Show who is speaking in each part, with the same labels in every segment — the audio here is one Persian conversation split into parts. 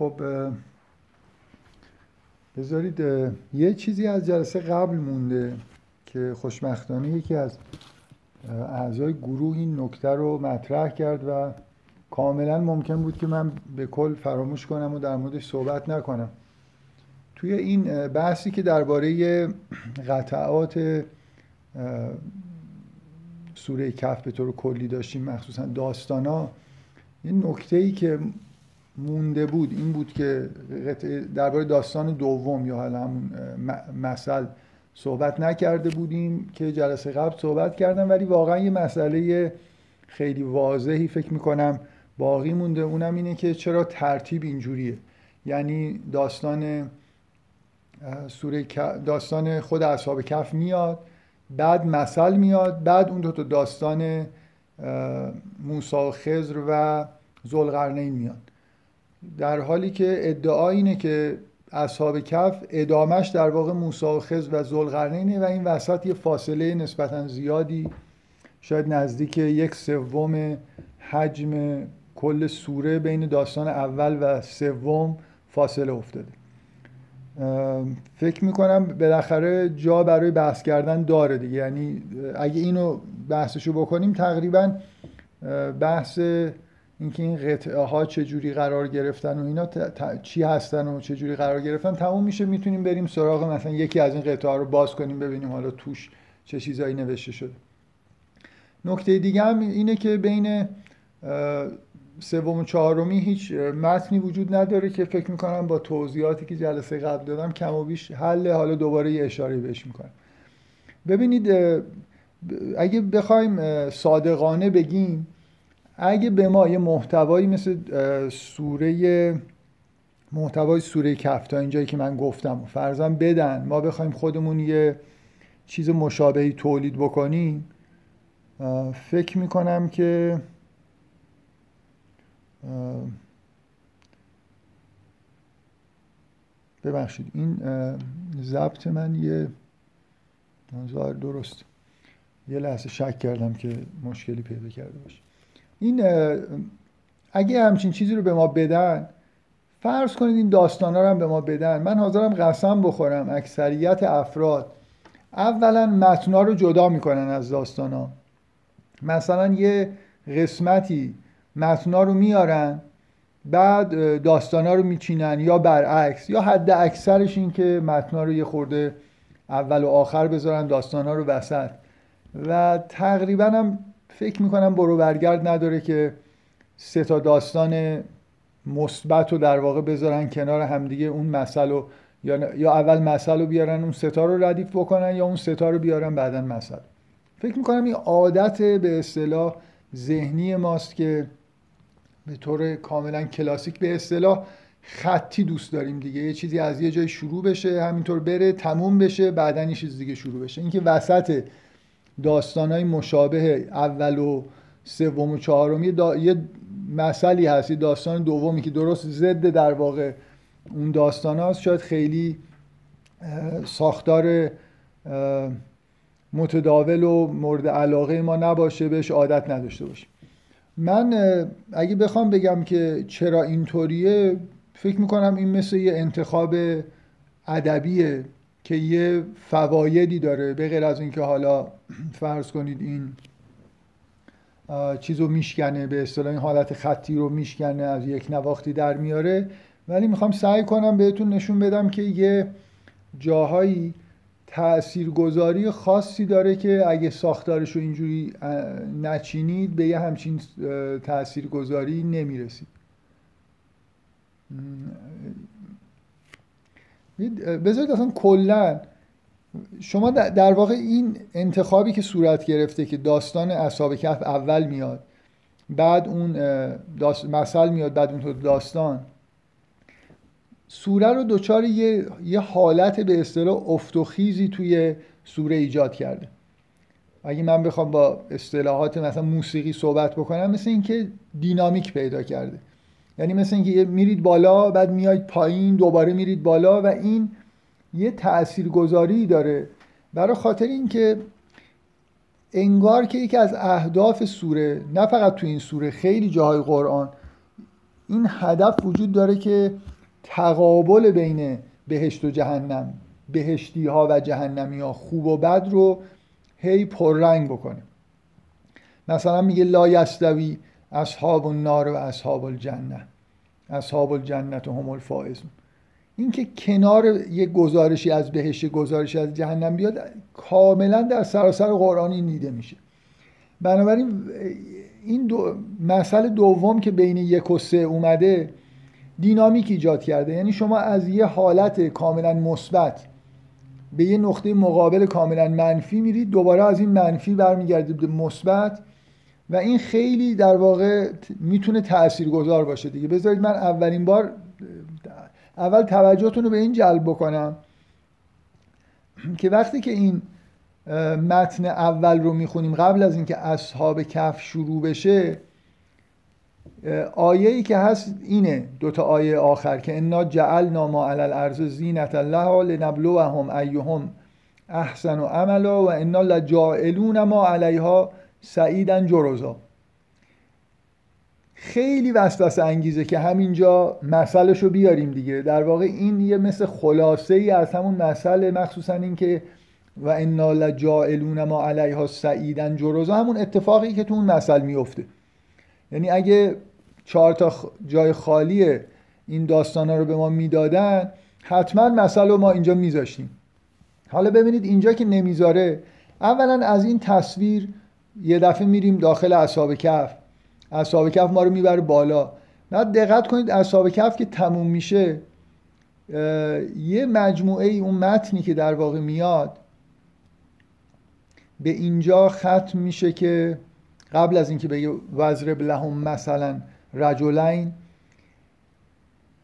Speaker 1: خب بذارید یه چیزی از جلسه قبل مونده که خوشبختانه یکی از اعضای گروه این نکته رو مطرح کرد و کاملا ممکن بود که من به کل فراموش کنم و در موردش صحبت نکنم. توی این بحثی که درباره قطعات سوره کف به طور کلی داشتیم مخصوصا داستانا یه نکته ای که مونده بود این بود که درباره داستان دوم یا حالا همون مثل صحبت نکرده بودیم که جلسه قبل صحبت کردم ولی واقعا یه مسئله خیلی واضحی فکر می‌کنم باقی مونده. اونم اینه که چرا ترتیب اینجوریه. یعنی داستان سوره داستان خود اصحاب کف میاد بعد مثل میاد بعد اون دو تا داستان موسی و خضر و ذوالقرنین میاد. در حالی که ادعا اینه که اصحاب کف ادامش در واقع موسی و خضر و ذوالقرنینه و این وسط یه فاصله نسبتا زیادی شاید نزدیک یک سوم حجم کل سوره بین داستان اول و سوم فاصله افتاده. فکر می‌کنم بالاخره جا برای بحث کردن داره دیگه. یعنی اگه اینو بحثشو بکنیم تقریبا بحث اینکه این قطعه ها چجوری قرار گرفتن و اینا چی هستن و چجوری قرار گرفتن تموم میشه می‌تونیم بریم سراغ مثلا یکی از این قطعه ها رو باز کنیم ببینیم حالا توش چه چیزایی نوشته شده. نکته دیگه هم اینه که بین سوم و چهارمی هیچ متنی وجود نداره که فکر می‌کنم با توضیحاتی که جلسه قبل دادم کم و بیش حل حالا دوباره یه اشاره بهش می‌کنم. ببینید اگه بخوایم صادقانه بگیم اگه به ما یه محتوایی مثل سوره محتوای سوره کف تا اینجایی که من گفتم فرضاً بدن ما بخوایم خودمون یه چیز مشابهی تولید بکنیم فکر می‌کنم که ببخشید این ضبط من یه درست یه لحظه شک کردم که مشکلی پیدا کرده باشه. این اگه همچین چیزی رو به ما بدن فرض کنید این داستان رو هم به ما بدن. من حاضرم قسم بخورم اکثریت افراد. اولا متنا رو جدا می‌کنن از داستان ها مثلا یه قسمتی متنا رو میارن بعد داستانا رو میچینن یا برعکس. یا حد اکثرش این که متنا رو یه خورده اول و آخر بذارن داستانا رو وسط. و تقریبا هم فکر می‌کنم برو برگرد نداره که سه تا داستان مثبت رو در واقع بذارن کنار همدیگه اون مسئله یا, یا اول مسئله بیارن اون ستا رو ردیف بکنن یا اون ستا رو بیارن بعدا مسئله. فکر می‌کنم این عادت به اصطلاح ذهنی ماست که به طور کاملا کلاسیک به اصطلاح خطی دوست داریم دیگه. یه چیزی از یه جای شروع بشه همینطور بره تموم بشه بعدا یه چیز دیگه شروع بشه. اینکه وسط داستانهای مشابه اول و سوم و چهارم. یه, یه مسئله هست داستان دومی که درست ضد در واقع اون داستان هست شاید خیلی ساختار متداول و مورد علاقه ما نباشه بهش عادت نداشته باشیم. من اگه بخوام بگم که چرا اینطوریه فکر می‌کنم این مثل یه انتخاب ادبیه. که یه فوایدی داره به غیر از اینکه حالا فرض کنید این چیز رو میشکنه به اصطلاح این حالت خطی رو میشکنه از یک نواختی در میاره. ولی می‌خوام سعی کنم بهتون نشون بدم که یه جاهایی تاثیرگذاری خاصی داره که اگه ساختارش رو اینجوری نچینید به یه همچین تاثیرگذاری نمی‌رسید. بذارید اصلا کلا شما در واقع این انتخابی که صورت گرفته که داستان اصحاب کف اول میاد بعد اون مثل میاد بعد اون داستان سوره رو دوچار یه،, یه حالت به اصطلاح افت و خیزی توی سوره ایجاد کرده. اگه من بخوام با اصطلاحات مثلا موسیقی صحبت بکنم مثل اینکه دینامیک پیدا کرده. یعنی مثل اینکه میرید بالا بعد میاید پایین دوباره میرید بالا و این یه تاثیرگذاری داره. برای خاطر اینکه انگار که یکی از اهداف سوره نه فقط تو این سوره خیلی جاهای قرآن این هدف وجود داره که تقابل بین بهشت و جهنم بهشتی ها و جهنمی ها خوب و بد رو هی پررنگ بکنه. مثلا میگه لا یستوی اصحاب النار و اصحاب الجنه. اصحاب الجنت هم الفائزون. این که کنار یه گزارشی از بهشت گزارشی از جهنم بیاد کاملا در سراسر قرآن این دیده میشه. بنابراین این دو مسئله دوم که بین یک و سه اومده دینامیک ایجاد کرده. یعنی شما از یه حالت کاملا مثبت به یه نقطه مقابل کاملا منفی میرید دوباره از این منفی برمیگردید به مثبت و این خیلی در واقع می‌تونه تاثیرگذار باشه دیگه. بذارید من اولین بار اول توجهتون رو به این جلب بکنم که وقتی که این متن اول رو می‌خونیم قبل از اینکه اصحاب کف شروع بشه آیه ای که هست اینه دوتا آیه آخر که انا جعلنا ما علی الارض زینت الله لنبلوهم ایهم احسن و عملا و انا لجاعلون ما علیها سعیدا جرزا خیلی وسوسه انگیزه که همینجا مسئلهشو بیاریم دیگه. در واقع این یه مثل خلاصه ای از همون مسئله مخصوصا اینکه و انا لجائلون ما علیها سعیدا جرزا همون اتفاقی که تو اون مسئله میفته یعنی اگه چهار تا جای خالی این داستان ها رو به ما می‌دادن حتما مسئله ما اینجا میذاشتیم. حالا ببینید اینجا که نمی‌ذاره اولا از این تصویر یه دفعه میریم داخل اصحاب کف. اصحاب کف ما رو می‌بره بالا. بعد دقت کنید اصحاب کف که تموم میشه یه مجموعه ای اون متنی که در واقع میاد به اینجا ختم میشه که قبل از اینکه بگه وزرب لهم مثلا رجلین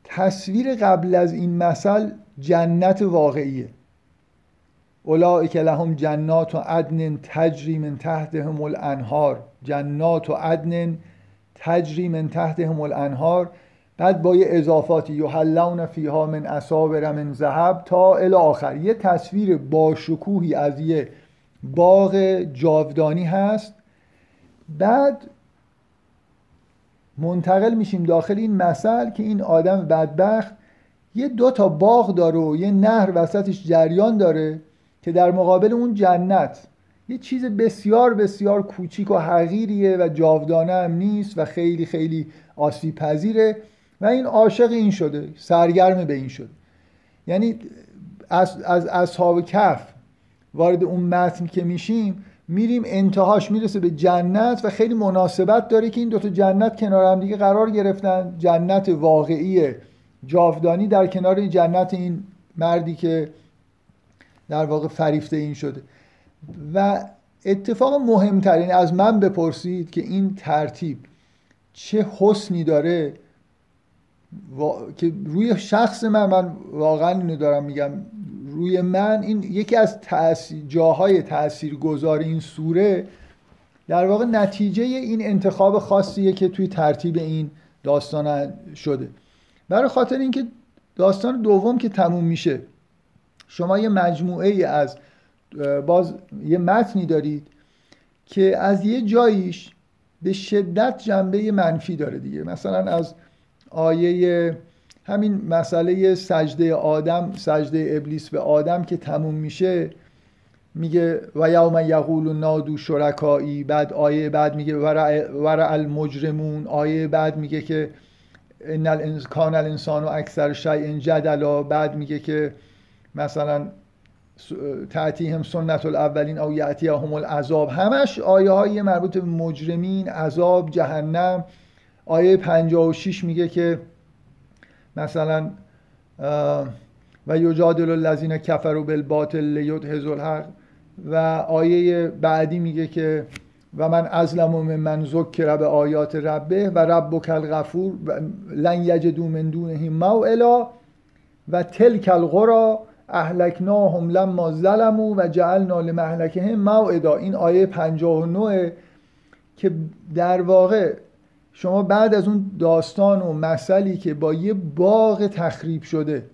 Speaker 1: تصویر قبل از این مثل جنت واقعیه. اولئک لهم جنات و عدن تجری من تحتهم الانهار. جنات و عدن تجری من تحتهم الانهار. بعد با یه اضافاتی یحلون فیها من اساور من ذهب تا الی آخر. یه تصویر با شکوهی از یه باغ جاودانی هست. بعد منتقل میشیم داخل این مثل که این آدم بدبخت یه دو تا باغ داره و یه نهر وسطش جریان داره. که در مقابل اون جنت یه چیز بسیار بسیار کوچیک و حقیریه و جاودانه هم نیست و خیلی خیلی آسیب پذیره و این عاشق این شده سرگرم به این شده. یعنی از, از اصحاب کف وارد اون متن که میشیم میریم انتهاش می‌رسه به جنت و خیلی مناسبت داره که این دوتا جنت کنار هم دیگه قرار گرفتن. جنت واقعی جاودانی در کنار جنت این مردی که در واقع فریفته این شده. و اتفاق مهمترین از من بپرسید که این ترتیب چه حسنی داره؟ که روی شخص من من واقعا اینو دارم میگم روی من این یکی از تأثیر جاهای تاثیرگذار این سوره در واقع نتیجه این انتخاب خاصیه که توی ترتیب این داستان شده. برای خاطر اینکه داستان دوم که تموم میشه شما یه مجموعه ای از باز یه متنی دارید که از یه جاییش به شدت جنبه منفی داره دیگه. مثلا از آیه همین مسئله سجده آدم سجده ابلیس به آدم که تموم میشه میگه و یوم یقول نادو شرکایی بعد آیه بعد میگه ورع المجرمون. آیه بعد میگه که ان کان الانسان و اکثر شیء جدلا. بعد میگه که مثلا هم سنت الاولین او هم العذاب. همش آیه های مربوط به مجرمین عذاب جهنم. آیه 56 میگه که مثلا و یجادل الذین کفروا بالباطل لیدحضوا الحق. و آیه بعدی میگه که و من ازلم من ذکر به آیات ربه و ربک الغفور لن یجدوا من دونه موئلا و تلک القرى اهلکناهم لما ظلموا و جعلنا لمهلکهم موعدا. این آیه 59 که در واقع شما بعد از اون داستان و مسئلی که با یه باغ تخریب شده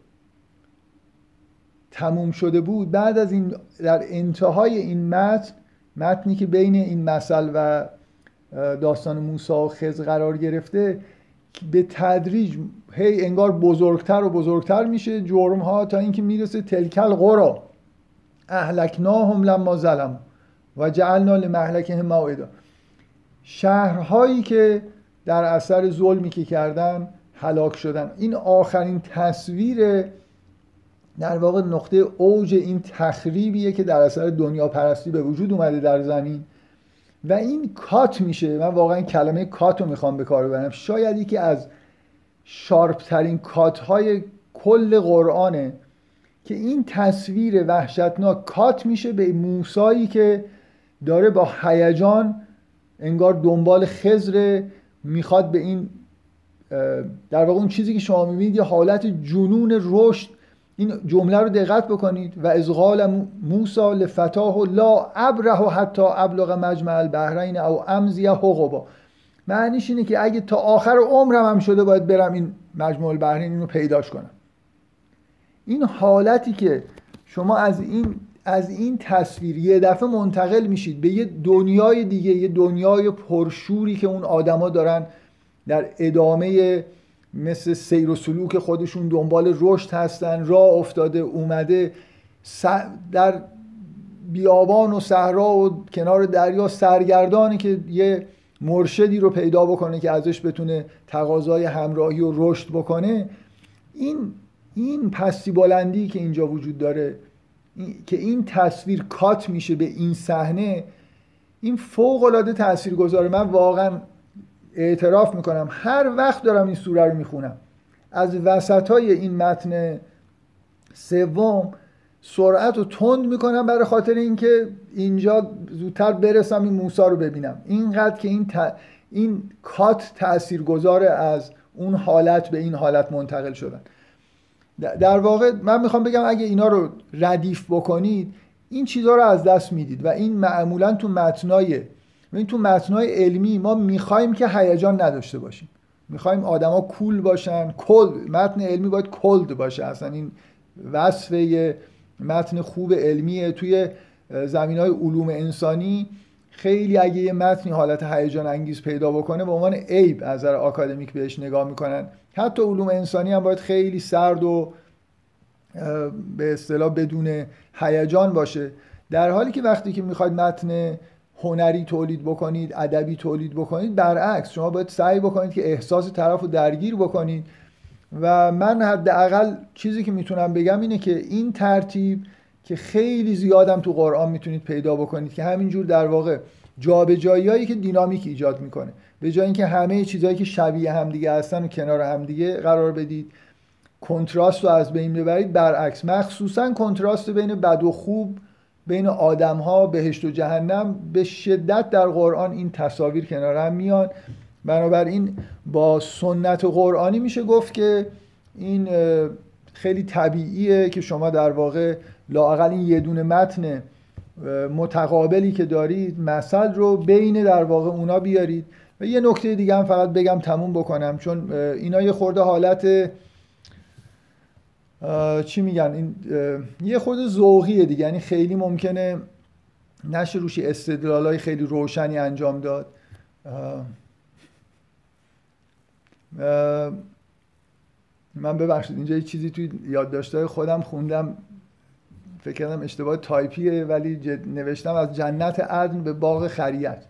Speaker 1: تموم شده بود بعد از این در انتهای این متن متنی که بین این مثل و داستان موسی و خز قرار گرفته به تدریج هی انگار بزرگتر و بزرگتر میشه. جرم ها تا اینکه می‌رسه تلکل قرا اهلکناهم لما ظلم و جعلنا لمهلکهم موعدا. شهرهایی که در اثر ظلمی که کردن هلاک شدن. این آخرین تصویر در واقع نقطه اوج این تخریبیه که در اثر دنیا پرستی به وجود اومده در زمین. و این کات میشه. من واقعا کلمه کات رو می‌خوام به کار ببرم. شاید یکی از شارپترین کات های کل قرآنه که این تصویر وحشتناک کات میشه به موسایی که داره با هیجان انگار دنبال خزر می‌خواد به این در واقع اون چیزی که شما می‌بینید یه حالت جنون رشد. این جمله رو دقت بکنید. و از قال موسی لفتاه لا ابره حتی ابلغ مجمع البحرین او امزی حقبا. معنیش اینه که اگه تا آخر عمرم هم شده باید برم این مجموع البحرین اینو پیداش کنم. این حالتی که شما از این از این تصویر یه دفعه منتقل میشید به یه دنیای دیگه یه دنیای پرشوری که اون آدما دارن در ادامه مثل سیر و سلوک خودشون دنبال رشد هستن راه افتاده اومده در بیابان و صحرا و کنار دریا سرگردانی که یه مرشدی رو پیدا بکنه که ازش بتونه تقاضای همراهی و رشد بکنه. این این پستی بلندی که اینجا وجود داره که این تصویر کات میشه به این صحنه این فوق العاده تاثیرگذاره. من واقعا اعتراف می‌کنم. هر وقت دارم این سوره رو می‌خونم. از وسط های این متن سوم سرعت رو تند می‌کنم برای خاطر اینکه اینجا زودتر برسم این موسا رو ببینم. اینقدر که این, این کات تأثیر گذاره از اون حالت به این حالت منتقل شدن. در واقع من می‌خوام بگم اگه اینا رو ردیف بکنید این چیزها رو از دست می‌دید و این معمولا تو متنای این تو متنای علمی ما می‌خوایم که هیجان نداشته باشیم. می‌خوایم آدما کول باشن. کل متن علمی باید کلد باشه. اصلا این وصف متن خوب علمیه توی زمین های علوم انسانی خیلی اگه یه متنی حالت هیجان انگیز پیدا بکنه به عنوان عیب از نظر آکادمیک بهش نگاه می‌کنن. حتی علوم انسانی هم باید خیلی سرد و به اصطلاح بدون هیجان باشه. در حالی که وقتی که می‌خواید متن هنری تولید بکنید ادبی تولید بکنید برعکس شما باید سعی بکنید که احساس طرف رو درگیر بکنید. و من حداقل چیزی که می‌تونم بگم اینه که این ترتیب که خیلی زیادم تو قرآن می‌تونید پیدا بکنید که همینجور در واقع جابجاییایی که دینامیک ایجاد می‌کنه. به جای اینکه همه چیزهایی که شبیه همدیگه هستن و کنار همدیگه قرار بدید کنتراست رو از بین ببرید برعکس مخصوصا کنتراست بین بد و خوب بین آدم ها بهشت و جهنم به شدت در قرآن این تصاویر کنار هم میان. بنابراین با سنت قرآنی میشه گفت که این خیلی طبیعیه که شما در واقع لاقل این یه دونه متن متقابلی که دارید مثل رو بین در واقع اونا بیارید. و یه نکته دیگه هم فقط بگم تموم بکنم چون اینا یه خورده حالت چی میگن؟ این یه خورده ذوقیه دیگه یعنی خیلی ممکنه نشه روشی استدلال خیلی روشنی انجام داد. من ببخشید اینجا یه چیزی توی یادداشت‌های خودم خوندم. فکر کردم اشتباه تایپیه ولی نوشتم از جنت عدن به باغ خریت.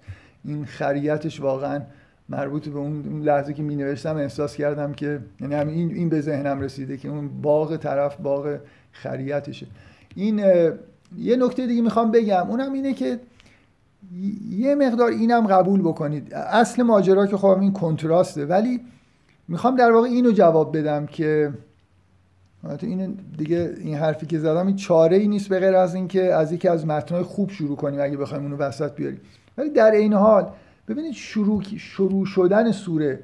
Speaker 1: این خریتش واقعا مربوط به اون لحظه که می نوشتم احساس کردم که یعنی هم این, این به ذهنم رسیده که اون باغ طرف باغ خریتشه. این یه نکته دیگه می‌خوام بگم. اونم اینه که یه مقدار اینم قبول بکنید. اصل ماجرا که خب این کنتراسته ولی می‌خوام در واقع اینو جواب بدم که این دیگه این حرفی که زدم این چاره ای نیست به غیر از اینکه از یکی از متنهای خوب شروع کنیم اگه بخوایم اونو وسط بیاریم. ولی در این حال ببینید شروع شروع شدن سوره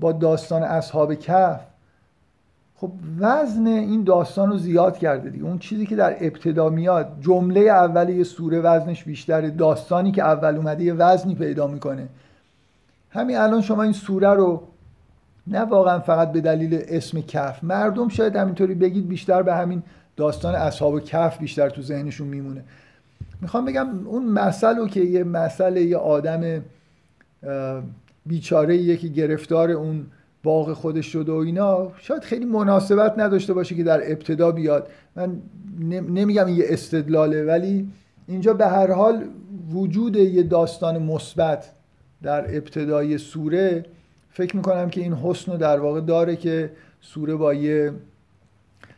Speaker 1: با داستان اصحاب کهف خب وزن این داستان رو زیاد کرده دیگه. اون چیزی که در ابتدا میاد جمله اول یه سوره وزنش بیشتره داستانی که اول اومده یه وزنی پیدا می‌کنه. همین الان شما این سوره رو نه واقعا فقط به دلیل اسم کف مردم شاید همینطوری بگید بیشتر به همین داستان اصحاب کف بیشتر تو ذهنشون میمونه. می‌خوام بگم اون مسئله که یه مسئله یه آدم بیچاره که گرفتار اون باغ خودش شده و اینا شاید خیلی مناسبت نداشته باشه که در ابتدا بیاد. من نمیگم یه استدلاله ولی اینجا به هر حال وجود یه داستان مثبت در ابتدای سوره فکر می‌کنم که این حسن رو در واقع داره که سوره با یه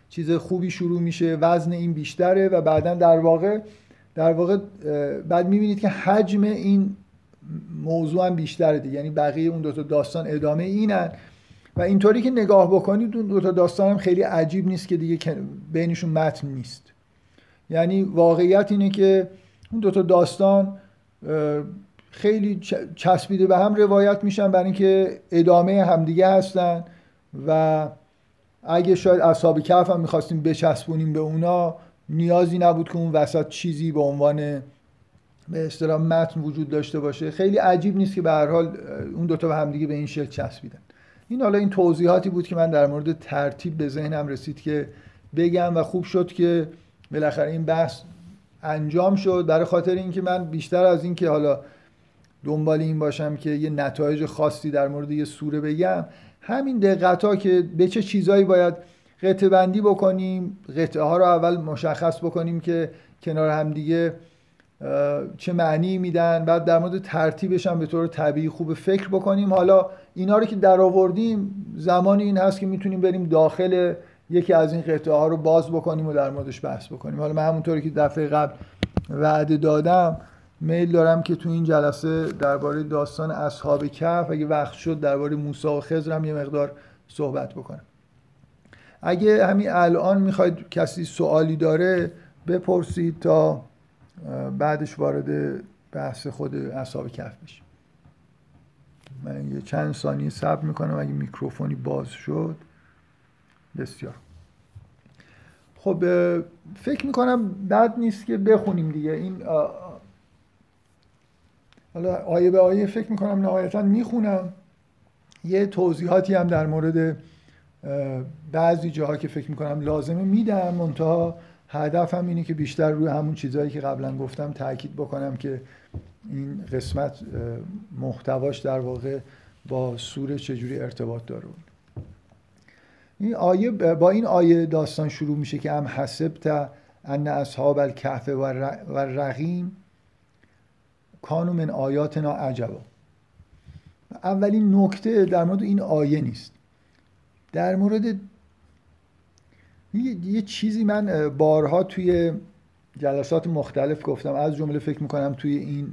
Speaker 1: چیز خوبی شروع میشه وزن این بیشتره و بعدا در واقع در واقع بعد می‌بینید که حجم این موضوع هم بیشتره دیگه. یعنی بقیه اون دوتا داستان ادامه اینن. و اینطوری که نگاه بکنید اون دوتا داستان هم خیلی عجیب نیست که دیگه بینشون متن نیست. یعنی واقعیت اینه که اون دوتا داستان خیلی چسبیده به هم روایت میشن برای اینکه ادامه همدیگه هستن و اگه شاید اصحاب کف هم می‌خواستیم بچسبونیم به اونا نیازی نبود که اون وسط چیزی به عنوان به اصطلاح متن وجود داشته باشه. خیلی عجیب نیست که به هر حال اون دوتا به همدیگه به این شکل چسبیدن. این حالا این توضیحاتی بود که من در مورد ترتیب به ذهنم رسید که بگم و خوب شد که بالاخره این بحث انجام شد. برای خاطر اینکه من بیشتر از اینکه حالا دنبال این باشم که یه نتایج خاصی در مورد یه سوره بگم. همین دقت ها که به چه چیزایی باید قطعه بندی بکنیم قطعه ها رو اول مشخص بکنیم که کنار هم دیگه چه معنی میدن. بعد در مورد ترتیبش هم به طور طبیعی خوب فکر بکنیم. حالا اینا رو که در آوردیم زمانی این هست که می‌تونیم بریم داخل یکی از این قطعه ها رو باز بکنیم و در موردش بحث بکنیم. حالا من همونطوری که دفعه قبل وعده دادم میل دارم که تو این جلسه درباره داستان اصحاب کف اگه وقت شد درباره موسی و خضر هم یه مقدار صحبت بکنم. اگه همین الان می‌خواید کسی سوالی داره بپرسید تا بعدش وارد بحث خود اصحاب کف بشیم. من یه چند ثانیه صبر می‌کنم اگه میکروفونی باز شد. بسیار. خب فکر می‌کنم بد نیست که بخونیم دیگه. این حالا آیه به آیه فکر می‌کنم نهایتا می‌خونم. یه توضیحاتی هم در مورد بعضی جاها که فکر می‌کنم لازمه میدم. منتها هدفم اینه که بیشتر روی همون چیزهایی که قبلا گفتم تاکید بکنم که این قسمت محتواش در واقع با سوره چجوری ارتباط داره. این آیه با این آیه داستان شروع میشه که هم حسبت ان اصحاب الکهف و رقیم کانو من آیاتنا عجبا. اولین نکته در مورد این آیه نیست. در مورد یه چیزی من بارها توی جلسات مختلف گفتم. از جمله فکر می‌کنم توی این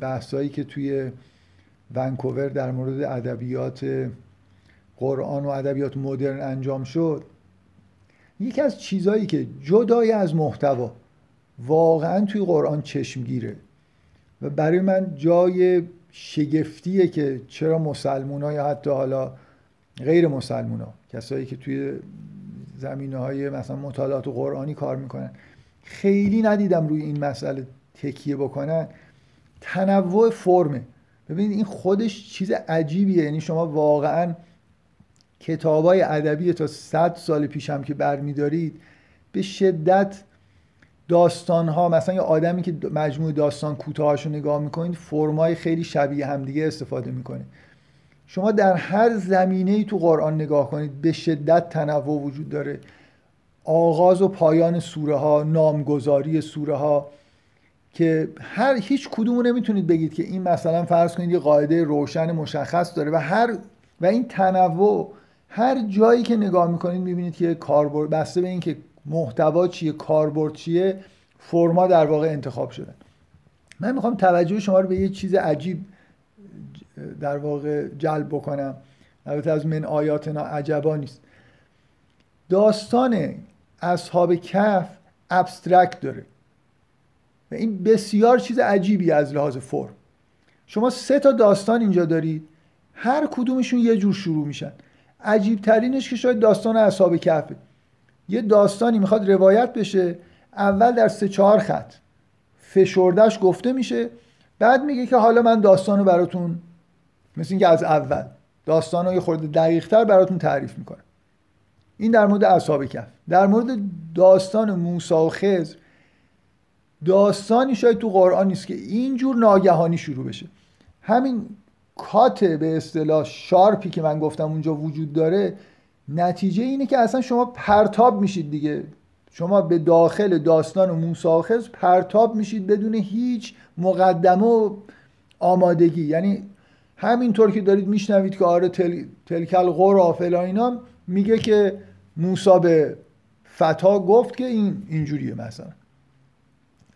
Speaker 1: بحثایی که توی ونکوور در مورد ادبیات قرآن و ادبیات مدرن انجام شد. یکی از چیزهایی که جدای از محتوا واقعا توی قرآن چشمگیره. و برای من جای شگفتیه که چرا مسلمون یا حتی حالا غیر مسلمون ها کسایی که توی زمینه های مثلا مطالعات و قرآنی کار می‌کنن. خیلی ندیدم روی این مسئله تکیه بکنن. تنوع فرمه. ببینید این خودش چیز عجیبیه. یعنی شما واقعا کتابای ادبی تا صد سال پیش هم که برمیدارید به شدت داستان ها مثلا یه آدمی که مجموع داستان کوتاهاشو نگاه می‌کنید فرمای خیلی شبیه همدیگه استفاده می‌کنه. شما در هر زمینه ای تو قرآن نگاه کنید به شدت تنوع وجود داره. آغاز و پایان سوره ها نامگذاری سوره ها که هر هیچ کدومو نمی‌تونید بگید که این مثلا فرض کنید یه قاعده روشن مشخص داره و هر و این تنوع هر جایی که نگاه می‌کنید می‌بینید که کاربرد بسته به اینکه محتوا چیه کاربرد چیه فرما در واقع انتخاب شدن من می‌خوام توجه شما رو به یه چیز عجیب در واقع جلب بکنم. البته از من آیاتنا عجبا نیست. داستان اصحاب کف ابسترکت داره. و این بسیار چیز عجیبی از لحاظ فرم. شما سه تا داستان اینجا دارید. هر کدومشون یه جور شروع میشن. عجیب ترینش که شاید داستان اصحاب کفه یه داستانی می‌خواد روایت بشه اول در سه چهار خط. فشردش گفته میشه بعد میگه که حالا من داستان رو براتون مثل اینکه از اول داستان یه خورده دقیق تر براتون تعریف می‌کنه این در مورد اصحاب کف. در مورد داستان موسی و خضر داستانی شاید تو قرآن نیست که اینجور ناگهانی شروع بشه. همین کات به اصطلاح شارپی که من گفتم اونجا وجود داره نتیجه اینه که اصلا شما پرتاب میشید دیگه. شما به داخل داستان و موساخز پرتاب میشید بدون هیچ مقدمه و آمادگی. یعنی همینطور که دارید میشنوید که آره تل... تلکل قرا فلان اینا میگه که موسا به فتا گفت که این اینجوریه مثلا.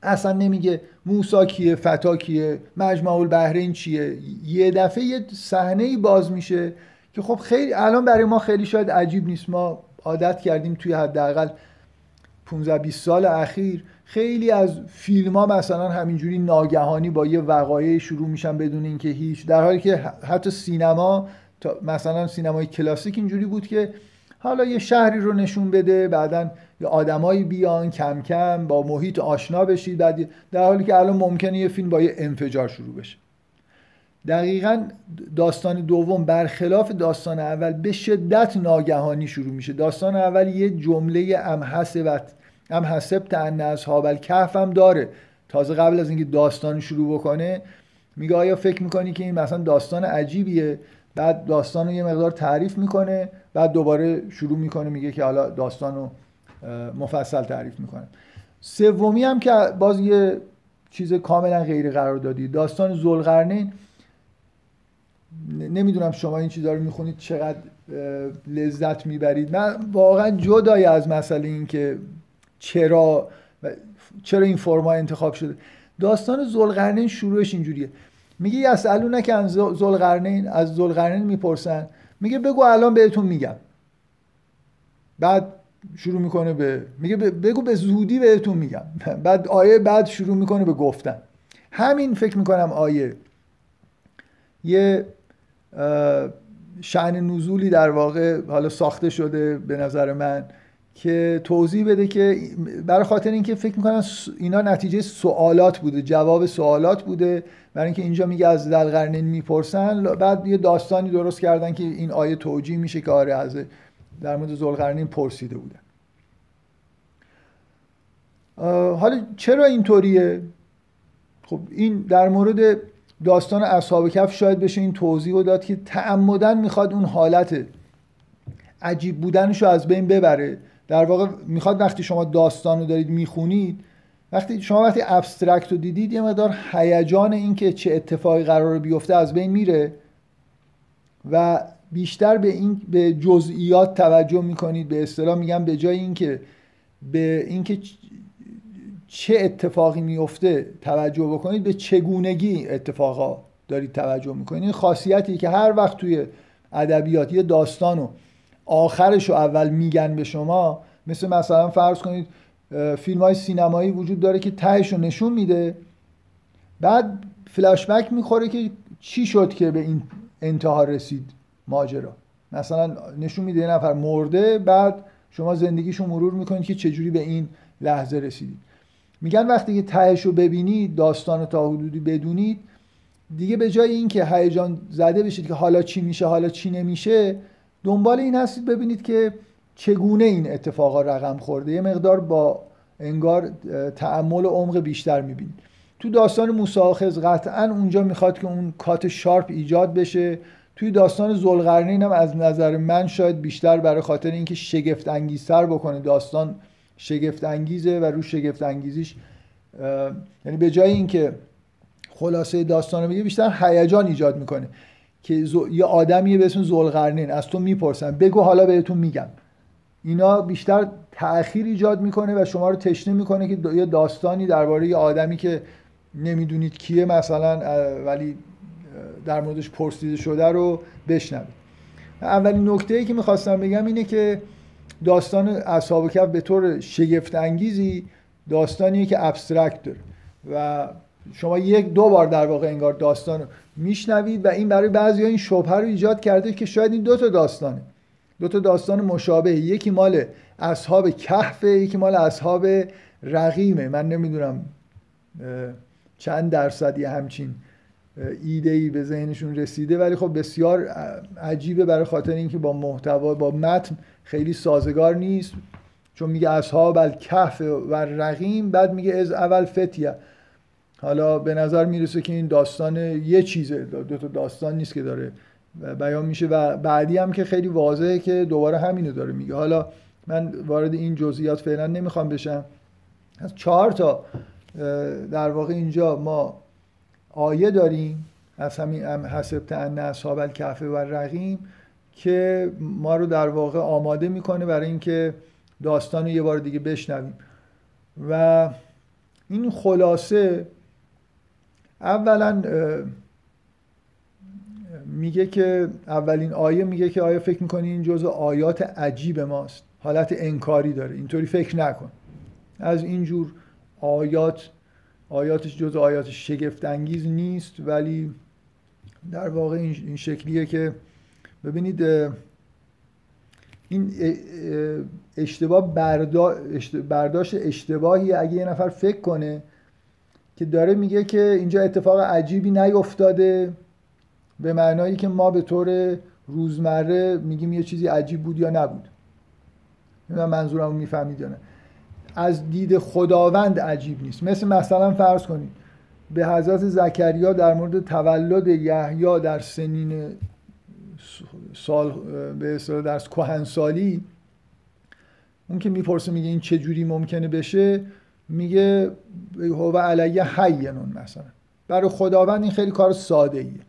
Speaker 1: اصلا نمیگه موسا کیه فتا کیه مجمع البحرین چیه. یه دفعه یه صحنه باز میشه که خب خیلی الان برای ما خیلی شاید عجیب نیست. ما عادت کردیم توی حداقل 15 20 سال اخیر خیلی از فیلم ها مثلا همینجوری ناگهانی با یه وقایع شروع میشن بدون اینکه هیچ در حالی که حتی سینما مثلا سینمای کلاسیک اینجوری بود که حالا یه شهری رو نشون بده بعدا یه آدمایی بیان کم کم با محیط آشنا بشید بعد در حالی که الان ممکنه یه فیلم با یه انفجار شروع بشه. دقیقا داستان دوم برخلاف داستان اول به شدت ناگهانی شروع میشه. داستان اول یه جمله ام حسبت ام حسبت ان اصحاب الکهف هم داره. تازه قبل از اینکه داستان شروع بکنه میگه آیا فکر می‌کنی که این مثلا داستان عجیبیه؟ بعد داستان رو یه مقدار تعریف می‌کنه بعد دوباره شروع می‌کنه میگه که حالا داستان رو مفصل تعریف می‌کنه. سومی هم که باز یه چیز کاملا غیر قرار دادی. داستان زلقرنین نمی‌دونم شما این چیزا رو می‌خونید چقدر لذت می‌برید. من واقعا جدای از مسئله این که چرا چرا این فرما انتخاب شده. داستان زلقرنین شروعش اینجوریه. میگه یسالونه که از زلقرنین از زلقرنین می‌پرسن. میگه بگو الان بهتون میگم. بعد شروع می‌کنه به میگه بگو به زودی بهتون میگم. بعد آیه بعد شروع می‌کنه به گفتن. همین فکر می‌کنم آیه. یه شعن نزولی در واقع حالا ساخته شده به نظر من که توضیح بده که برای خاطر اینکه فکر می‌کنم اینا نتیجه سوالات بوده جواب سوالات بوده. برای اینکه اینجا میگه از دلقرنین می‌پرسن بعد یه داستانی درست کردن که این آیه توجیه میشه که آره از در مورد زلقرنین پرسیده بوده حالا چرا اینطوریه؟ خب این در مورد داستان اصحاب کف شاید بشه این توضیح رو داد که تعمدن می‌خواد اون حالت عجیب بودنش رو از بین ببره. در واقع می‌خواد وقتی شما داستان رو دارید می‌خونید وقتی شما وقتی ابسترکت رو دیدید یه مقدار هیجان این که چه اتفاقی قرار بیفته از بین میره و بیشتر به این به جزئیات توجه می‌کنید به اصطلاح میگم به جای اینکه به اینکه چه اتفاقی میفته توجه بکنید به چگونگی اتفاقا دارید توجه می‌کنید. این خاصیتی که هر وقت توی ادبیات یه داستانو آخرش رو اول میگن به شما مثل مثلا فرض کنید فیلم های سینمایی وجود داره که تهش رو نشون میده. بعد فلاشبک می‌خوره که چی شد که به این انتها رسید ماجرا. مثلا نشون میده یه نفر مرده بعد شما زندگیشو مرور می‌کنید که چجوری به این لحظه رسیدید. میگن وقتی که تهش رو ببینید داستان رو تا حدودی بدونید دیگه به جای اینکه هیجان زده بشید که حالا چی میشه حالا چی نمیشه دنبال این هستید ببینید که چگونه این اتفاقا رقم خورده. یه مقدار با انگار تعمل و عمق بیشتر می‌بینید. تو داستان موساخز قطعا اونجا می‌خواد که اون کات شارپ ایجاد بشه. توی داستان زلقرنین هم از نظر من شاید بیشتر برای خاطر اینکه شگفت انگیزتر بکنه داستان شگفت انگیزه و رو شگفت انگیزیش یعنی به جای اینکه خلاصه داستان رو بگه بیشتر هیجان ایجاد می‌کنه که یه آدمی به اسم زلقرنین از تو می‌پرسن بگو حالا بهتون میگم. اینا بیشتر تأخیر ایجاد می‌کنه و شما رو تشنه می‌کنه که یه داستانی درباره یه آدمی که نمی‌دونید کیه مثلا ولی در موردش پرسیده شده رو بشنوید. اولین نکته ای که می‌خواستم بگم اینه که داستان اصحاب کف به طور شگفت انگیزی داستانیه که ابسترکت داره. و شما یک دو بار در واقع انگار داستان رو میشنوید و این برای بعضی این شبهه رو ایجاد کرده که شاید این دو تا داستانه. دو تا داستان مشابه یکی مال اصحاب کهف یکی مال اصحاب رقیمه. من نمی‌دونم چند درصدی همچین ایده ای به ذهنشون رسیده ولی خب بسیار عجیبه برای خاطر اینکه با محتوا با متن خیلی سازگار نیست. چون میگه اصحاب الکهف و رقیم بعد میگه از اول فتیه. حالا به نظر می‌رسه که این داستان یه چیزه. دو تا داستان نیست که داره بیان میشه و بعدی هم که خیلی واضحه که دوباره همینو داره میگه. حالا من وارد این جزئیات فعلا نمی‌خوام بشم. از چهار تا در واقع اینجا ما آیه داریم. از همین حسب ان اصحاب الکهف و رقیم که ما رو در واقع آماده می‌کنه برای اینکه داستان رو یه بار دیگه بشنویم. و این خلاصه اولا میگه که اولین آیه میگه که آیا فکر می‌کنی این جزء آیات عجیب ماست؟ حالت انکاری داره. اینطوری فکر نکن. از اینجور آیات آیاتش جز آیات شگفت انگیز نیست ولی در واقع این شکلیه که ببینید این اشتباه برداشت اشتباهی اگه یه نفر فکر کنه که داره میگه که اینجا اتفاق عجیبی نیفتاده به معنایی که ما به طور روزمره میگیم یه چیزی عجیب بود یا نبود. من منظورم می‌فهمید یا نه. از دید خداوند عجیب نیست. مثل مثلا فرض کنید به حضرت زکریا در مورد تولد یحیی در سنین سال به اصطلاح در کهنسالی اون که می‌پرسه میگه این چه جوری ممکنه بشه؟ میگه هو علیه حینون مثلا. برای خداوند این خیلی کار ساده ایه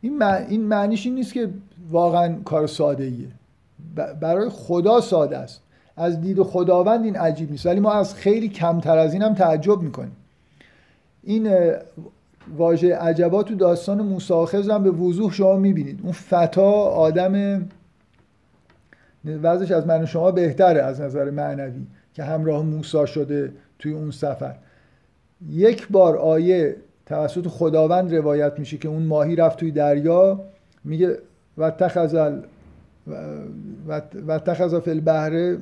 Speaker 1: این, این معنیش این نیست که واقعا کار ساده ایه برای خدا ساده است. از دید خداوند این عجیب نیست. ولی ما از خیلی کمتر از این هم تعجب می‌کنیم. این واژه عجبا تو داستان موساخز هم به وضوح شما می‌بینید. اون فتا آدم وضعش از من شما بهتره از نظر معنوی که همراه موسا شده توی اون سفر. یک بار آیه توسط خداوند روایت میشه که اون ماهی رفت توی دریا میگه و تخزل و تخذ فی البحر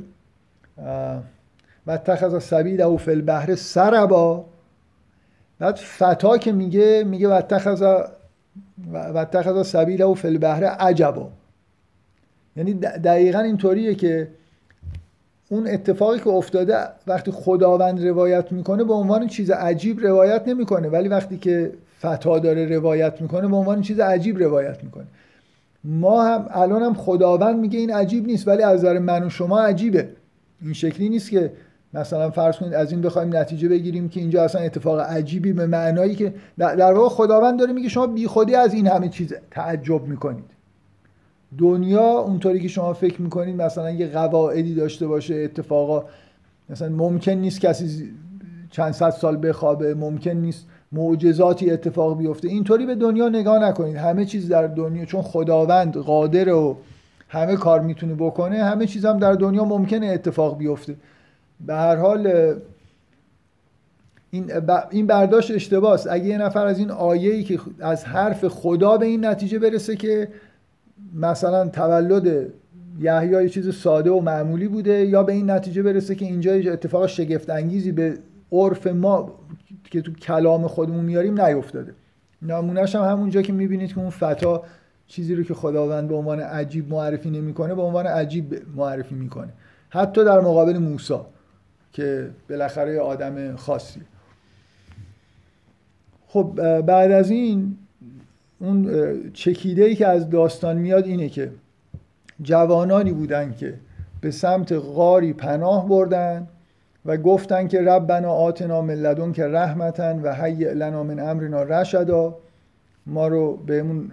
Speaker 1: و تخذ سبیل او فی البحر سربا. بعد فتا که میگه میگه و تخذ و تخذ سبیل او فی البحر عجبا. یعنی دقیقا اینطوریه که اون اتفاقی که افتاده وقتی خداوند روایت می‌کنه به عنوان چیز عجیب روایت نمی‌کنه. ولی وقتی که فتا داره روایت می‌کنه به عنوان چیز عجیب روایت می‌کنه. ما هم الان هم خداوند میگه این عجیب نیست ولی از نظر من و شما عجیبه. این شکلی نیست که مثلا فرض کنید از این بخوایم نتیجه بگیریم که اینجا اصلا اتفاق عجیبی به معنایی که در واقع خداوند داره میگه شما بیخودی از این همه چیز تعجب می‌کنید. دنیا اونطوری که شما فکر می‌کنید مثلا یه قواعدی داشته باشه اتفاقا مثلا ممکن نیست کسی چند صد سال بخوابه ممکن نیست معجزاتی اتفاق بیفته. اینطوری به دنیا نگاه نکنید. همه چیز در دنیا چون خداوند قادر و همه کار می‌تونه بکنه همه چیز هم در دنیا ممکنه اتفاق بیفته. به هر حال این برداشت اشتباه اگه یه نفر از این آیه‌ای که از حرف خدا به این نتیجه برسه که مثلا تولد یحیی یه چیز ساده و معمولی بوده یا به این نتیجه برسه که اینجا اتفاق شگفت انگیزی به عرف ما که تو کلام خودمون میاریم نیفتاده. نمونهش هم همونجا که می‌بینید که اون فتا چیزی رو که خداوند به عنوان عجیب معرفی نمی‌کنه به عنوان عجیب معرفی می‌کنه. حتی در مقابل موسی. که بالاخره آدم خاصی. خب بعد از این اون چکیده ای که از داستان میاد اینه که جوانانی بودن که به سمت غاری پناه بردن و گفتن که ربنا آتنا من لدن که رحمتن و هیئ لنا من امرنا رشدا ما رو بهمون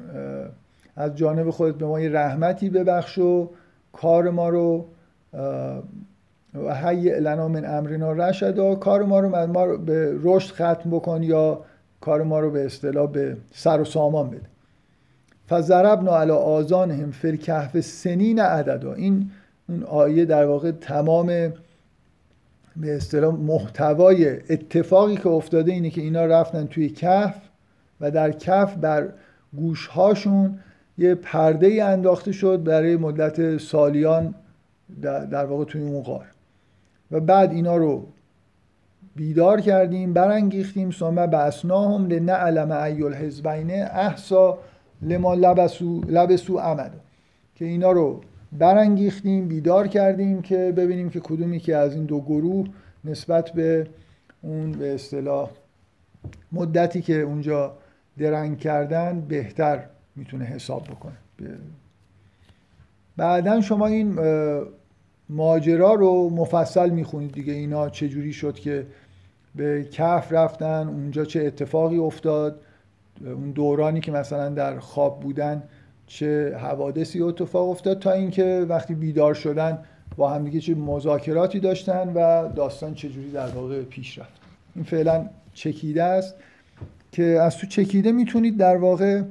Speaker 1: از جانب خودت به ما یه رحمتی ببخش و کار ما رو و هیئ لنا من امرنا رشدا کار ما رو ما رو به رشد ختم بکن یا کار ما رو به اصطلاح به سر و سامان بده. فضربنا علی آذانهم فی الکهف سنین عددا این اون آیه در واقع تمام به اصطلاح محتوای اتفاقی که افتاده اینه که اینا رفتن توی کف و در کف بر گوشهاشون یه پرده ای انداخته شد برای مدت سالیان در واقع توی اون غار. و بعد اینا رو بیدار کردیم برانگیختیم ثم بعثناهم لنعلم ای الحزبین احسا لما لبسو لبسو امد که اینا رو برانگیختیم بیدار کردیم که ببینیم که کدومی که از این دو گروه نسبت به اون به اصطلاح مدتی که اونجا درنگ کردن بهتر می‌تونه حساب بکنه. بعدا شما این ماجرا رو مفصل می‌خونید دیگه. اینا چجوری شد که به کف رفتن اونجا چه اتفاقی افتاد اون دورانی که مثلا در خواب بودن چه حوادثی اتفاق افتاد تا اینکه وقتی بیدار شدن با همدیگه چه مذاکراتی داشتن و داستان چجوری در واقع پیش رفت. این فعلا چکیده است که از تو چکیده می‌تونید در واقع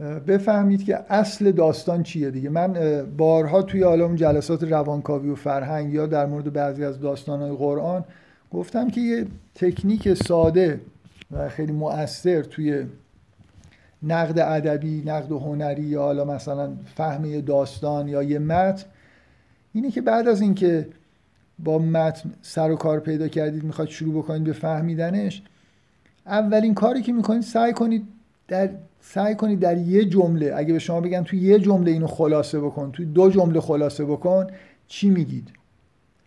Speaker 1: بفهمید که اصل داستان چیه دیگه. من بارها توی حالا جلسات روانکاوی و فرهنگ یا در مورد بعضی از داستانهای قرآن گفتم که یه تکنیک ساده و خیلی مؤثر توی نقد ادبی، نقد هنری یا حالا مثلا فهم داستان یا یه متن اینه که بعد از اینکه با متن سر و کار پیدا کردید می‌خواید شروع بکنید به فهمیدنش اولین کاری که می‌کنید سعی کنید در سعی کنید در یه جمله اگه به شما بگن توی یه جمله اینو خلاصه بکن توی دو جمله خلاصه بکن چی میگید؟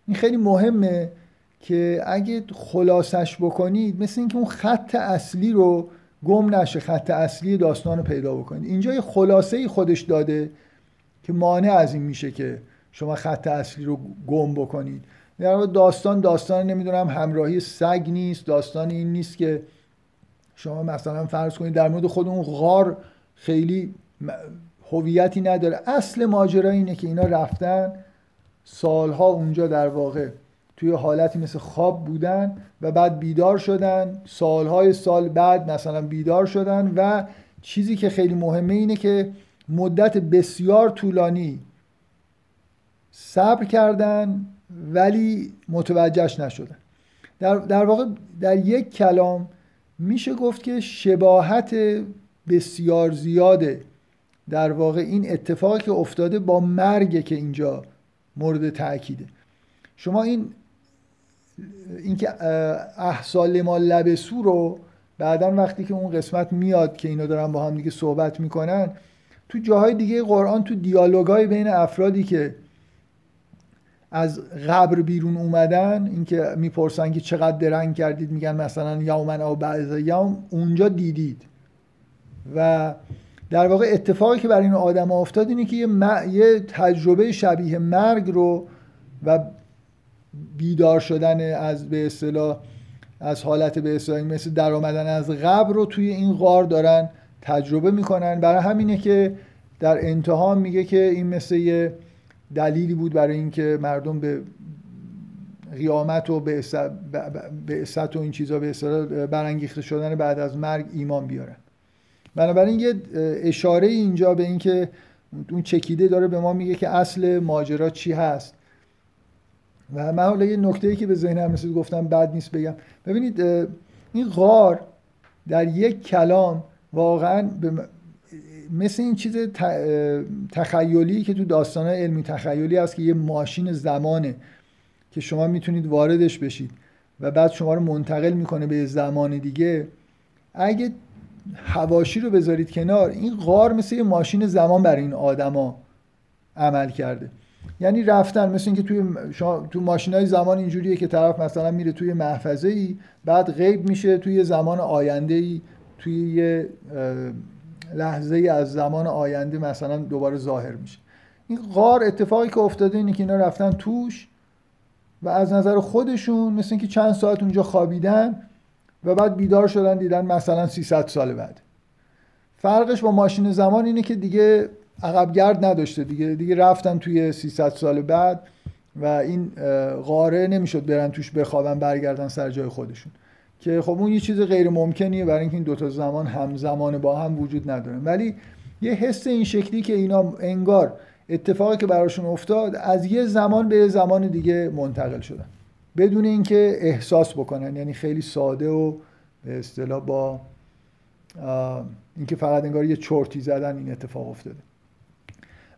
Speaker 1: این خیلی مهمه که اگه خلاصش بکنید مثل اینکه اون خط اصلی رو گم نشه خط اصلی داستان رو پیدا بکنید. اینجا یه خلاصه خودش داده که مانع از این میشه که شما خط اصلی رو گم بکنید. در داستان داستان نمی‌دونم همراهی سگ نیست داستان این نیست که شما مثلا فرض کنید در مورد خود اون غار خیلی هویتی نداره. اصل ماجرا اینه که اینا رفتن سالها اونجا در واقع توی حالتی مثل خواب بودن و بعد بیدار شدن. سالهای سال بعد مثلا بیدار شدن و چیزی که خیلی مهمه اینه که مدت بسیار طولانی صبر کردن ولی متوجهش نشدن. در, در واقع در یک کلام میشه گفت که شباهت بسیار زیاده در واقع این اتفاقی که افتاده با مرگ که اینجا مورد تاکیده شما این اینکه احسال ما لبسو رو بعدا وقتی که اون قسمت میاد که اینا دارن با هم دیگه صحبت می‌کنن تو جاهای دیگه قرآن تو دیالوگای بین افرادی که از قبر بیرون اومدن اینکه می‌پرسن که چقدر درنگ کردید میگن مثلا یومن او بعض یوم اونجا دیدید. و در واقع اتفاقی که برای این آدم افتاد اینه که یه, یه تجربه شبیه مرگ رو و بیدار شدن از به اصطلاح از حالت به اصطلاح مثل در آمدن از قبر رو توی این غار دارن تجربه می‌کنن. برای همینه که در انتها میگه که این مثل یه دلیلی بود برای اینکه مردم به قیامت و به اصط و این چیزا به برانگیخته شدن بعد از مرگ ایمان بیارن. بنابراین یه اشاره اینجا به اینکه اون چکیده داره به ما میگه که اصل ماجرا چی هست. و من حالا یه نکته ای که به ذهنم رسید گفتم بد نیست بگم. ببینید این غار در یک کلام واقعا مثل این چیز تخیلی که تو داستان علمی تخیلی هست که یه ماشین زمانه که شما می‌تونید واردش بشید و بعد شما رو منتقل می‌کنه به زمان دیگه. اگه هواشی رو بذارید کنار این غار مثل یه ماشین زمان برای این آدما عمل کرده. یعنی رفتن مثل اینکه توی شما تو ماشین های زمان اینجوریه که طرف مثلا میره توی محفظه ای بعد غیب میشه توی زمان آینده ای توی یه لحظه ای از زمان آینده مثلا دوباره ظاهر میشه. این غار اتفاقی که افتاده اینه که اینا رفتن توش و از نظر خودشون مثل اینکه چند ساعت اونجا خوابیدن و بعد بیدار شدن دیدن مثلا 300 سال بعد. فرقش با ماشین زمان اینه که دیگه عقبگرد نداشته دیگه دیگه رفتن توی 300 سال بعد و این قاره نمی‌شد برن توش بخوابن برگردن سر جای خودشون. که خب اون یه چیز غیر ممکنیه برای اینکه این دوتا زمان همزمان با هم وجود ندارن ولی یه حس این شکلی که اینا انگار اتفاقی که براشون افتاد از یه زمان به زمان دیگه منتقل شدن. بدون اینکه احساس بکنن یعنی خیلی ساده و به اصطلاح با اینکه فقط انگار یه چرتی زدن این اتفاق افتاده.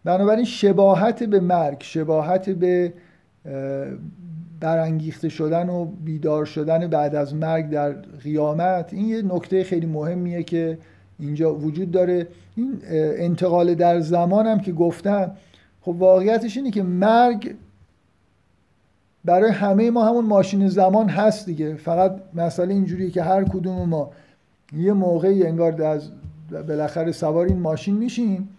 Speaker 1: بنابراین شباهت به مرگ شباهت به برانگیخته شدن و بیدار شدن بعد از مرگ در قیامت این یه نکته خیلی مهمیه که اینجا وجود داره. این انتقال در زمانم که گفتم خب واقعیتش اینه که مرگ برای همه ما همون ماشین زمان هست دیگه. فقط مسئله اینجوریه که هر کدوم ما یه موقعی انگار از بالاخره سوار این ماشین میشیم.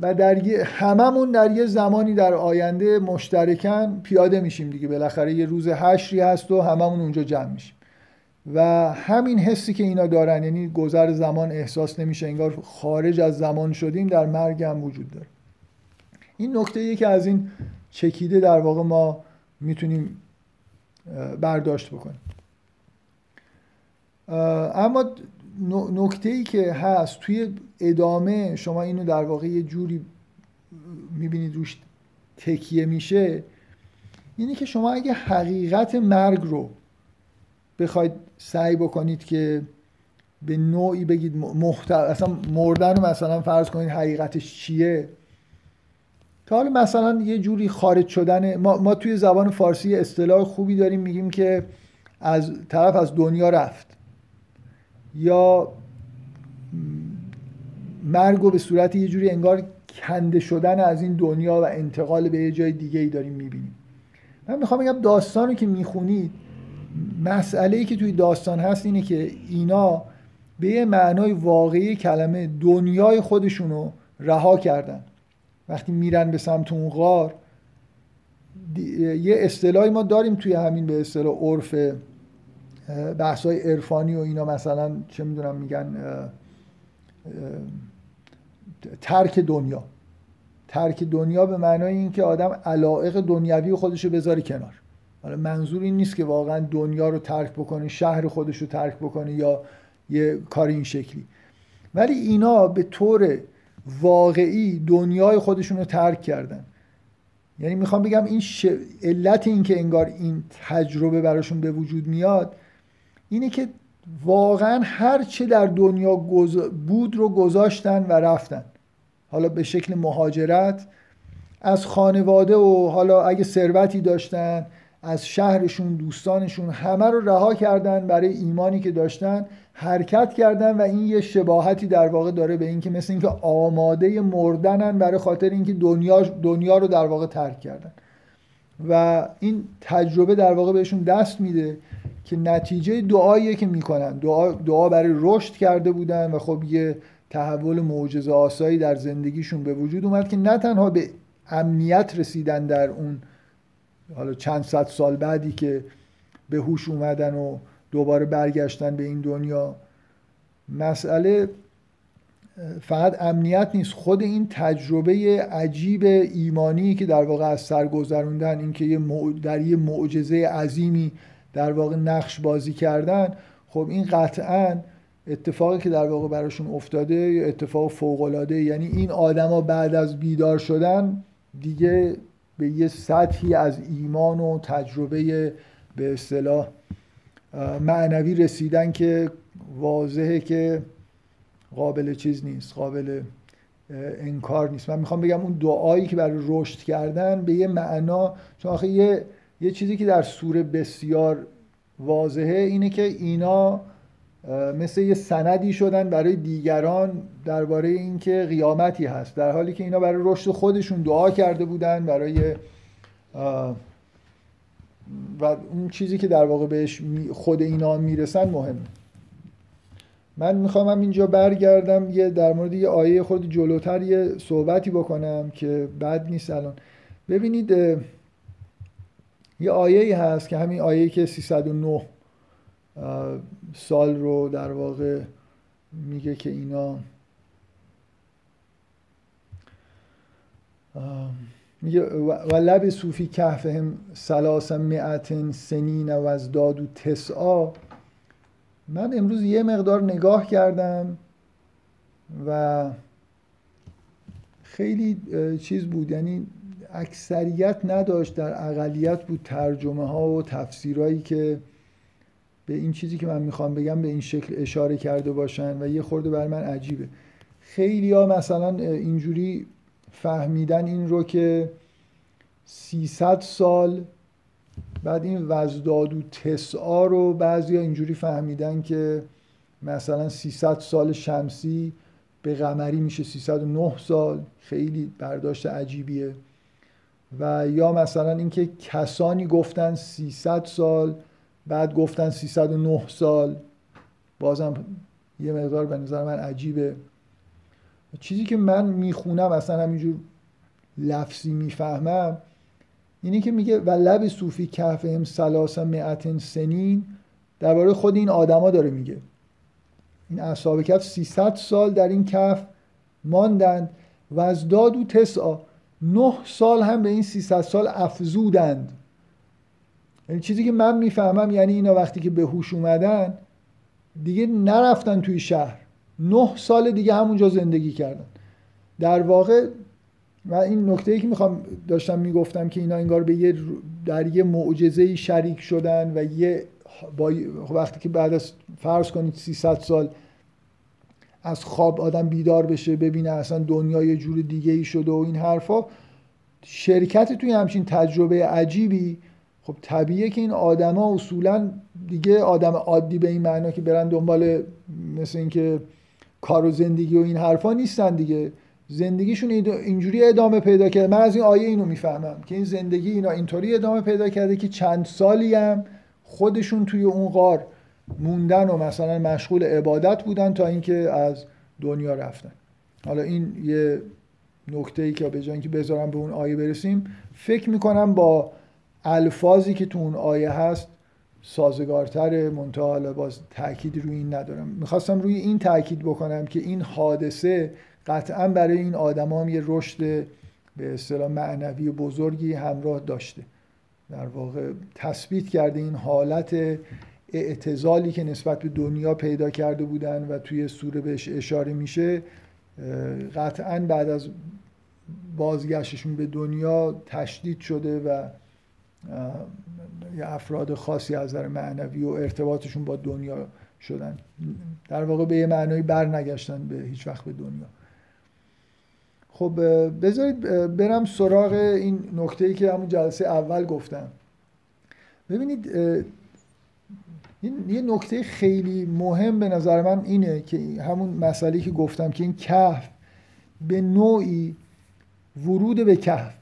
Speaker 1: و در هممون در یه زمانی در آینده مشترکن پیاده میشیم دیگه. بالاخره یه روز حشری هست و هممون اونجا جمع میشیم. و همین حسی که اینا دارن یعنی گذر زمان احساس نمیشه انگار خارج از زمان شدیم در مرگ هم وجود داره. این نکته که از این چکیده در واقع ما می‌تونیم برداشت بکنیم. اما نکته ای که هست توی ادامه شما اینو در واقع یه جوری می‌بینید روش تکیه میشه اینه که شما اگه حقیقت مرگ رو بخواید سعی بکنید که به نوعی بگید محتر... اصلا مردن رو مثلا فرض کنید حقیقتش چیه؟ تا حالا مثلا یه جوری خارج شدن ما, ما توی زبان فارسی اصطلاح خوبی داریم میگیم که از طرف از دنیا رفت. یا مرگ رو به صورت یه جوری انگار کنده شدن از این دنیا و انتقال به یه جای دیگه ای داریم می‌بینیم. من می‌خوام بگم داستان رو که می‌خونید مسئله ای که توی داستان هست اینه که اینا به یه معنای واقعی کلمه دنیای خودشون رو رها کردن. وقتی میرن به سمت اون غار یه اصطلاحی ما داریم توی همین به اصطلاح عرف بحث های عرفانی و اینا مثلا چه می‌دونم میگن ترک دنیا. ترک دنیا به معنای اینکه آدم علائق دنیوی خودش رو بذاره کنار. حالا منظور این نیست که واقعا دنیا رو ترک بکنه شهر خودش رو ترک بکنه یا یه کار این شکلی. ولی اینا به طور واقعی دنیای خودشون رو ترک کردن. یعنی می‌خوام بگم این ش... علت این که انگار این تجربه براشون به وجود میاد اینه که واقعا هر چه در دنیا بود رو گذاشتن و رفتن. حالا به شکل مهاجرت از خانواده و حالا اگه ثروتی داشتن از شهرشون دوستانشون همه رو رها کردن برای ایمانی که داشتن حرکت کردن و این یه شباهتی در واقع داره به اینکه مثل اینکه آماده مردنن برای خاطر اینکه دنیا دنیا رو در واقع ترک کردن. و این تجربه در واقع بهشون دست میده که نتیجه دعاییه که می‌کنن. دعا, دعا برای رشد کرده بودن و خب یه تحول معجزه آسایی در زندگیشون به وجود اومد که نه تنها به امنیت رسیدن در اون حالا چند صد سال بعدی که به هوش اومدن و دوباره برگشتن به این دنیا مسئله فقط امنیت نیست. خود این تجربه عجیب ایمانی که در واقع از سر گذروندن اینکه در یه معجزه عظیمی در واقع نقش بازی کردن خب این قطعا اتفاقی که در واقع براشون افتاده اتفاق فوق العاده یعنی این آدما بعد از بیدار شدن دیگه به یه سطحی از ایمان و تجربه به اصطلاح معنوی رسیدن که واضحه که قابل چیز نیست قابل انکار نیست. من می‌خوام بگم اون دعایی که برای رشد کردن به یه معنا چون آخه یه یه چیزی که در سوره بسیار واضحه اینه که اینا مثل یه سندی شدن برای دیگران درباره اینکه قیامتی هست. در حالی که اینا برای رشد خودشون دعا کرده بودن برای و اون چیزی که در واقع بهش خود اینا می‌رسن مهمه من می‌خوام اینجا برگردم یه در مورد یه آیه خود جلوتر یه صحبتی بکنم که بد نیست الان. ببینید یه آیه هست که همین آیه که 309 سال رو در واقع میگه که اینا میگه و لب صوفی کهفهم سلاس مئت سنین و از دادو تسعا. من امروز یه مقدار نگاه کردم و خیلی چیز بود. یعنی اکثریت نداشت در اقلیت بود ترجمه ها و تفسیرهایی که به این چیزی که من می‌خوام بگم به این شکل اشاره کرده باشن و یه خورده بر من عجیبه. خیلی ها مثلا اینجوری فهمیدن این رو که 300 سال بعد این وزداد و تسعا رو بعضی اینجوری فهمیدن که مثلا 300 سال شمسی به قمری میشه 309 سال. خیلی برداشت عجیبیه. و یا مثلا اینکه کسانی گفتن 300 سال بعد گفتن 309 سال. بازم یه مقدار به نظر من عجیبه. چیزی که من می‌خونم اصلا همینجور لفظی می‌فهمم اینی که میگه و لب صوفی کهفهم سلاس معتن سنین. درباره خود این آدما داره میگه. این اصحاب کف 300 سال در این کف ماندند و از داد و تسعا. نه سال هم به این 300 سال افزودند. یعنی چیزی که من می‌فهمم یعنی اینا وقتی که به هوش اومدن دیگه نرفتن توی شهر. نه سال دیگه همونجا زندگی کردن. در واقع و این نکته ای که می‌خوام داشتم می‌گفتم که اینا انگار به یه در یه معجزه شریک شدن و یه با وقتی که بعد از فرض کنید 300 سال از خواب آدم بیدار بشه ببینه اصلا دنیا یه جور دیگه ای شده و این حرفا. شرکت توی همچین تجربه عجیبی خب طبیعیه که این آدما اصولا دیگه آدم عادی به این معنا که برن دنبال مثل اینکه کار و زندگی و این حرفا نیستن دیگه. زندگیشون اینجوری ادامه پیدا کرده. من از این آیه اینو می‌فهمم که این زندگی اینا اینطوری ادامه پیدا کرده که چند سالی هم خودشون توی اون غار. موندن و مثلا مشغول عبادت بودن تا اینکه از دنیا رفتن. حالا این یه نکته ای که به جای اینکه بذارم به اون آیه برسیم فکر می‌کنم با الفاظی که تو اون آیه هست سازگارتر منتها حالا باز تاکید روی این ندارم. می‌خواستم روی این تاکید بکنم که این حادثه قطعا برای این آدم هم یه رشد به اصطلاح معنوی بزرگی همراه داشته. در واقع تثبیت کرده این حالت اعتزالی که نسبت به دنیا پیدا کرده بودن و توی سوره بهش اشاره میشه قطعا بعد از بازگشتشون به دنیا تشدید شده و یه افراد خاصی از نظر معنوی و ارتباطشون با دنیا شدن. در واقع به یه معنایی برنگشتن به هیچ وقت به دنیا. خب بذارید برم سراغ این نکته ای که همون جلسه اول گفتم. ببینید یه نکته خیلی مهم به نظر من اینه که همون مسئله که گفتم که این کهف به نوعی ورود به کهف.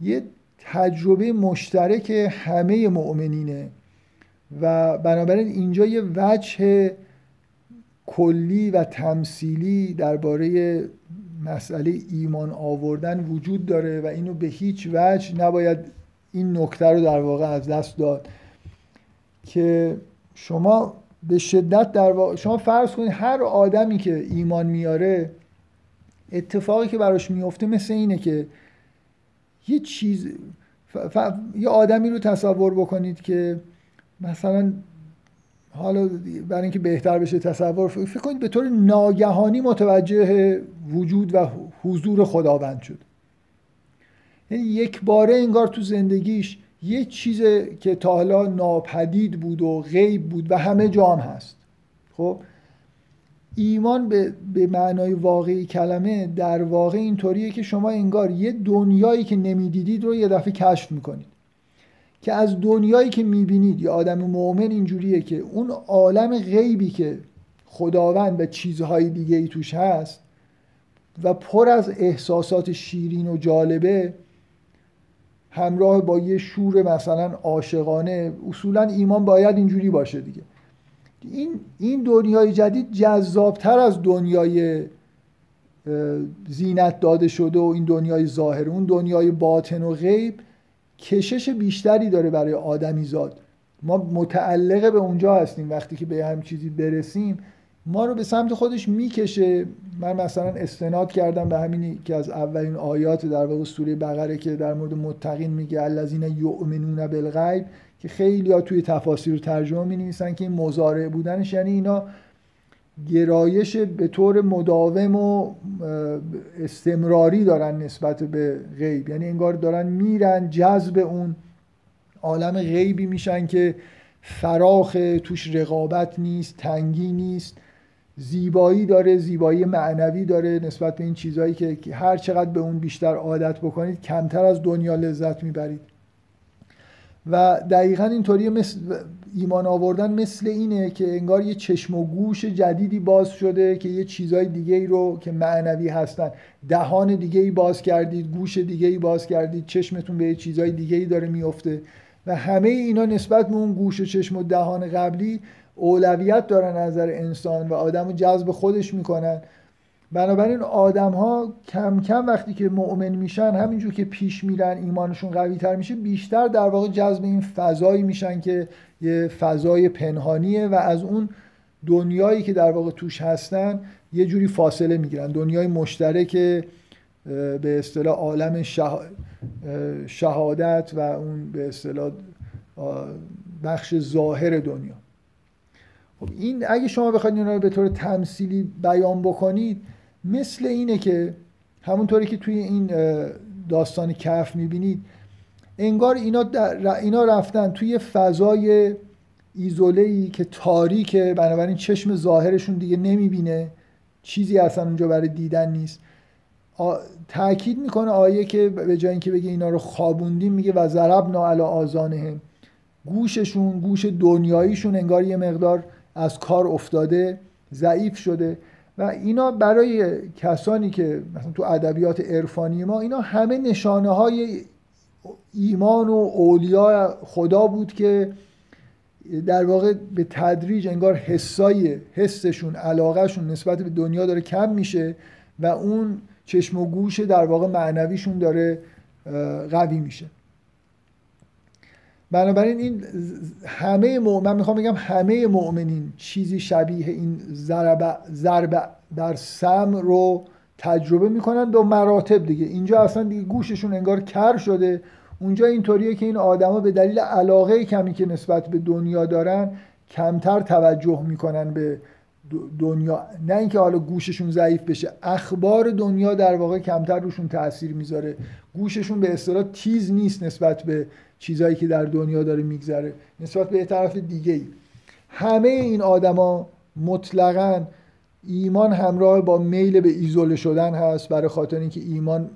Speaker 1: یه تجربه مشترک همه مؤمنینه و بنابراین اینجا یه وجه کلی و تمثیلی درباره مسئله ایمان آوردن وجود داره و اینو به هیچ وجه نباید این نکته رو در واقع از دست داد. که شما به شدت در واقع شما فرض کنید هر آدمی که ایمان میاره اتفاقی که براش میفته مثل اینه که یه چیز یه آدمی رو تصور بکنید که مثلا حالا برای اینکه بهتر بشه تصور فکر کنید به طور ناگهانی متوجه وجود و حضور خداوند شد. یعنی یک باره انگار تو زندگیش یه چیز که تا حالا ناپدید بود و غیب بود و همه جام هست. خب ایمان به, به معنای واقعی کلمه در واقع اینطوریه که شما انگار یه دنیایی که نمی‌دیدید رو یه دفعه کشف می‌کنید. که از دنیایی که می‌بینید یا آدم مؤمن اینجوریه که اون عالم غیبی که خداوند و چیزهای دیگه ای توش هست و پر از احساسات شیرین و جالبه همراه با یه شور مثلا عاشقانه اصولا ایمان باید اینجوری باشه دیگه. این این دنیای جدید جذابتر از دنیای زینت داده شده و این دنیای ظاهر. اون دنیای باطن و غیب کشش بیشتری داره برای آدمی زاد. ما متعلق به اونجا هستیم وقتی که به هم چیزی برسیم. ما رو به سمت خودش می‌کشه. من مثلا استناد کردم به همینی که از اولین آیات در واقع سوره بقره که در مورد متقین میگه الذین یؤمنون بالغیب که خیلی ها توی تفاسیر و ترجمه می نویسن که این مزارع بودنش. یعنی اینا گرایش به طور مداوم و استمراری دارن نسبت به غیب. یعنی انگار دارن میرن جذب اون عالم غیبی میشن که فراخ توش رقابت نیست تنگی نیست. زیبایی داره زیبایی معنوی داره نسبت به این چیزهایی که هر چقدر به اون بیشتر عادت بکنید کمتر از دنیا لذت می‌برید. و دقیقا اینطوری مثل ایمان آوردن مثل اینه که انگار یه چشم و گوش جدیدی باز شده که یه چیزای دیگه ای رو که معنوی هستن. دهان دیگه ای باز کردید گوش دیگه ای باز کردید چشمتون به چیزای دیگه ای داره میفته و همه اینا نسبت به اون گوش و چشم و دهان قبلی اولویت دارن نظر انسان و آدم رو جذب خودش می‌کنن. بنابراین آدم ها کم کم وقتی که مؤمن میشن همینجور که پیش میرن ایمانشون قوی تر میشه بیشتر در واقع جذب این فضایی میشن که یه فضای پنهانیه و از اون دنیایی که در واقع توش هستن یه جوری فاصله می‌گیرن. دنیای مشترک به اصطلاح عالم شهادت و اون به اصطلاح بخش ظاهر دنیا. خب این اگه شما بخواید اینا رو به طور تمثیلی بیان بکنید مثل اینه که همونطوری که توی این داستان کف می‌بینید انگار اینا, اینا رفتن توی فضای ایزوله ای که تاریکه بنابراین چشم ظاهرشون دیگه نمی‌بینه چیزی اصلا اونجا برای دیدن نیست. تاکید می‌کنه آیه که به جای اینکه بگه اینا رو خوابوندیم میگه و ضربنا علی آذانهم گوششون گوش دنیاییشون انگار یه مقدار از کار افتاده ضعیف شده و اینا برای کسانی که مثلا تو ادبیات عرفانی ما اینا همه نشانه های ایمان و اولیا خدا بود که در واقع به تدریج انگار حسای حسشون علاقهشون نسبت به دنیا داره کم میشه و اون چشم و گوش در واقع معنویشون داره قوی میشه. بنابراین این همه من می‌خوام بگم همه مؤمنین چیزی شبیه این ضرب در سم رو تجربه می‌کنن به مراتب دیگه. اینجا اصلا دیگه گوششون انگار کر شده. اونجا اینطوریه که این آدما به دلیل علاقه کمی که نسبت به دنیا دارن کمتر توجه می‌کنن به دنیا. نه اینکه حالا گوششون ضعیف بشه اخبار دنیا در واقع کمتر روشون تاثیر می‌ذاره. گوششون به اصطلاح تیز نیست نسبت به چیزایی که در دنیا داره میگذره نسبت به طرف دیگه ای همه این آدما مطلقا ایمان همراه با میل به ایزوله شدن هست برای خاطر اینکه ایمان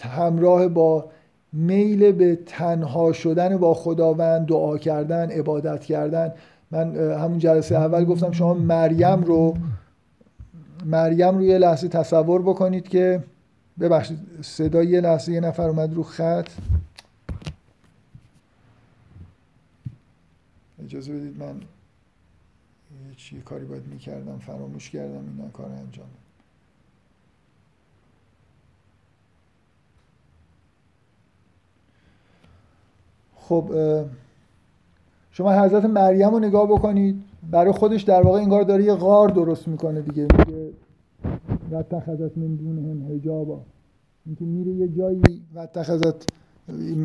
Speaker 1: همراه با میل به تنها شدن با خداوند دعا کردن عبادت کردن. من همون جلسه اول گفتم شما مریم رو مریم رو یه لحظه تصور بکنید که ببخشید صدای یه لحظه یه نفر اومد رو خط. اجازه بدید من یه کاری باید می‌کردم فراموش کردم اینا کار انجام خب شما حضرت مریم رو نگاه بکنید. برای خودش در واقع انگار داره یه غار درست می‌کنه دیگه. میگه و تخذت من دونهم حجابا. اینکه میره یه جایی و تخذت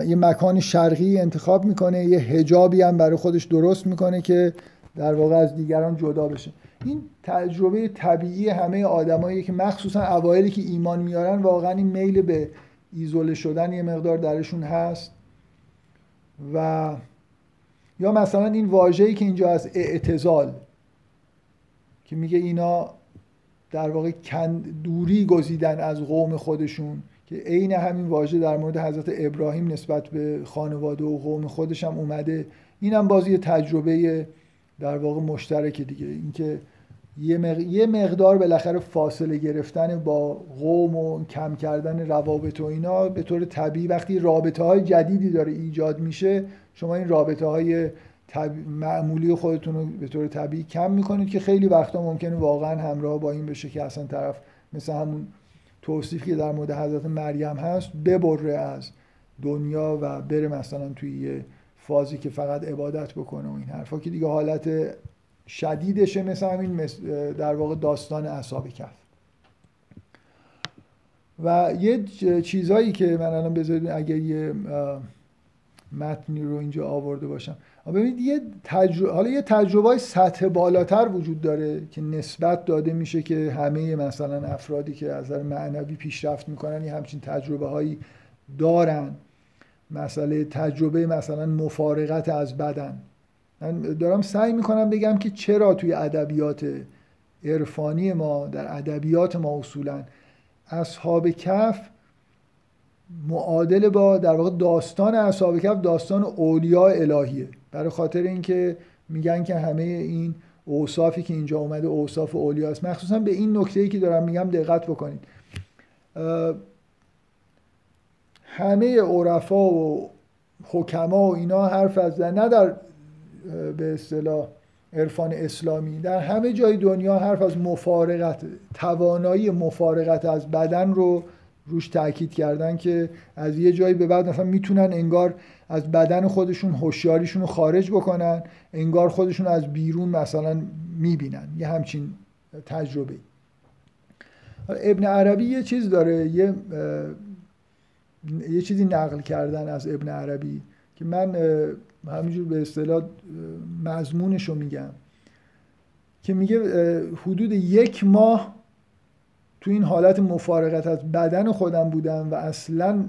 Speaker 1: یه مکان شرقی انتخاب می‌کنه یه هجابی هم برای خودش درست می‌کنه که در واقع از دیگران جدا بشه. این تجربه طبیعی همه آدمایی که مخصوصا اوایلی که ایمان میارن واقعا این میل به ایزوله شدن یه مقدار درشون هست. و یا مثلا این واژه‌ای که اینجا از اعتزال که میگه اینا در واقع دوری گزیدن از قوم خودشون. که عین همین واژه در مورد حضرت ابراهیم نسبت به خانواده و قوم خودش هم اومده. اینم بازی تجربه در واقع مشترک دیگه. اینکه یه مقدار بالاخره فاصله گرفتن با قوم و کم کردن روابط و اینا به طور طبیعی وقتی رابطه های جدیدی داره ایجاد میشه شما این رابطه های معمولی خودتون رو به طور طبیعی کم می‌کنید که خیلی وقتا ممکنه واقعا همراه با این بشه که اصلا طرف مثل همون توصیفی که در مورد حضرت مریم هست ببره از دنیا و بره مثلا توی یه فازی که فقط عبادت بکنه و این حرفا که دیگه حالت شدیدشه مثل همین در واقع داستان اصحاب کف و یه چیزایی که من الان بذارید اگر یه متنی رو اینجا آورده باشم. ببینید یه تجربه حالا یه تجربه سطح بالاتر وجود داره که نسبت داده میشه که همه مثلا افرادی که از نظر معنوی پیشرفت می‌کنن یه همچین تجربه هایی دارن. مسئله تجربه مثلا مفارقت از بدن. من دارم سعی می‌کنم بگم که چرا توی ادبیات عرفانی ما در ادبیات ما اصولا اصحاب کف معادل با در واقع داستان اصحاب کف داستان اولیاء الهیه. برای خاطر اینکه میگن که همه این اوصافی که اینجا اومده اوصاف اولیاست مخصوصا به این نکته ای که دارم میگم دقت بکنید. همه عرفا و حکما و اینا حرف از نه در به اصطلاح عرفان اسلامی در همه جای دنیا حرف از مفارقت توانایی مفارقت از بدن رو روش تاکید کردن که از یه جایی به بعد مثلا می‌تونن انگار از بدن خودشون هوشیاریشون رو خارج بکنن انگار خودشون از بیرون مثلا می‌بینن. یه همچین تجربه ابن عربی یه چیز داره یه یه چیزی نقل کردن از ابن عربی که من همینجور به اصطلاح مضمونش رو میگم. که میگه حدود یک ماه تو این حالت مفارقت از بدن خودم بودم و اصلا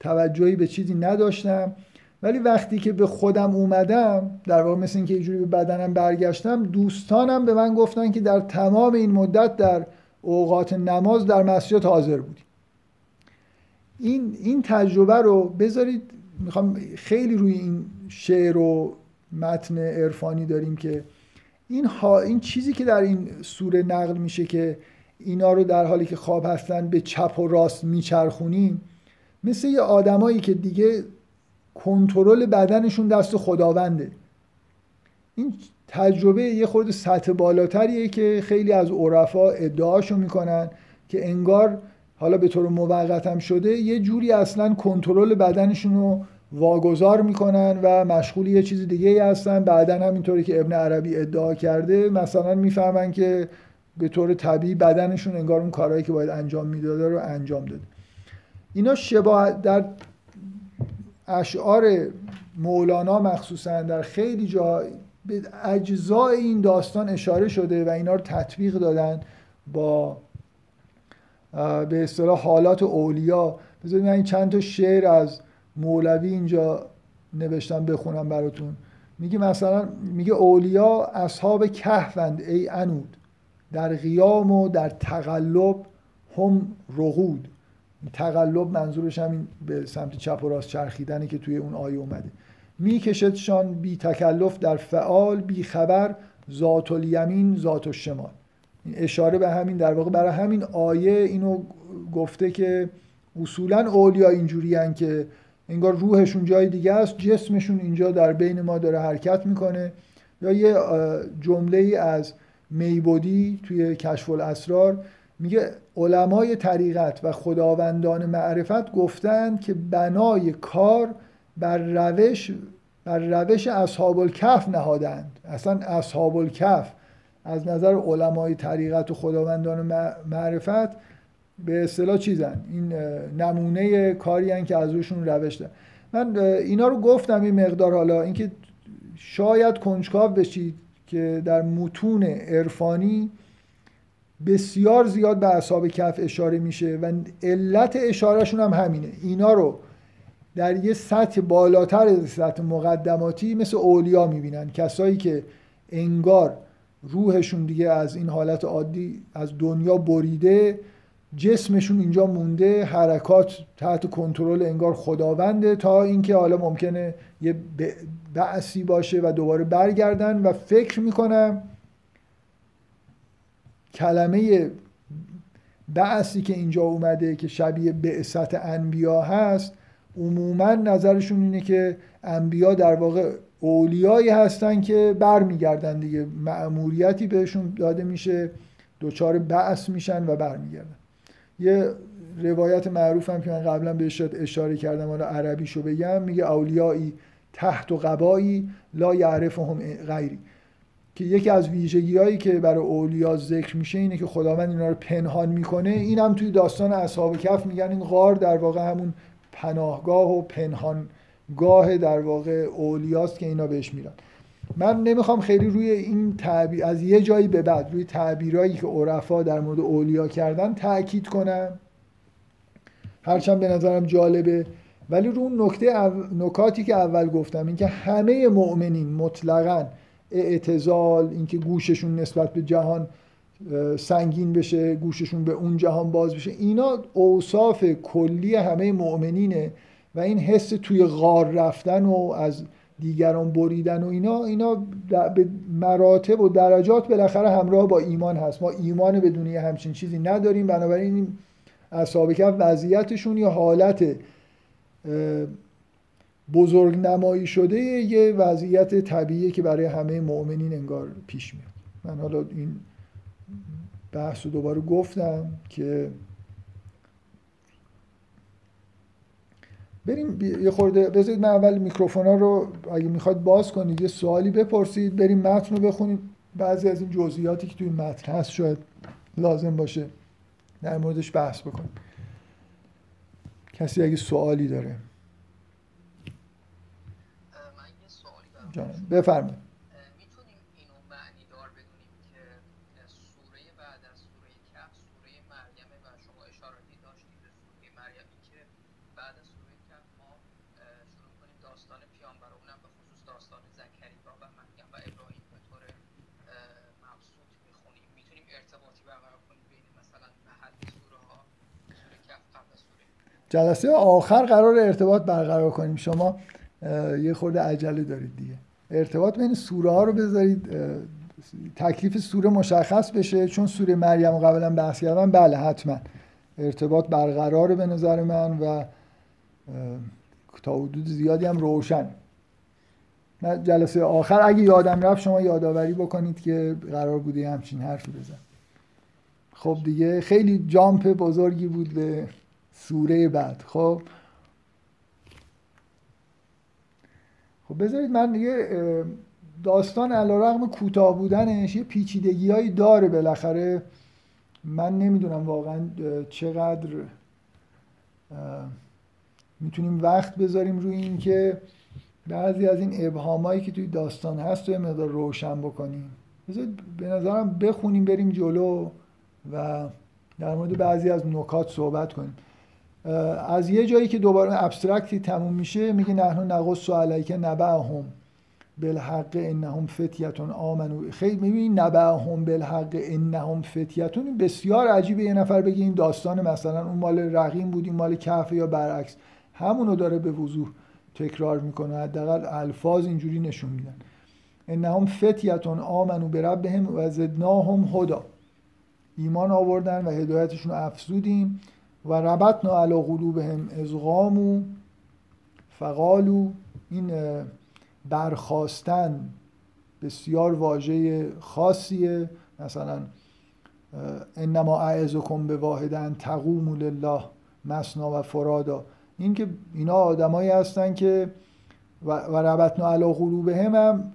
Speaker 1: توجهی به چیزی نداشتم. ولی وقتی که به خودم اومدم در واقع مثل اینکه یه به بدنم برگشتم دوستانم به من گفتن که در تمام این مدت در اوقات نماز در مسجد حاضر بودیم. این این تجربه رو بذارید می‌خوام خیلی روی این شعر و متن عرفانی داریم که این, ها این چیزی که در این سوره نقل میشه که اینا رو در حالی که خواب هستن به چپ و راست میچرخونیم مثل یه آدمایی که دیگه کنترل بدنشون دست خداونده. این تجربه یه خورده سطح بالاتریه که خیلی از عرفا ادعاشو می‌کنن که انگار حالا به طور موقت هم شده یه جوری اصلا کنترل بدنشون رو واگذار می‌کنن و مشغول یه چیز دیگه هستن. بعدا همینطوری که ابن عربی ادعا کرده مثلا می‌فهمن که به طور طبیعی بدنشون انگار اون کارهایی که باید انجام می‌داده رو انجام داده. اینا شباه در اشعار مولانا مخصوصا در خیلی جا به اجزای این داستان اشاره شده و اینا رو تطبیق دادن با به اصطلاح حالات اولیا. بذارید من این چند تا شعر از مولوی اینجا نوشتم بخونم براتون. میگه مثلا میگه اولیا اصحاب کهفند ای انود در قیام و در تقلب هم رغود تقلب منظورش همین به سمت چپ و راست چرخیدنه که توی اون آیه اومده. میکشدشان بی تکلف در فعال بی خبر ذات الیمین ذات الشمال. این اشاره به همین در واقع برای همین آیه اینو گفته که اصولا اولیا اینجوری که انگار روحشون جای دیگه است جسمشون اینجا در بین ما داره حرکت می‌کنه. یا یه جمله از میبودی توی کشف الاسرار میگه علمای طریقت و خداوندان معرفت گفتند که بنای کار بر روش بر روش اصحاب الکف نهادند. اصلا اصحاب الکف از نظر علمای طریقت و خداوندان معرفت به اصطلاح چیزن. این نمونه کاری که از روشون روش دارن. من اینا رو گفتم این مقدار حالا. اینکه شاید کنجکاو بشید که در متون عرفانی بسیار زیاد به اصحاب کف اشاره میشه و علت اشارهشون هم همینه. اینا رو در یه سطح بالاتر سطح مقدماتی مثل اولیا می‌بینن. کسایی که انگار روحشون دیگه از این حالت عادی از دنیا بریده جسمشون اینجا مونده حرکات تحت کنترل انگار خداونده تا اینکه حالا ممکنه یه بعثی باشه و دوباره برگردن و فکر می‌کنم کلمه بعثی که اینجا اومده که شبیه بعثت انبیا هست عموما نظرشون اینه که انبیا در واقع اولیایی هستن که برمیگردن دیگه. مأموریتی بهشون داده میشه دوچار بعث میشن و برمیگردن. یه روایت معروف که من قبلا بهش اشاره کردم حالا عربیشو بگم میگه اولیایی تحت و قبایی لا یعرفهم غیری. که یکی از ویژگی هایی که برای اولیا ذکر میشه اینه که خداوند اینا رو پنهان می‌کنه. این هم توی داستان اصحاب کف میگن. این غار در واقع همون پناهگاه و پنهانگاه در واقع اولیاست که اینا بهش میرن. من نمی‌خوام خیلی روی این تعبیر از یه جایی به بعد روی تعبیرایی که عرفا در مورد اولیا کردن تاکید کنم. هرچند به نظرم جالبه ولی رو اون نکته نکاتی که اول گفتم اینکه همه مؤمنین مطلقا اعتزال اینکه گوششون نسبت به جهان سنگین بشه گوششون به اون جهان باز بشه اینا اوصاف کلی همه مؤمنینه و این حس توی غار رفتن و از دیگران بریدن و اینا اینا به مراتب و درجات بالاخره همراه با ایمان هست. ما ایمان بدون یه همچین چیزی نداریم بنابراین این اصحاب کف وضعیتشون یا حالت بزرگ نمایی شده یه وضعیت طبیعی که برای همه مؤمنین انگار پیش میاد. من حالا این بحث رو دوباره گفتم که بریم یه خورده بذارید من اول میکروفون ها رو اگه می‌خواد باز کنید یه سوالی بپرسید بریم متن رو بخونید بعضی از این جزئیاتی که توی متن هست شاید لازم باشه در موردش بحث بکنیم. کسی اگه سوالی داره؟ بفرمایید. جلسه آخر قرار ارتباط برقرار کنیم. شما یه خورده عجله دارید دیگه. ارتباط بین سوره ها رو بذارید تکلیف سوره مشخص بشه. چون سوره مریم قبلا بحث کردم. بله حتما. ارتباط برقرار به نظر من و تا حدود زیادی هم روشن. جلسه آخر اگه یادم رفت شما یادآوری بکنید که قرار بوده همچین حرفی بزن خب دیگه خیلی جامپ بزرگی بود به سوره بعد. خب؟ خب بذارید من دیگه داستان علیرغم کوتاه بودنش یه پیچیدگی هایی داره بالاخره. من نمی‌دونم واقعا چقدر می‌تونیم وقت بذاریم روی این که بعضی از این ابهامایی که توی داستان هست رو مقدار روشن بکنیم. بذارید به نظرم بخونیم بریم جلو و در مورد بعضی از نکات صحبت کنیم. از یه جایی که دوباره ابسترکتی تموم میشه میگه نحن نقص علیک نبعهم بالحق انهم فتیتون آمنو. خیلی می‌بینی نبعهم بالحق انهم فتیتون؟ بسیار عجیبه یه نفر بگه این داستان مثلا اون مال رقیم بود این مال کهف یا برعکس. همونو داره به وضوح تکرار می‌کنه. حداقل الفاظ اینجوری نشون میدن. انهم فتیتون آمنو بربهم و زدناهم هدا. ایمان آوردن و هدایتشون رو افزودیم. و ربطنا علی قلوبهم ازغامو فقالو این برخواستن بسیار واژه خاصیه. مثلا انما اعزکم به واحدن تقوم لله مسنا و فرادا. این که اینا آدمایی هستن که و ربطنا علی قلوبهم هم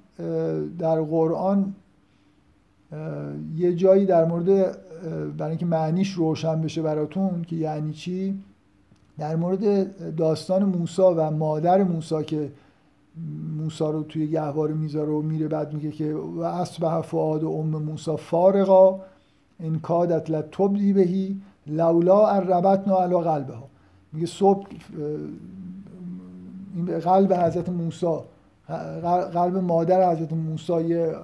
Speaker 1: در قرآن یه جایی در مورد برای اینکه معنیش روشن بشه براتون که یعنی چی؟ در مورد داستان موسا و مادر موسا که موسا رو توی گهواره می‌ذاره و میره بعد میگه که و اصبح فعاد و ام موسا فارقا ان کادت لتبدی بهی لولا ربطنا علی قلبها. میگه صبح این قلب حضرت موسی قلب مادر حضرت موسی یه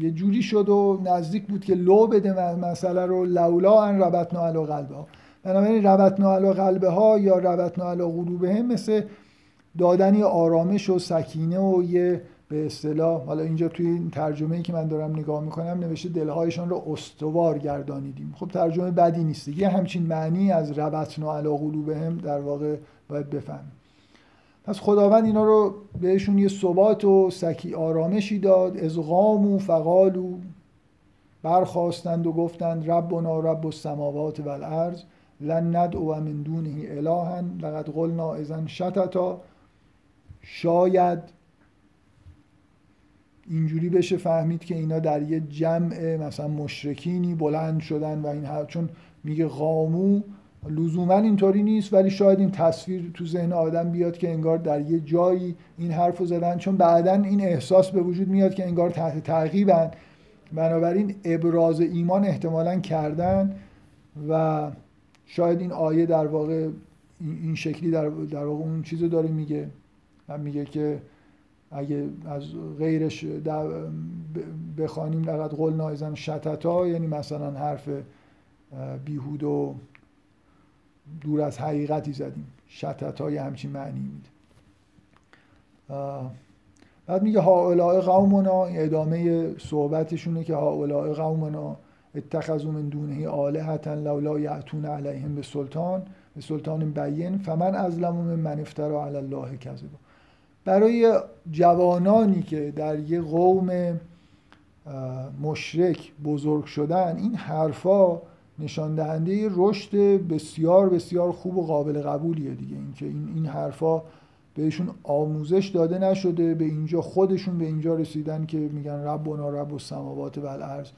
Speaker 1: یه جوری شد و نزدیک بود که لو بده مسئله رو لولا ان ربطنا علی قلبه ها بنابراین ربطنا علی قلبه ها یا ربطنا علی قلوبه هم مثل دادنی آرامش و سکینه و یه به اصطلاح حالا اینجا توی این ترجمه ای که من دارم نگاه می‌کنم نوشته دلهایشان رو استوار گردانیدیم. خب ترجمه بدی نیست یه همچین معنی از ربطنا علی قلوبه هم در واقع باید بفهمیم. پس خداوند اینا رو بهشون یه ثبات و سکی آرامشی داد از و فقالو برخواستند و گفتند ربنا رب السماوات و الارض لن ندعو من دونه الها لقد قلنا اذن شتتا. شاید اینجوری بشه فهمید که اینا در یه جمع مثلا مشرکینی بلند شدن و این چون میگه غامو لزوما اینطوری نیست ولی شاید این تصویر تو ذهن آدم بیاد که انگار در یه جایی این حرف رو زدن. چون بعدا این احساس به وجود میاد که انگار تحت تعقیبن. بنابراین ابراز ایمان احتمالا کردن و شاید این آیه در واقع این شکلی در, در واقع اون چیزو داره میگه. و میگه که اگه از غیرش بخوانیم فقط قول نایزن شتتا یعنی مثلا حرف بیهود و دور از حقیقتی زدیم. شتتا یه همچین معنی میده. بعد میگه هاولاء قومنا ادامه صحبتشونه که هاولاء قومنا اتخذوا من دونه آلهتا لولا یعتون علیهم به سلطان به سلطان بین فمن ازلم من من افترا علی الله کذبا. برای جوانانی که در یه قوم مشرک بزرگ شدن این حرفا نشان دهنده رشد بسیار بسیار خوب و قابل قبولیه دیگه. اینکه این این حرفا بهشون آموزش داده نشده به اینجا خودشون به اینجا رسیدن که میگن ربنا رب و سماوات و الارض.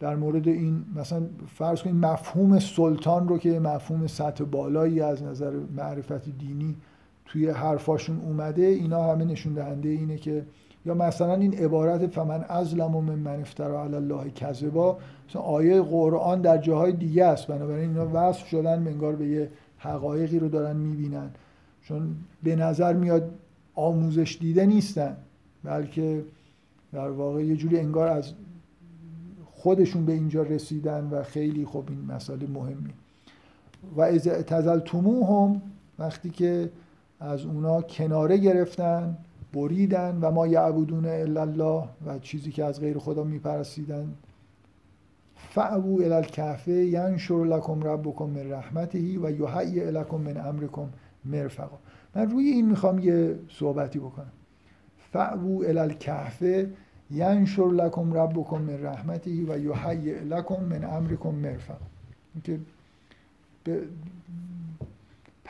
Speaker 1: در مورد این مثلا فرض کنید مفهوم سلطان رو که مفهوم سطح بالایی از نظر معرفت دینی توی حرفاشون اومده اینا همه نشون دهنده اینه که یا مثلا این عبارت فمن ازلم من من افترا علی الله کذبا مثلا آیه قرآن در جاهای دیگه است. بنابراین اینا وصف شدن منگار به یه حقایقی رو دارن می‌بینن. چون به نظر میاد آموزش دیده نیستن بلکه در واقع یه جوری انگار از خودشون به اینجا رسیدن و خیلی خب این مسئله مهمی و از تزل هم وقتی که از اونا کناره گرفتن بریدن و ما یعبدون الا الله و چیزی که از غیر خدا میپرستیدن. فعبو الکهفه ینشر لکم ربکم من رحمته و یحیی لکم من امرکم مرفقا. من روی این می‌خوام یه صحبتی بکنم. فعبو الکهفه ینشر لکم ربکم من رحمته و یحیی لکم من امرکم مرفقا. که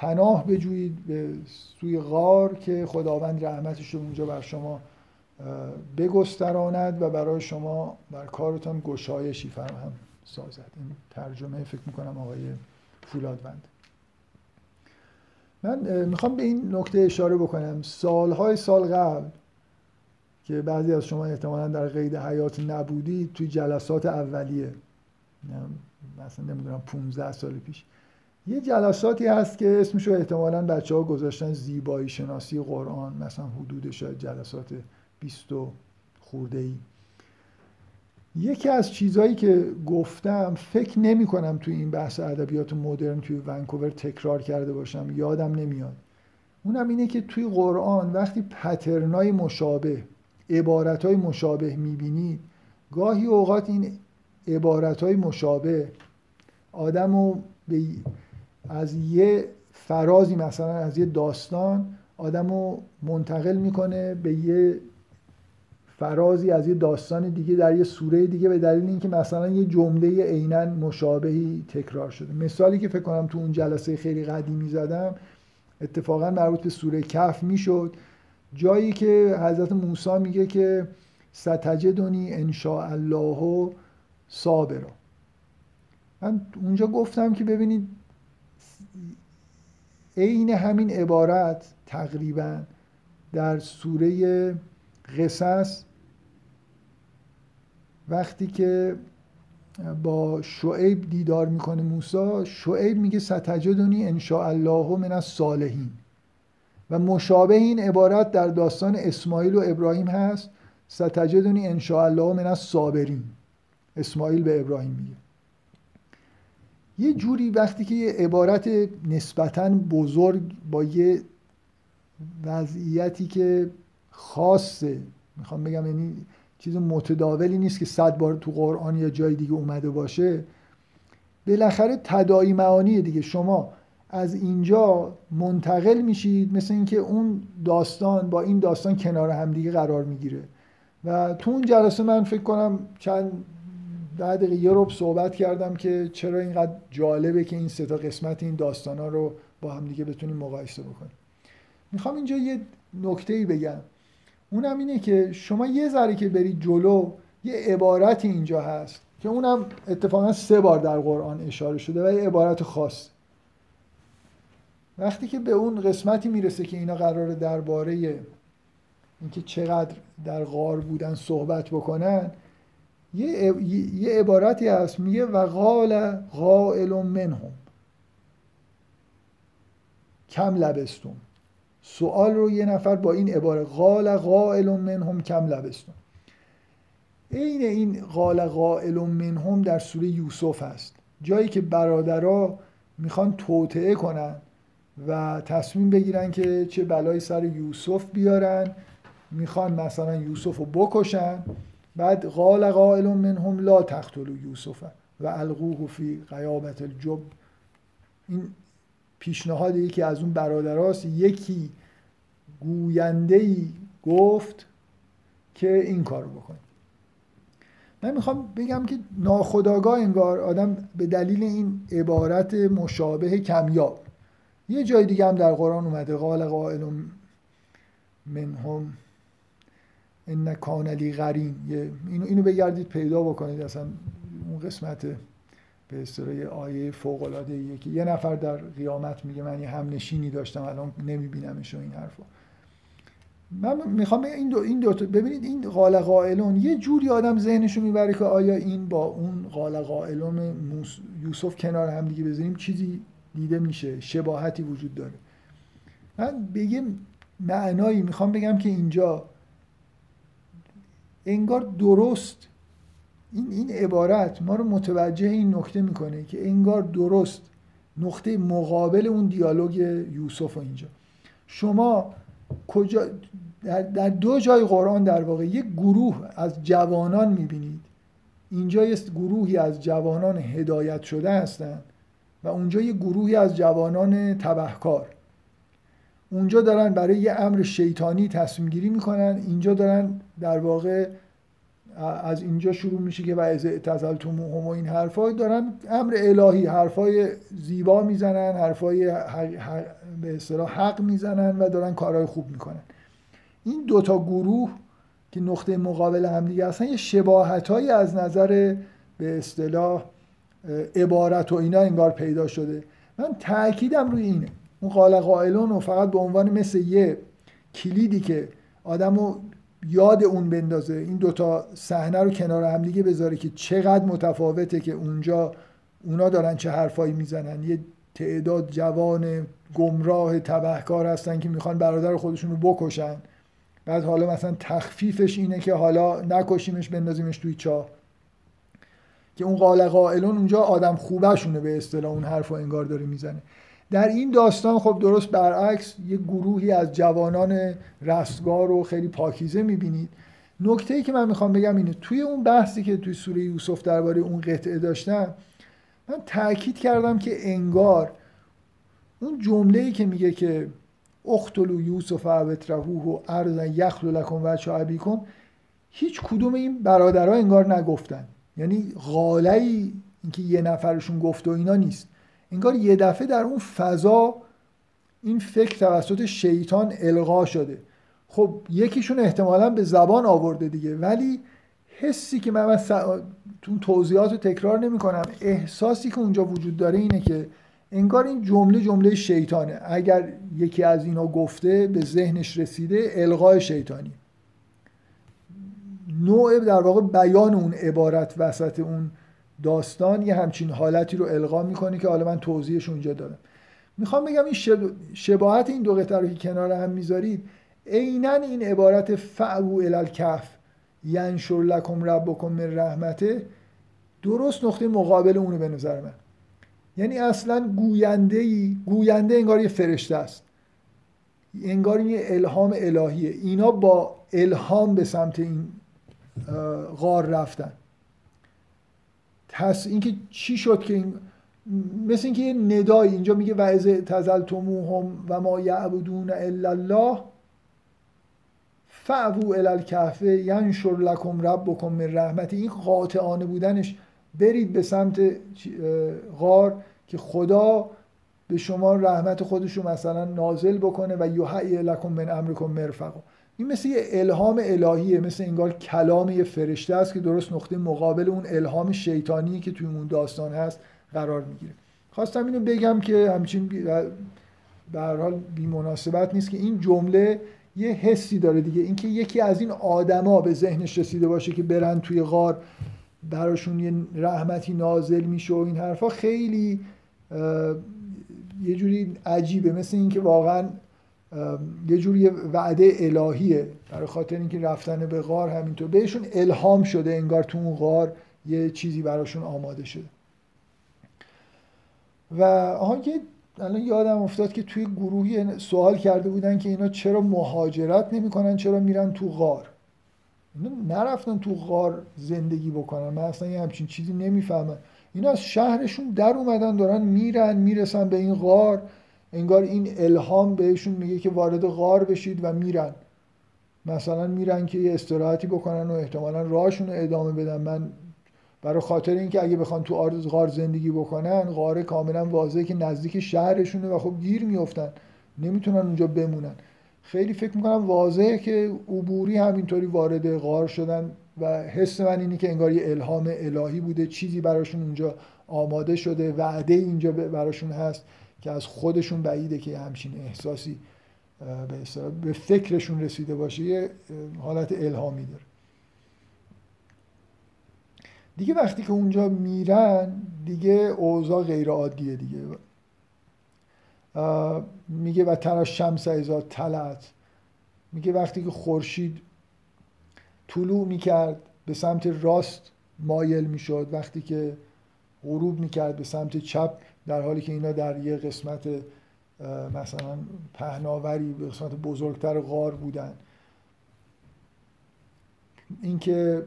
Speaker 1: پناه بجویید به سوی غار که خداوند رحمتش رو اونجا بر شما بگستراند و برای شما بر کارتان گشایشی فراهم سازد. این ترجمه فکر می‌کنم آقای فولادوند. من می‌خوام به این نکته اشاره بکنم. سالهای سال قبل که بعضی از شما احتمالا در قید حیات نبودید توی جلسات اولیه مثلا نمی‌دونم 15 سال پیش یه جلساتی هست که اسمش رو احتمالا بچه ها گذاشتن زیبایی شناسی قرآن مثلا حدود شاید جلسات 20 خورده ای یکی از چیزهایی که گفتم فکر نمی کنم توی این بحث ادبیات مدرن توی ونکوور تکرار کرده باشم یادم نمیاد. اونم اینه که توی قرآن وقتی پترنای مشابه عبارتهای مشابه می‌بینید گاهی اوقات این عبارتهای مشابه آدم رو به از یه فرازی مثلا از یه داستان آدم رو منتقل می‌کنه به یه فرازی از یه داستان دیگه در یه سوره دیگه به دلیل اینکه مثلا یه جمله عینا مشابهی تکرار شده. مثالی که فکر کنم تو اون جلسه خیلی قدیمی زدم اتفاقا مربوط به سوره کف می‌شد. جایی که حضرت موسی میگه که ستجدونی ان الله صابرا. من اونجا گفتم که ببینید عین همین عبارت تقریبا در سوره قصص وقتی که با شعیب دیدار می‌کنه موسی شعیب میگه ستجدونی ان الله من الصالحین. و مشابه این عبارت در داستان اسماعیل و ابراهیم هست ستجدونی ان الله من الصابرین. اسماعیل به ابراهیم میگه. یه جوری وقتی که یه عبارت نسبتا بزرگ با یه وضعیتی که خاصه می‌خوام بگم یعنی چیز متداولی نیست که صد بار تو قرآن یا جای دیگه اومده باشه بالاخره تداعی معانی دیگه. شما از اینجا منتقل میشید مثل اینکه اون داستان با این داستان کنار همدیگه قرار می‌گیره. و تو اون جلسه من فکر کنم چند ده دقیقه یه رب صحبت کردم که چرا اینقدر جالبه که این سه تا قسمت این داستان ها رو با هم دیگه بتونیم مقایسه بکنیم. می‌خوام اینجا یه نکته ای بگم. اونم اینه که شما یه ذره که برید جلو یه عبارتی اینجا هست که اونم اتفاقا سه بار در قرآن اشاره شده و یه عبارت خاص. وقتی که به اون قسمتی می‌رسه که اینا قراره درباره اینکه چقدر در غار بودن صحبت بکنن یه, یه عبارتی هست. میگه و قال قائل منهم. کم لبستون سوال رو یه نفر با این عباره قال قائل منهم کم لبستون عین این قال قائل منهم در سوره یوسف هست. جایی که برادرها می‌خوان توطعه کنن و تصمیم بگیرن که چه بلایی سر یوسف بیارن می‌خوان مثلا یوسف رو بکشن. بعد قال قائل منهم لا تقتلوا یوسف و القوه فی قیابت الجب. این پیشنهاد یکی از اون برادراست. یکی گوینده ای گفت که این کار بکنید من می‌خوام بگم که ناخداگاه انگار آدم به دلیل این عبارت مشابه کمیاب. یه جای دیگه هم در قرآن اومده قال قائل منهم ان کان لی قرین اینو اینو بگردید پیدا بکنید. اصلا اون قسمت به اصطلاح آیه فوق العاده که یه نفر در قیامت میگه من یه همنشینی داشتم الان نمیبینمش و این حرفا. من می‌خوام این دو این دو ببینید این قال قائلون یه جوری آدم ذهنشو می‌بره که آیا این با اون قال قائلون یوسف کنار هم دیگه بذاریم چیزی دیده میشه شباهتی وجود داره. من بگیم معنایی می‌خوام بگم که اینجا انگار درست. این این عبارت ما رو متوجه این نکته می‌کنه که انگار درست نقطه مقابل اون دیالوگ یوسف و اینجا. شما کجا در, در دو جای قرآن در واقع یک گروه از جوانان می‌بینید. اینجا یه گروهی از جوانان هدایت شده هستند و اونجا یه گروهی از جوانان تبهکار. اونجا دارن برای یه امر شیطانی تصمیم گیری می‌کنن. اینجا دارن در واقع از اینجا شروع میشه که و از اعتزلتم و این حرفای دارن امر الهی حرفای زیبا می‌زنن حرفای حق به اصطلاح حق می‌زنن و دارن کارهای خوب می‌کنن. این دوتا گروه که نقطه مقابل هم دیگه هستن یه شباهت از نظر به اصطلاح عبارت و اینا انگار پیدا شده. من تاکیدم روی اینه. اون قال قائلون و فقط به عنوان مثل یه کلیدی که آدمو یاد اون بندازه این دوتا صحنه رو کنار هم دیگه بذاره که چقدر متفاوته که اونجا اونا دارن چه حرفایی می‌زنن. یه تعداد جوان گمراه تبهکار هستن که می‌خوان برادر خودشون رو بکشن. بعد حالا مثلا تخفیفش اینه که حالا نکشیمش بندازیمش توی چاه که اون قال قائلون اونجا آدم خوبشونه به اصطلاح اون حرف انگار داره می‌زنه. در این داستان خب درست برعکس یه گروهی از جوانان رستگار رو خیلی پاکیزه می‌بینید. نکته ای که من می‌خوام بگم اینه توی اون بحثی که توی سوره یوسف درباره اون قطعه داشتم من تاکید کردم که انگار اون جمله ای که میگه که اختلو یوسف اوترهوه و ارزا یخلو لکن و ابیکم هیچ کدوم این برادرها انگار نگفتن. یعنی غالهی اینکه یه نفرشون گفت و اینا نیست. انگار یه دفعه در اون فضا این فکر توسط شیطان القا شده. خب یکیشون احتمالا به زبان آورده دیگه ولی حسی که من تو توضیحات رو تکرار نمی کنم احساسی که اونجا وجود داره اینه که انگار این جمله جمله شیطانه. اگر یکی از اینا گفته به ذهنش رسیده القای شیطانی. نوع در واقع بیان اون عبارت وسط اون داستان یه همچین حالتی رو القا می‌کنه که حالا من توضیحش اونجا دارم. می‌خوام بگم این شباهت این دو قطعه رو که کنار هم می‌ذارید عینا این عبارت فعو الالکف ینشر لکم ربکم من رحمته درست نقطه مقابل اونو به نظر من. یعنی اصلا گوینده ای گوینده انگار یه فرشته است. انگار این الهام الهیه. اینا با الهام به سمت این غار رفتن. پس اینکه چی شد که این مثل اینکه یه ندای اینجا میگه و از تزلتموهم و ما یعبدون الا الله فعبو الالکهفه ینشر لکم ربکم من رحمتی این قاطعانه بودنش برید به سمت غار که خدا به شما رحمت خودش رو مثلا نازل بکنه و یحیی لکم من امرکم مرفقا. این مثل یه الهام الهیه مثل انگار کلام یه فرشته است که درست نقطه مقابل اون الهام شیطانی که توی اون داستان هست قرار می‌گیره. خواستم اینو بگم که همچین به هر حال بی مناسبت نیست که این جمله یه حسی داره دیگه. اینکه یکی از این آدما به ذهنش رسیده باشه که برن توی غار براشون یه رحمتی نازل میشه و این حرفا خیلی یه جوری عجیبه. مثل اینکه واقعا یه جوری وعده الهیه. برای خاطر اینکه رفتن به غار همینطور. بهشون الهام شده انگار تو اون غار یه چیزی براشون آماده شده. و آها یه الان یادم افتاد که توی گروهی سوال کرده بودن که اینا چرا مهاجرت نمی‌کنن چرا میرن تو غار؟ اینا نرفتن تو غار زندگی بکنن. من اصلا یه همچین چیزی نمی‌فهمم. اینا از شهرشون در اومدن دارن میرن می‌رسن به این غار. انگار این الهام بهشون میگه که وارد غار بشید و میرن. مثلا میرن که یه استراحتی بکنن و احتمالا راهشون رو ادامه بدن. من برای خاطر اینکه اگه بخوان تو غار زندگی بکنن غار کاملا واضحه که نزدیک شهرشونه و خب گیر میفتن نمی‌تونن اونجا بمونن. خیلی فکر می‌کنم واضحه که عبوری همینطوری وارد غار شدن و حس من اینه که انگار یه الهام الهی بوده. چیزی براشون اونجا آماده شده. وعده اینجا براشون هست. که از خودشون بعیده که همچین احساسی به, به فکرشون رسیده باشه یه حالت الهامی داره. دیگه وقتی که اونجا میرن دیگه اوضاع غیر عادیه دیگه میگه و ترا شمس ایزا تلت میگه وقتی که خورشید طلوع می‌کرد به سمت راست مایل می‌شد. وقتی که غروب می‌کرد به سمت چپ در حالی که اینا در یه قسمت مثلا پهناوری به قسمت بزرگتر غار بودن. اینکه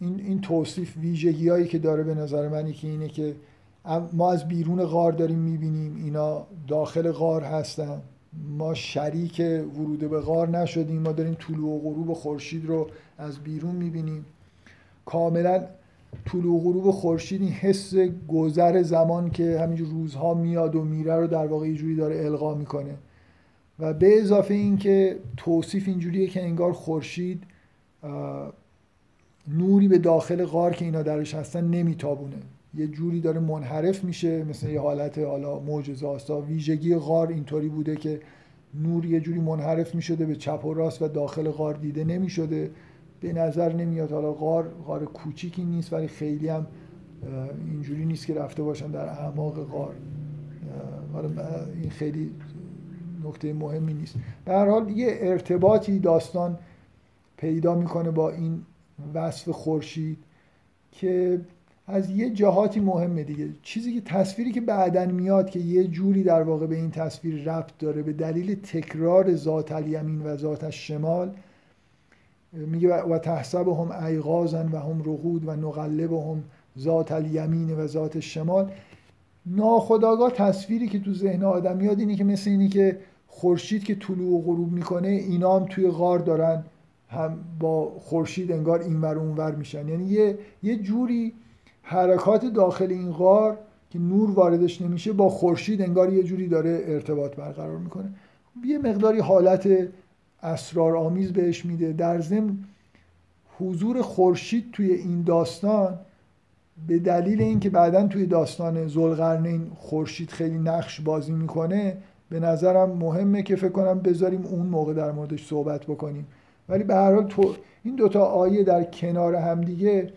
Speaker 1: این, این توصیف ویژگی هایی که داره به نظر من که اینه که ما از بیرون غار داریم می‌بینیم اینا داخل غار هستن. ما شریک ورود به غار نشدیم. ما داریم طلوع و غروب خورشید رو از بیرون می‌بینیم. کاملا طلوع غروب خورشید این حس گذر زمان که همینجور روزها میاد و میره رو در واقع جوری داره القا می‌کنه. و به اضافه اینکه توصیف اینجوریه که انگار خورشید نوری به داخل غار که اینا درش هستن نمیتابونه. یه جوری داره منحرف میشه مثل یه حالت حالا معجزه ویژگی غار اینطوری بوده که نور یه جوری منحرف می‌شده به چپ و راست و داخل غار دیده نمی‌شده. به نظر نمیاد. حالا غار غار کوچیکی نیست ولی خیلی هم اینجوری نیست که رفته باشن در اعماق غار. حالا این خیلی نکته مهمی نیست. به هر حال یه ارتباطی داستان پیدا می‌کنه با این وصف خورشید که از یه جهاتی مهمه دیگه. چیزی که تصویری که بعدا میاد که یه جوری در واقع به این تصویر ربط داره به دلیل تکرار ذات الیمین و ذات شمال میگه و تحسب هم ایغازن و هم رقود و نقلب هم ذات الیمین و ذات شمال. ناخداگاه تصویری که تو ذهن آدم میاد اینه که مثل اینی که خورشید که طلوع و غروب می‌کنه اینا هم توی غار دارن. هم با خورشید انگار اینور اونور میشن. یعنی یه یه جوری حرکات داخل این غار که نور واردش نمیشه با خورشید انگار یه جوری داره ارتباط برقرار می‌کنه. یه مقداری حالت اسرارآمیز بهش میده. در ضمن حضور خورشید توی این داستان به دلیل اینکه بعدا توی داستان زلقرنین خورشید خیلی نقش بازی می‌کنه به نظرم مهمه که فکر کنم بذاریم اون موقع در موردش صحبت بکنیم. ولی به هر حال تو این دوتا آیه در کنار همدیگه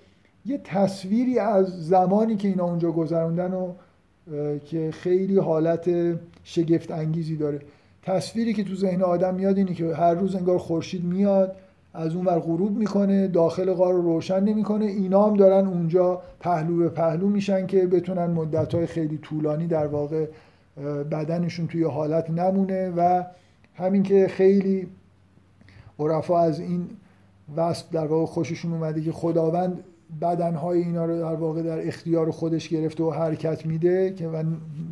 Speaker 1: یه تصویری از زمانی که اینا اونجا گذروندن و که خیلی حالت شگفت انگیزی داره. تصویری که تو ذهن آدم میاد اینه که هر روز انگار خورشید میاد از اون ور غروب می‌کنه داخل غار رو روشن نمی‌کنه. اینا هم دارن اونجا پهلو به پهلو میشن که بتونن مدت خیلی طولانی در واقع بدنشون توی حالت نمونه و همین که خیلی عرفا از این وصف در واقع خوششون اومده که خداوند بدنهای اینا رو در واقع در اختیار خودش گرفته و حرکت میده که و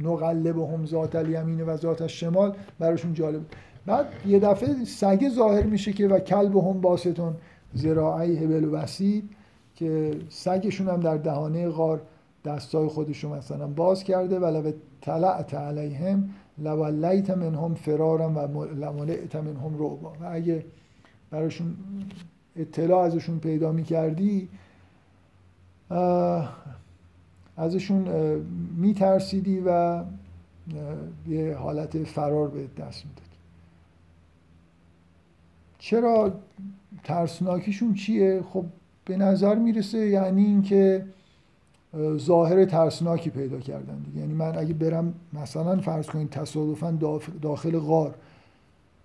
Speaker 1: نقلب هم ذات الیمین و ذات شمال براشون جالب. بعد یه دفعه سگه ظاهر میشه که و کلب هم باستون زراعی هبل و وسید که سگشون هم در دهانه غار دستای خودش رو مثلا باز کرده ولو طلعت علیهم لولیت منهم فرارا و لملئت منهم رعبا. و اگه براشون اطلاع ازشون پیدا می‌کردی ازشون میترسیدی و یه حالت فرار به دست می‌دادی چرا ترسناکیشون چیه؟ خب به نظر می‌رسه یعنی اینکه ظاهر ترسناکی پیدا کردن دیگه یعنی من اگه برم مثلا فرض کنید تصادفا داخل غار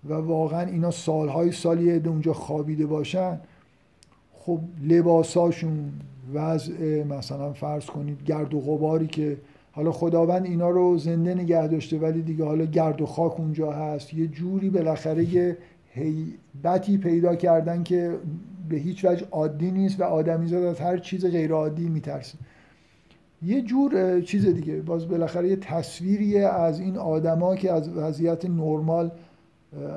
Speaker 1: و واقعا اینا سالهای سالی اونجا خوابیده باشن خب لباساشون وضع مثلا فرض کنید گرد و غباری که حالا خداوند اینا رو زنده نگه داشته ولی دیگه حالا گرد و خاک اونجا هست. یه جوری بالاخره یه هیبتی پیدا کردن که به هیچ وجه عادی نیست و آدمیزاد از هر چیز غیر عادی میترسه. یه جور چیز دیگه. باز بالاخره یه تصویریه از این آدما که از وضعیت نرمال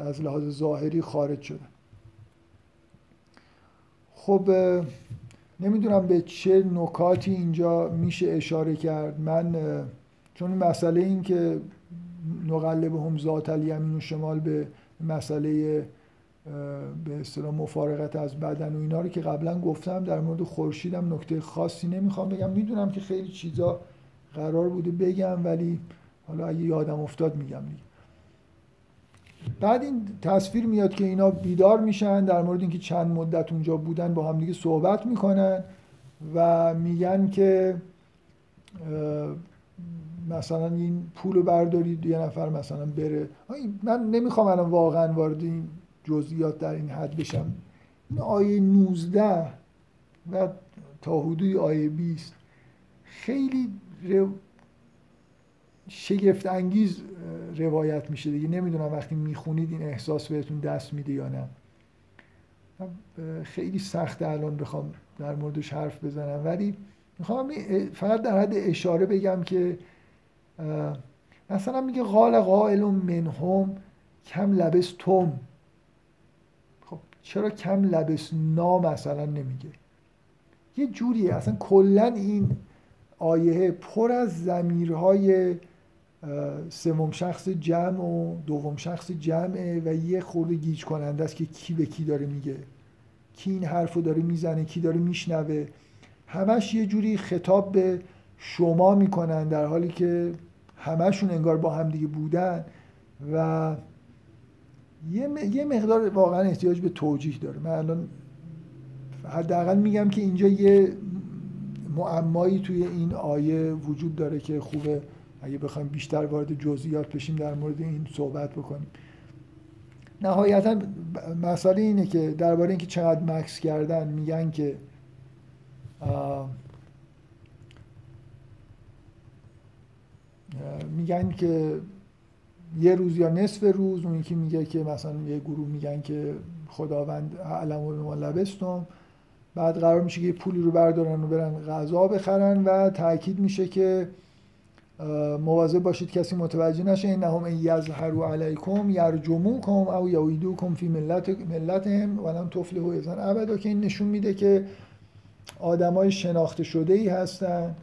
Speaker 1: از لحاظ ظاهری خارج شدن. خب نمی‌دونم به چه نکاتی اینجا میشه اشاره کرد. من چون مسئله این که نقلب هم ذات الیمین و شمال به مسئله به اصطلاح مفارقت از بدن و اینا رو که قبلا گفتم در مورد خورشیدم نکته خاصی نمی‌خوام بگم. می‌دونم که خیلی چیزا قرار بوده بگم ولی حالا اگه یادم افتاد میگم دیگه. بعد این تصویر میاد که اینا بیدار میشن در مورد اینکه چند مدت اونجا بودن با هم دیگه صحبت می‌کنن و میگن که مثلا این پول رو بردارید یه نفر مثلا بره. من نمی‌خوام الان واقعا وارد این جزئیات در این حد بشم. این آیه 19 و تا حدود آیه 20 خیلی شگفت انگیز روایت میشه دیگه. نمی‌دونم وقتی می‌خونید این احساس بهتون دست میده یا نه. خیلی سخت الان بخوام در موردش حرف بزنم. ولی می‌خوام فقط در حد اشاره بگم که مثلا میگه قال قائل منهم کم لبس توم خب چرا کم لبس نا مثلا نمیگه؟ یه جوریه. اصلا کلا این آیه پر از زمیرهای سوم شخص جمع و دوم شخص جمعه و یه خورده گیج کننده است که کی به کی داره میگه. کی این حرف رو داره می‌زنه کی داره میشنوه. همش یه جوری خطاب به شما می‌کنن در حالی که همشون انگار با هم دیگه بودن و یه مقدار واقعا احتیاج به توجیه داره. من الان حداقل میگم که اینجا یه معمایی توی این آیه وجود داره که خوبه. اگه بخوایم بیشتر وارد جزئیات بشیم در مورد این صحبت بکنیم. نهایتا مسئله اینه که درباره اینکه چقدر مکس کردن میگن که میگن که یه روز یا نصف روز اون یکی میگه که مثلا یه گروه میگن که خداوند علم و ما لبستم بعد قرار میشه که یه پولی رو بردارن و برن غذا بخرن و تاکید میشه که مواظب باشید کسی متوجه نشه انهم ان یظهروا علیکم یرجموکم او یعیدوکم فی ملت ملتهم ولن تفلحوا اذا ابدا که این نشون میده که آدمای شناخته شده ای هستن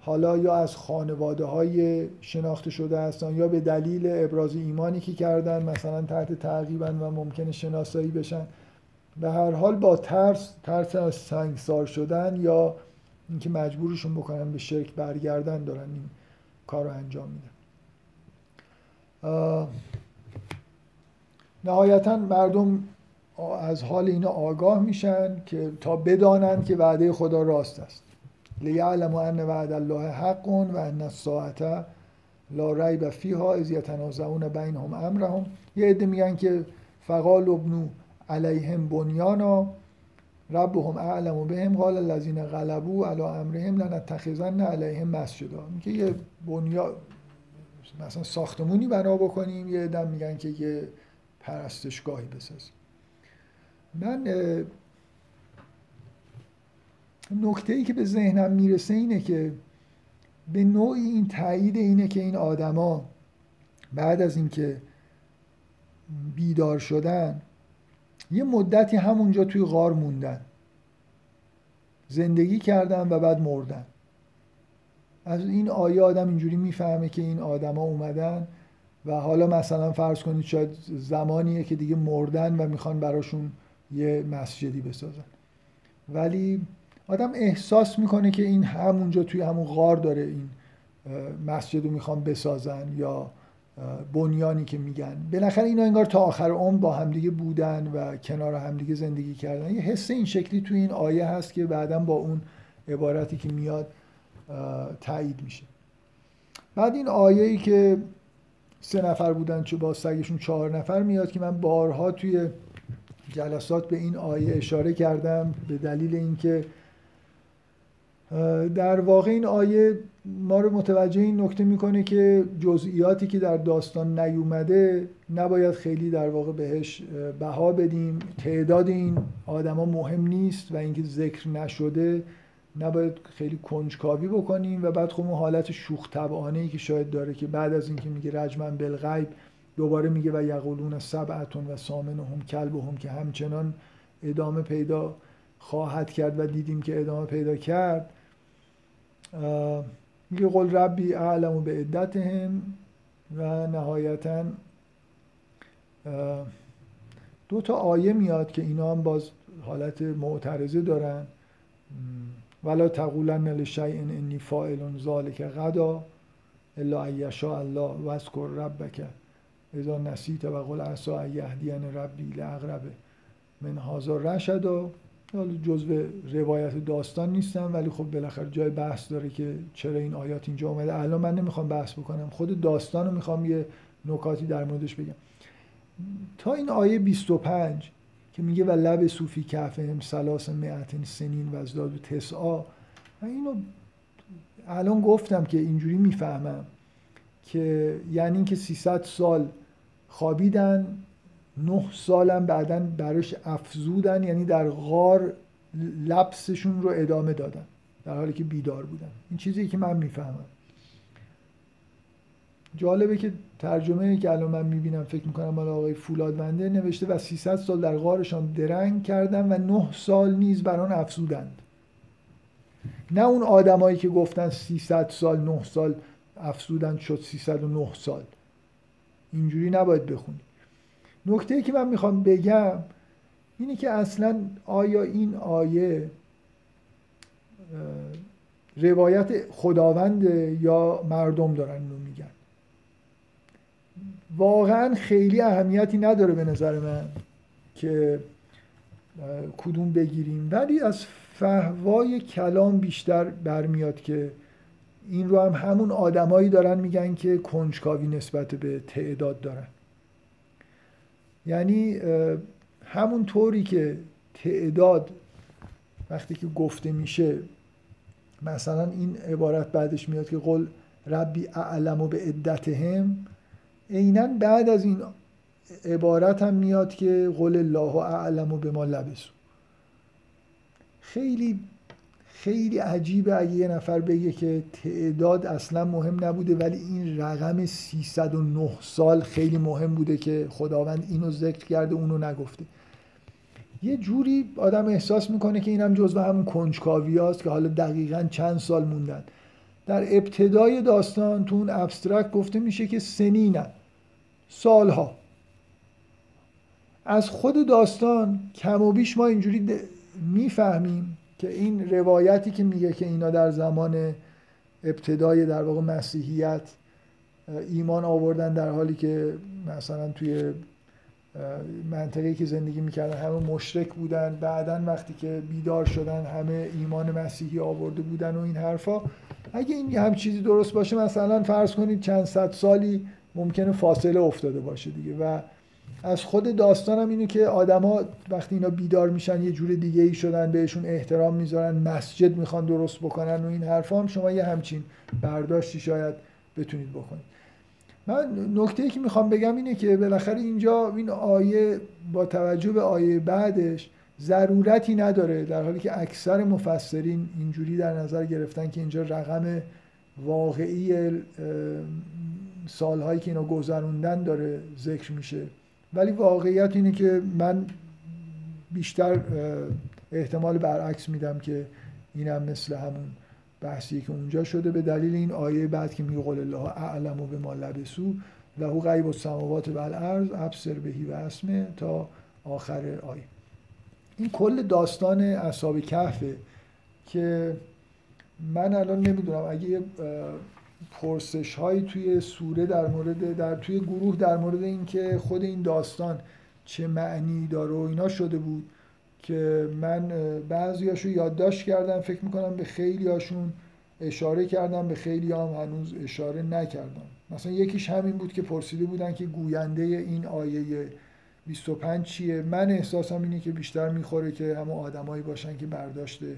Speaker 1: حالا یا از خانواده های شناخته شده هستن یا به دلیل ابراز ایمانی که کردن مثلا تحت تعقیبن و ممکنه شناسایی بشن. به هر حال با ترس ترس از سنگسار شدن یا اینکه مجبورشون بکنن به شرک برگردن دارن. این کار رو انجام میدن نهایتا مردم از حال اینا آگاه میشن که تا بدانند که وعده خدا راست است. لیعلم ان وعد الله حق و ان الساعت لا ریب فیها اذ یتنازعون بینهم امرهم. یه عده میگن که فقال ابنو علیهم بنیانا ربهم اعلم بهم قال الذين غلبوا على امرهم لنتخذن علیهم مسجدا. میگه یه بنیا مثلا ساختمونی بنا بکنیم یه دم میگن که یه پرستشگاهی بسازیم من نکته ای که به ذهنم می‌رسه اینه که به نوعی این تایید اینه که این آدما بعد از اینکه بیدار شدن یه مدتی همونجا توی غار موندن. زندگی کردن و بعد مردن. از این آیه آدم اینجوری می‌فهمه که این آدما اومدن و حالا مثلا فرض کنید شاید زمانیه که دیگه مردن و می‌خوان براشون یه مسجدی بسازن. ولی آدم احساس می‌کنه که این همونجا توی همون غار داره این مسجد رو می‌خوان بسازن یا بنیانی که میگن. بالاخره اینا انگار تا آخر عمر با همدیگه بودن و کنار همدیگه زندگی کردن. یه حس این شکلی توی این آیه هست که بعدا با اون عبارتی که میاد تایید میشه. بعد این آیه ای که سه نفر بودن چه با سگشون چهار نفر میاد که من بارها توی جلسات به این آیه اشاره کردم به دلیل اینکه در واقع این آیه ما رو متوجه این نکته می‌کنه که جزئیاتی که در داستان نیومده نباید خیلی در واقع بهش بها بدیم. تعداد این آدما مهم نیست و اینکه ذکر نشده نباید خیلی کنجکاوی بکنیم. و بعد خب اون حالت شوخ طبعانه ای که شاید داره که بعد از اینکه میگه رجمن بالغیب دوباره میگه و یقولون سبعتون و سامنهم کلبهم که همچنان ادامه پیدا خواهد کرد و دیدیم که ادامه پیدا کرد. میگه قل ربی اعلم به عدتهم و نهایتا دو تا آیه میاد که اینا هم باز حالت معترضه دارن. ولا تقولن لشیء انی فاعل ذلك غدا الا ان یشاء الله واذکر ربک. اذا نسیت و قل عسى ان یهدین ربی لاقرب من هذا رشدا حالا جزء روایت داستان نیستم ولی خب بالاخره جای بحث داره که چرا این آیات اینجا اومده. الان من نمی‌خوام بحث بکنم. خود داستان رو می‌خوام یه نکاتی در موردش بگم. تا این آیه 25 که میگه و لب صوفی کفهم سلاس معتن سنین و ازداد تسعا من اینو الان گفتم که اینجوری می‌فهمم که یعنی اینکه 300 سال خوابیدن نه سالم بعدا براش افزودن یعنی در غار لبسشون رو ادامه دادن در حالی که بیدار بودن. این چیزی که من می‌فهمم. جالبه که ترجمه که الان من می‌بینم فکر می‌کنم مال آقای فولادونده نوشته و 300 سال در غارشان درنگ کردن و نه سال نیز بر آن افزودند. نه اون آدمایی که گفتن 300 سال نه سال افزودند شد 309 سال. اینجوری نباید بخونی نکته که من می‌خوام بگم اینه که اصلا آیا این آیه روایت خداوند یا مردم دارن اینو میگن؟ واقعا خیلی اهمیتی نداره به نظر من که کدوم بگیریم. ولی از فهوای کلام بیشتر برمیاد که این رو هم همون آدمایی دارن میگن که کنجکاوی نسبت به تعداد دارن. یعنی همون طوری که تعداد وقتی که گفته میشه مثلا این عبارت بعدش میاد که قل ربی اعلم به عدتهم عینا بعد از این عبارت هم میاد که قل الله اعلم به ما لبسو خیلی خیلی عجیبه اگه یه نفر بگه که تعداد اصلا مهم نبوده ولی این رقم 309 سال خیلی مهم بوده که خداوند اینو ذکر کرده اونو نگفته. یه جوری آدم احساس می‌کنه که اینم جزو همون کنجکاوی هاست که حالا دقیقا چند سال موندن. در ابتدای داستان تو اون ابسترکت گفته میشه که سنینن. سالها. از خود داستان کم و بیش ما اینجوری می‌فهمیم که این روایتی که میگه که اینا در زمان ابتدای در واقع مسیحیت ایمان آوردن در حالی که مثلا توی منطقه‌ای که زندگی می‌کردن همه مشرک بودن بعدا وقتی که بیدار شدن همه ایمان مسیحی آورده بودن و این حرفا اگه این هم چیزی درست باشه مثلا فرض کنید چند صد سالی ممکنه فاصله افتاده باشه دیگه. و از خود داستانم اینه که آدما وقتی اینا بیدار میشن یه جور دیگه ای شدن بهشون احترام می‌ذارن مسجد می‌خوان درست بکنن و این حرفا هم شما یه همچین برداشتی شاید بتونید بکنید. من نکته ای که می‌خوام بگم اینه که بالاخره اینجا این آیه با توجه به آیه بعدش ضرورتی نداره در حالی که اکثر مفسرین اینجوری در نظر گرفتن که اینجا رقم واقعی سالهایی که اینا گذروندن داره ذکر میشه. ولی واقعیت اینه که من بیشتر احتمال برعکس میدم که اینم مثل همون بحثی که اونجا شده. به دلیل این آیه بعد که میگه قول الله اعلم و به ما لبسو له غیب السماوات و الارض ابصر بهی و اسمه تا آخر آیه. این کل داستان اصحاب کهفه که من الان نمی‌دونم اگه پرسش هایی توی سوره در مورد در توی گروه در مورد اینکه خود این داستان چه معنی داره و اینا شده بود که من بعضیاشو یادداشت کردم فکر می‌کنم به خیلی هاشون اشاره کردم به خیلی هم هنوز اشاره نکردم. مثلا یکیش همین بود که پرسیده بودن که گوینده این آیه 25 چیه؟ من احساسم اینه که بیشتر می‌خوره که همه آدمایی باشن که برداشته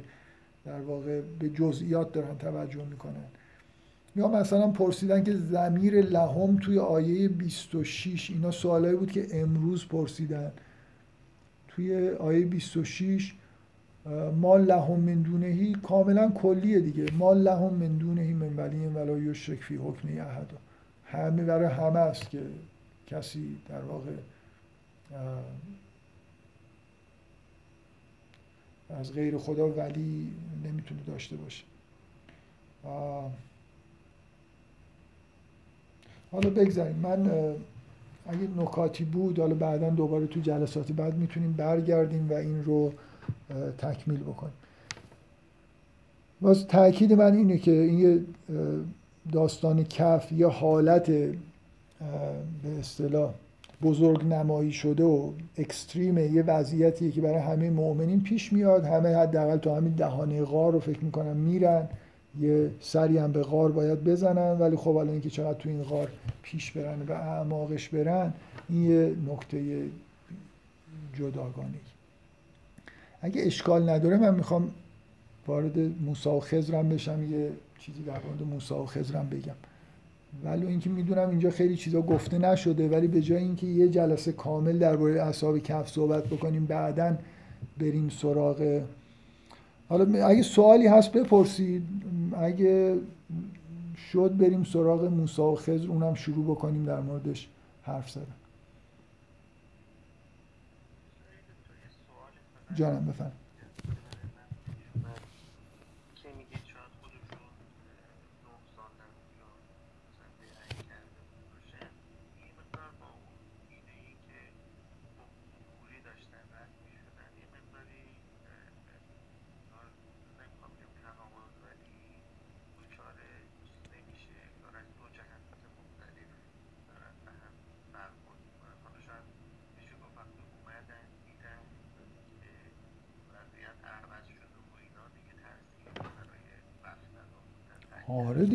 Speaker 1: در واقع به جزئیات دارن توجه می‌کنن. یا مثلا پرسیدن که زمیر لهم توی آیه 26 اینا سوالایی بود که امروز پرسیدن. توی آیه 26 ما لهم من دونهی کاملا کلیه دیگه. ما لهم من دونهی من ولی ولا یشرک فی حکمی احد. همه برای همه است که کسی در واقع از غیر خدا ولی نمی‌تونه داشته باشه. حالا بگذاریم. من اگه نکاتی بود حالا بعدا دوباره تو جلسات بعد می‌تونیم برگردیم و این رو تکمیل بکنیم. باز تاکید من اینه که این یه داستان کف یه حالت به اصطلاح بزرگ نمایی شده و اکستریمه یه وضعیتیه که برای همه مؤمنین پیش میاد همه حداقل تو همین دهانه غار رو فکر می‌کنن میرن. یه سری هم به غار باید بزنن ولی خب الان اینکه چقدر تو این غار پیش برن و اعماقش برن این یه نکته جداگانه اگه اشکال نداره من می‌خوام وارد موسی و خضرم بشم یه چیزی در مورد موسی و خضرم بگم. ولی اینکه می‌دونم اینجا خیلی چیزا گفته نشده ولی به جای اینکه یه جلسه کامل درباره اصحاب کف صحبت بکنیم بعدا بریم سراغ حالا اگه سوالی هست بپرسید اگه شد بریم سراغ موسی و خضر اونم شروع بکنیم در موردش حرف زدن. جانم بفرم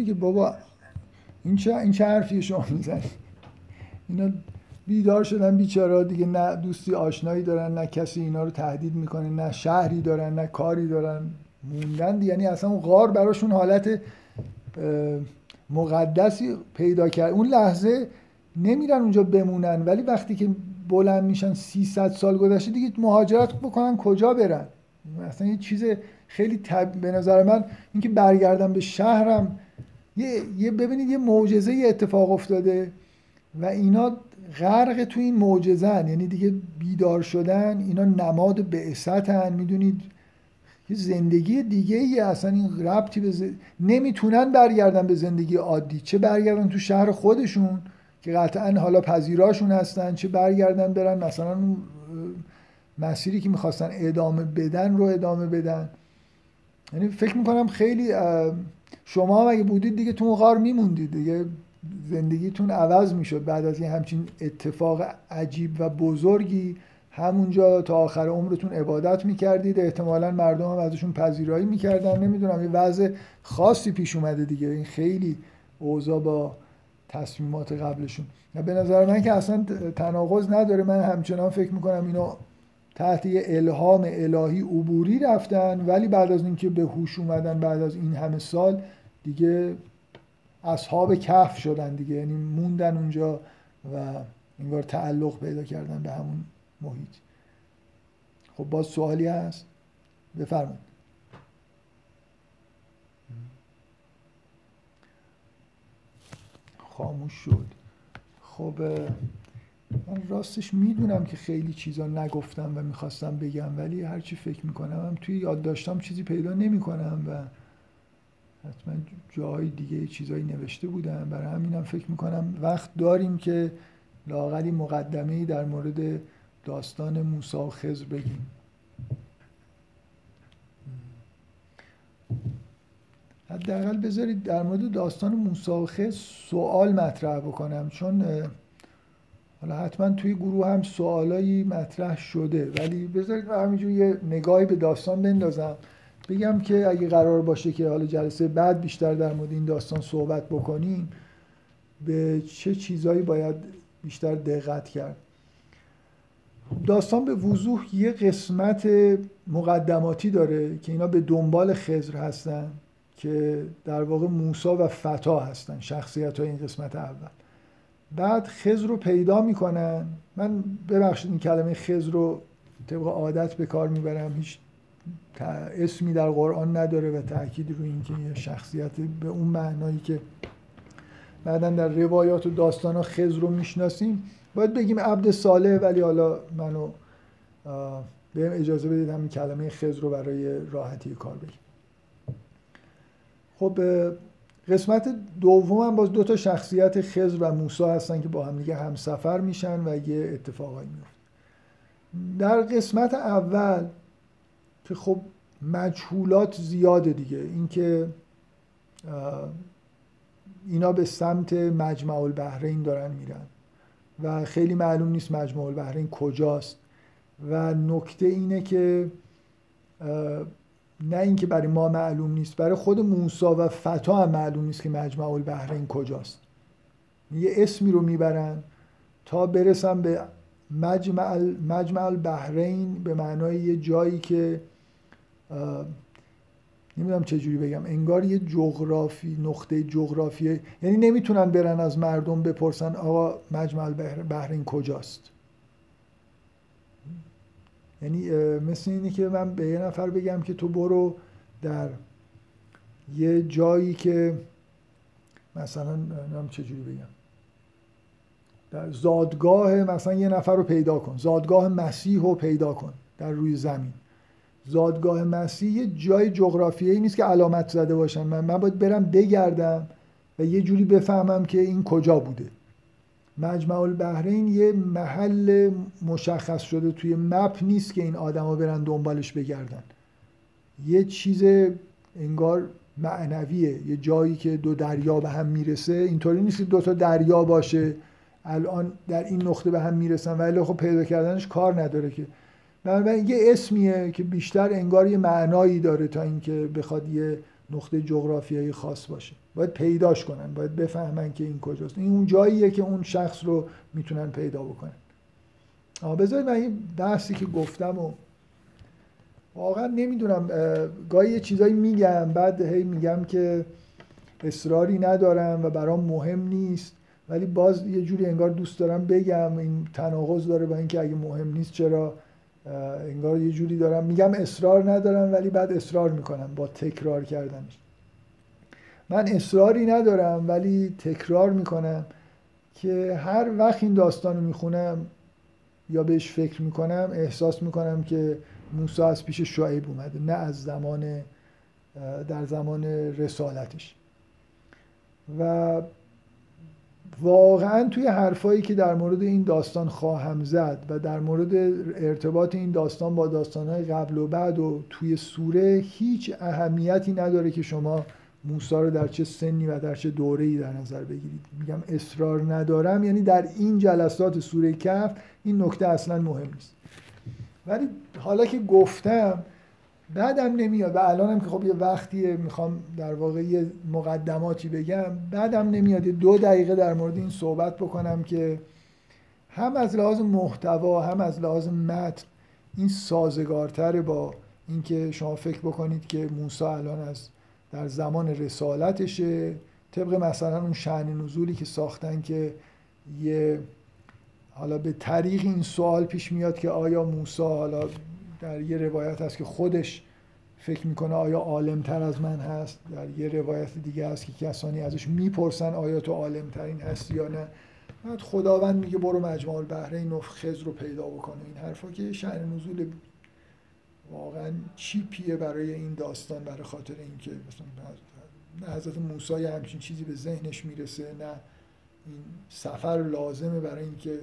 Speaker 1: دیگه بابا این چه این چه حرفی شما می‌زنی؟ اینا بیدار شدن بیچاره دیگه نه دوستی آشنایی دارن نه کسی اینا رو تهدید می‌کنه نه شهری دارن نه کاری دارن. موندن یعنی اصلا اون غار براشون حالت مقدسی پیدا کرد. اون لحظه نمیرن اونجا بمونن ولی وقتی که بلند میشن 300 سال گذشته دیگه مهاجرت بکنن کجا برن؟ اصلا یه چیز خیلی طب... به نظر من اینکه برگردم به شهرم یه, ببینید یه معجزه اتفاق افتاده و اینا غرق تو این معجزه یعنی دیگه بیدار شدن اینا نماد بعثتن می‌دونید؟ یه زندگی دیگه ای اصلا این ربطی به نمی‌تونن برگردن به زندگی عادی. چه برگردن تو شهر خودشون که قطعا حالا پذیراشون هستن چه برگردن برن مثلا مسیری که می‌خواستن ادامه بدن رو ادامه بدن. یعنی فکر می‌کنم خیلی شما اگه بودید دیگه تو غار میموندید دیگه. زندگیتون عوض می‌شد بعد از این همچین اتفاق عجیب و بزرگی. همونجا تا آخر عمرتون عبادت می‌کردید. احتمالا مردم هم ازشون پذیرایی می‌کردن. نمی‌دونم یه وضع خاصی پیش اومده دیگه. این خیلی اوضاع با تصمیمات قبلشون. به نظر من که اصلا تناقض نداره. من همچنان فکر می‌کنم اینو تحت الهام الهی عبوری رفتن ولی بعد از اینکه به هوش اومدن بعد از این همه سال دیگه اصحاب کف شدن دیگه. یعنی موندن اونجا و انگار تعلق پیدا کردن به همون محیط. خب باز سوالی هست؟ بفرمایید. خاموش شد. خب من راستش می‌دونم که خیلی چیزا نگفتم و می‌خواستم بگم ولی هرچی فکر می‌کنم هم توی یاد داشتم چیزی پیدا نمی‌کنم و حتما جای دیگه چیزایی نوشته بودم برای همینم فکر می‌کنم وقت داریم که لاغلی مقدمه در مورد داستان موسی و خضر بگیم. حداقل بذارید در مورد داستان موسی و خضر سوال مطرح بکنم چون حالا حتما توی گروه هم سوالایی مطرح شده. ولی بذارید من همینجور یه نگاهی به داستان بندازم. بگم که اگه قرار باشه که حالا جلسه بعد بیشتر در مورد این داستان صحبت بکنیم به چه چیزایی باید بیشتر دقت کرد؟ داستان به وضوح یه قسمت مقدماتی داره که اینا به دنبال خزر هستن که در واقع موسا و فتا هستن شخصیت های این قسمت اول. بعد خزر رو پیدا می‌کنن. من ببخشید این کلمه خزر رو طبق عادت به کار می‌برم. هیچ اسمی در قرآن نداره و تاکید روی اینکه یه شخصیت به اون معنایی که بعدا در روایات و داستان ها خزر رو می‌شناسیم. باید بگیم عبد صالح ولی حالا منو بهم اجازه بدید همین کلمه خزر رو برای راحتی کار بگیم. خب قسمت دوم هم باز دو تا شخصیت خزر و موسا هستن که با هم دیگه همسفر میشن و یه اتفاقایی میفته. در قسمت اول که خب مجهولات زیاده دیگه اینکه اینا به سمت مجمع البحرین دارن میرن و خیلی معلوم نیست مجمع البحرین کجاست. و نکته اینه که نه اینکه برای ما معلوم نیست برای خود موسا و فتا هم معلوم نیست که مجمع البحرین کجاست. یه اسمی رو می‌برن تا برسن به مجمع, مجمع البحرین به معنای یه جایی که نمی‌دونم چجوری بگم انگار یه جغرافی نقطه جغرافی یعنی نمی‌تونن برن از مردم بپرسن آقا مجمع بحرین کجاست. یعنی مثل اینه که من به یه نفر بگم که تو برو در یه جایی که مثلا نمی‌دونم چجوری بگم در زادگاه مثلا یه نفر رو پیدا کن زادگاه مسیح رو پیدا کن در روی زمین. زادگاه مسیح یه جای جغرافیایی نیست که علامت زده باشن من, من باید برم بگردم و یه جوری بفهمم که این کجا بوده. مجمع البحرین یه محل مشخص شده توی مپ نیست که این آدما برن دنبالش بگردن. یه چیز انگار معنویه. یه جایی که دو دریا به هم می‌رسه اینطوری نیست که دو تا دریا باشه. الان در این نقطه به هم می‌رسن ولی خب پیدا کردنش کار نداره که. بنابراین یه اسمیه که بیشتر انگار یه معنایی داره تا اینکه بخواد یه نقطه جغرافیایی خاص باشه. باید پیداش کنن باید بفهمن که این کجاست. این اون جاییه که اون شخص رو می‌تونن پیدا بکنن. بذارید من این بحثی که گفتم و واقعا نمی‌دونم گاهی یه چیزایی میگم بعد هی میگم که اصراری ندارم و برام مهم نیست. ولی باز یه جوری انگار دوست دارم بگم این تناقض داره با اینکه اگه مهم نیست چرا انگار یه جوری دارم میگم اصرار ندارم ولی بعد اصرار می‌کنم با تکرار کردنش. من اصراری ندارم ولی تکرار می‌کنم که هر وقت این داستان رو می‌خونم یا بهش فکر می‌کنم احساس می‌کنم که موسی از پیش شعیب اومده نه از زمان در زمان رسالتش. و واقعا توی حرفایی که در مورد این داستان خواهم زد و در مورد ارتباط این داستان با داستانهای قبل و بعد و توی سوره هیچ اهمیتی نداره که شما موسی رو در چه سنی و در چه دوره‌ای در نظر بگیرید. میگم اصرار ندارم یعنی در این جلسات سوره کف این نکته اصلا مهم نیست. ولی حالا که گفتم بعدم نمیاد. و الانم که خب یه وقتیه می‌خوام در واقع یه مقدماتی بگم بعدم نمیاد. یه دو دقیقه در مورد این صحبت بکنم که هم از لحاظ محتوا هم از لحاظ متن این سازگارتر با اینکه شما فکر بکنید که موسی الان از در زمان رسالتشه طبق مثلا اون شعن نزولی که ساختن که یه حالا به طریق این سوال پیش میاد که آیا موسی حالا در یه روایت هست که خودش فکر می‌کنه آیا عالمتر از من هست. در یه روایت دیگه هست که کسانی ازش می‌پرسن آیا تو عالمترین هستی یا نه. بعد خداوند میگه برو مجموع البحرین و خز رو پیدا بکنه این حرفا که شأن نزول واقعا چیپیه برای این داستان؟ برای خاطر اینکه مثلا نه حضرت موسی همچین چیزی به ذهنش می‌رسه نه این سفر لازمه برای اینکه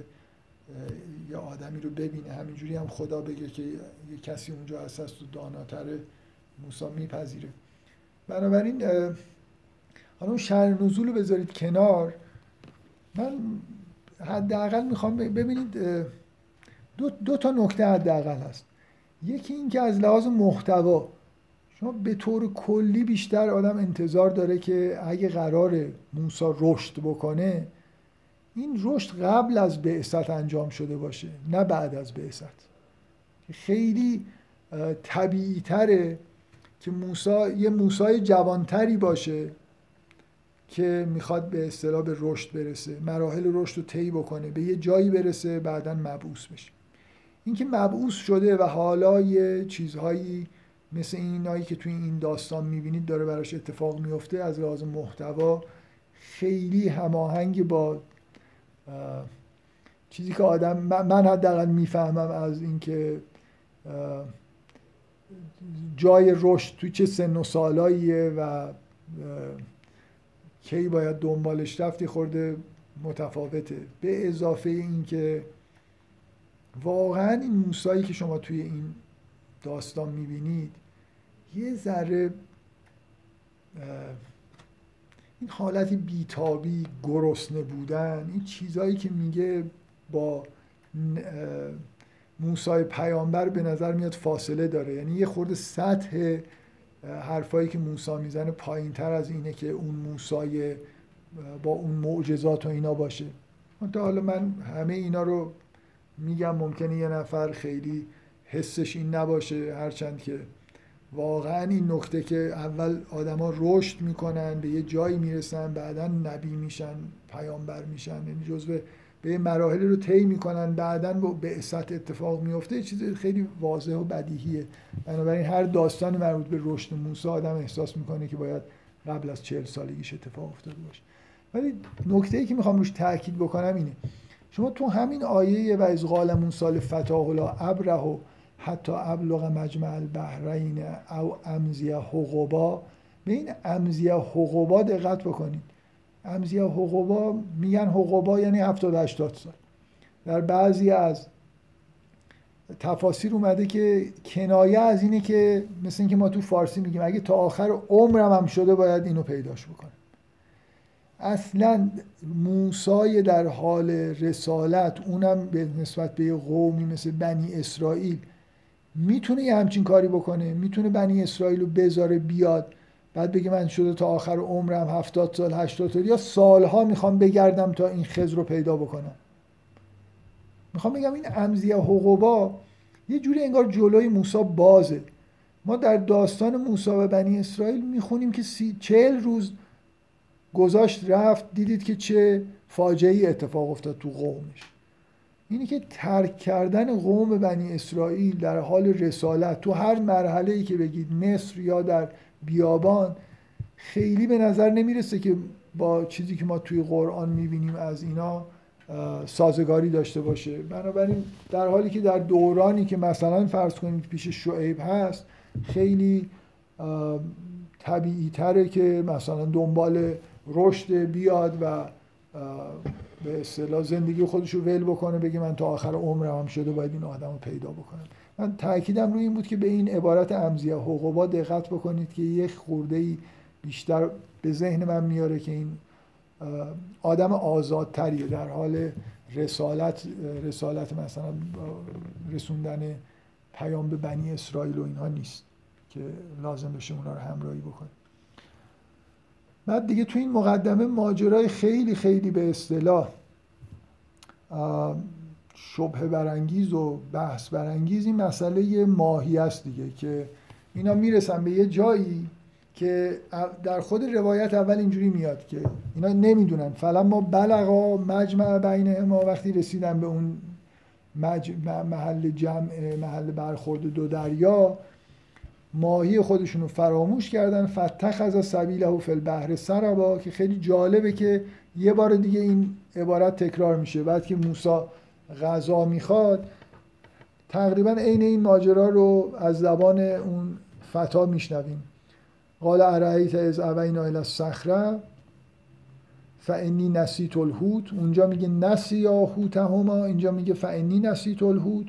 Speaker 1: یه آدمی رو ببینه. همینجوری هم خدا بگه که یه کسی اونجا هست و داناتر موسا میپذیره. بنابراین حالا اون شهر نزول رو بذارید کنار. من حداقل می‌خوام ببینید دو, دو تا نکته حداقل هست. یکی این که از لحاظ محتوا شما به طور کلی بیشتر آدم انتظار داره که اگه قرار موسی رشد بکنه این رشد قبل از بعثت انجام شده باشه نه بعد از بعثت. خیلی طبیعی تره که موسا یه موسای جوانتری باشه که می‌خواد به اصطلاح به رشد برسه مراحل رشد رو طی بکنه به یه جایی برسه بعدا مبعوث بشه. اینکه مبعوث شده و حالا یه چیزهایی مثل اینایی که توی این داستان می‌بینید داره براش اتفاق میفته از لحاظ محتوا خیلی هماهنگ با چیزی که آدم من حداقل می‌فهمم از اینکه جای رشد توی چه سن و سالاییه و کی باید دنبالش رفتی خورده متفاوته. به اضافه اینکه واقعا این موسایی که شما توی این داستان می‌بینید یه ذره این حالت بیتابی گرسنه بودن این چیزهایی که میگه با موسای پیامبر به نظر میاد فاصله داره. یعنی یه خورده سطح حرفایی که موسا می‌زنه پایین تر از اینه که اون موسای با اون معجزات و اینا باشه. تا حالا من همه اینا رو میگم ممکنه یه نفر خیلی حسش این نباشه هرچند که واقعا این نکته که اول آدما رشد می‌کنن به یه جایی می‌رسن بعدا نبی میشن پیامبر میشن یعنی جزو به مراحل رو طی می‌کنن بعدا به اسات اتفاق میفته چیز خیلی واضح و بدیهیه. بنابراین هر داستان مربوط به رشد موسی آدم احساس می‌کنه که باید قبل از چهل سالگیش اتفاق افتاده باشه. ولی نکته ای که می‌خوام روش تاکید بکنم اینه. شما تو همین آیه و از قال موسی فتاه لا ابره حتی ابلغ مجمع البحرین او امزیه حقوبا. به این امزیه حقوبا دقت بکنید. امزیه حقوبا میگن حقوبا یعنی 70 80 سال. در بعضی از تفاسیر اومده که کنایه از اینه که مثل اینکه ما تو فارسی میگیم اگه تا آخر عمرم هم شده باید اینو پیداش بکنم اصلا موسای در حال رسالت اونم به نسبت به قومی مثل بنی اسرائیل می‌تونه یه همچین کاری بکنه می‌تونه بنی اسرائیل رو بذاره بیاد بعد بگه من شده تا آخر عمرم هفتاد سال هشتاد سال یا سالها می‌خوام بگردم تا این خز رو پیدا بکنم. می‌خوام بگم این امزیه حقوبا یه جوری انگار جلوی موسا بازه. ما در داستان موسا و بنی اسرائیل می‌خونیم که سی چهل روز گذاشت رفت دیدید که چه فاجعه اتفاق افتاد تو قومش. اینی که ترک کردن قوم بنی اسرائیل در حال رسالت تو هر مرحله ای که بگید مصر یا در بیابان خیلی به نظر نمی‌رسه که با چیزی که ما توی قرآن می‌بینیم از اینا سازگاری داشته باشه. بنابراین در حالی که در دورانی که مثلا فرض کنید پیش شعیب هست خیلی طبیعی تره که مثلا دنبال رشد بیاد و به اصطلاح زندگی خودش رو ول بکنه بگه من تا آخر عمرم هم شده باید این آدم رو پیدا بکنم. من تاکیدم روی این بود که به این عبارت امزیه حقوقا دقت بکنید که یک خورده ای بیشتر به ذهن من میاره که این آدم آزادتریه. در حال رسالت رسالت مثلا رسوندن پیام به بنی اسرائیل و اینها نیست که لازم بشه اونا رو همراهی بکنه. بعد دیگه تو این مقدمه ماجرای خیلی خیلی به اصطلاح شبه برانگیز و بحث برانگیز این مسئله ماهی است دیگه که اینا می‌رسن به یه جایی که در خود روایت اول اینجوری میاد که اینا نمی‌دونن. فلا ما بلغا مجمع بین ما وقتی رسیدن به اون محل جمع محل برخورد دو دریا ماهی خودشون رو فراموش کردن فتخ از سبیله فی البحر سربا که خیلی جالبه که یه بار دیگه این عبارت تکرار میشه. بعد که موسی غذا می‌خواد تقریبا عین این ماجرا رو از زبان اون فتا میشنویم. قال ارایت از اوینا الى الصخره فانی نسیت الهوت اونجا میگه نسی یا هما اینجا میگه فانی نسیت الهوت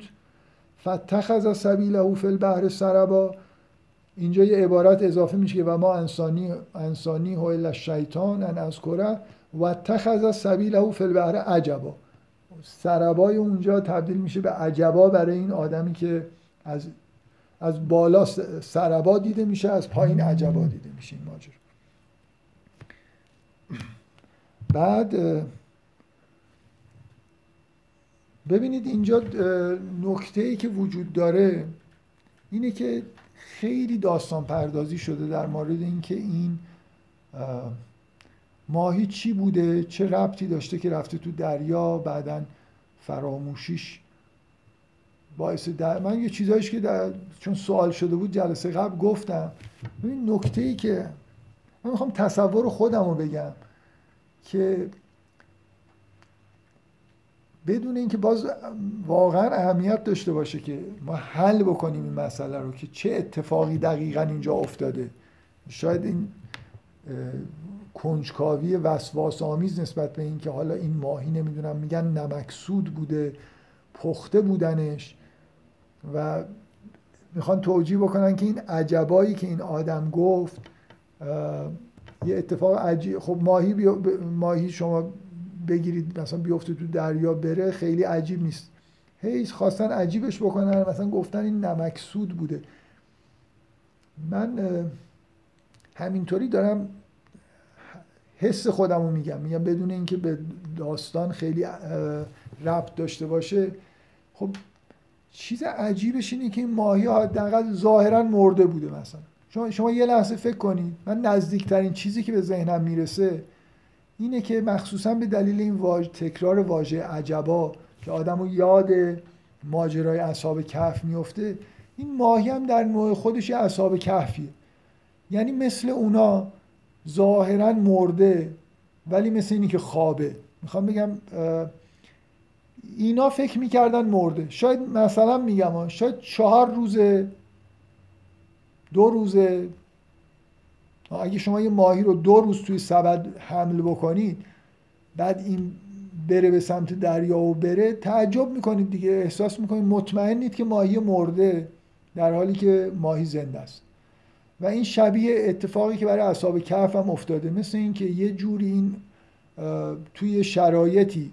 Speaker 1: فتخذ سبیله فی البحر سربا. اینجا یه عبارت اضافه میشه که و ما انسانی انسانی هو الشیطان ان اذکره و اتخذ سبیله فی البحر عجبا. سربای اونجا تبدیل میشه به عجبا برای این آدمی که از از بالا سربا دیده میشه از پایین عجبا دیده میشه این ماجرا. بعد ببینید اینجا نکته ای که وجود داره اینه که خیلی داستان پردازی شده در مورد اینکه این ماهی چی بوده چه ربطی داشته که رفته تو دریا بعدا فراموشیش باعث در... من یه چیزایش که در... چون سوال شده بود جلسه قبل گفتم. این نکته ای که من می‌خوام تصور خودم رو بگم که بدون اینکه باز واقعا اهمیت داشته باشه که ما حل بکنیم این مسئله رو که چه اتفاقی دقیقا اینجا افتاده. شاید این کنجکاوی وسواس آمیز نسبت به اینکه حالا این ماهی نمی‌دونم میگن نمکسود بوده پخته بودنش و می‌خوان توجیه بکنن که این عجبایی که این آدم گفت یه اتفاق عجیب. خب ماهی, ماهی شما بگیرید مثلا بیفته تو دریا بره خیلی عجیب نیست. هی خواستن عجیبش بکنن مثلا گفتن این نمکسود بوده. من همینطوری دارم حس خودم رو میگم. میگم بدون اینکه به داستان خیلی ربط داشته باشه. خب چیز عجیبش اینه که این ماهی حداقل ظاهرا مرده بوده مثلا. شما, شما یه لحظه فکر کنید. من نزدیکترین چیزی که به ذهنم می‌رسه اینه که مخصوصا به دلیل این واج... تکرار واژه عجبا که آدم رو یاد ماجرای اصحاب کهف میفته این ماهی هم در نوع خودش یه اصحاب کهفیه. یعنی مثل اونا ظاهرا مرده ولی مثل اینی که خوابه. می‌خوام بگم اینا فکر می‌کردن مرده. شاید مثلا میگم شاید چهار روزه دو روزه اگه شما یه ماهی رو دو روز توی سبد حمل بکنید بعد این بره به سمت دریا و بره تعجب می‌کنید دیگه. احساس می‌کنید مطمئنید که ماهی مرده در حالی که ماهی زنده است. و این شبیه اتفاقی که برای اصحاب کهف هم افتاده. مثل اینکه یه جوری این توی شرایطی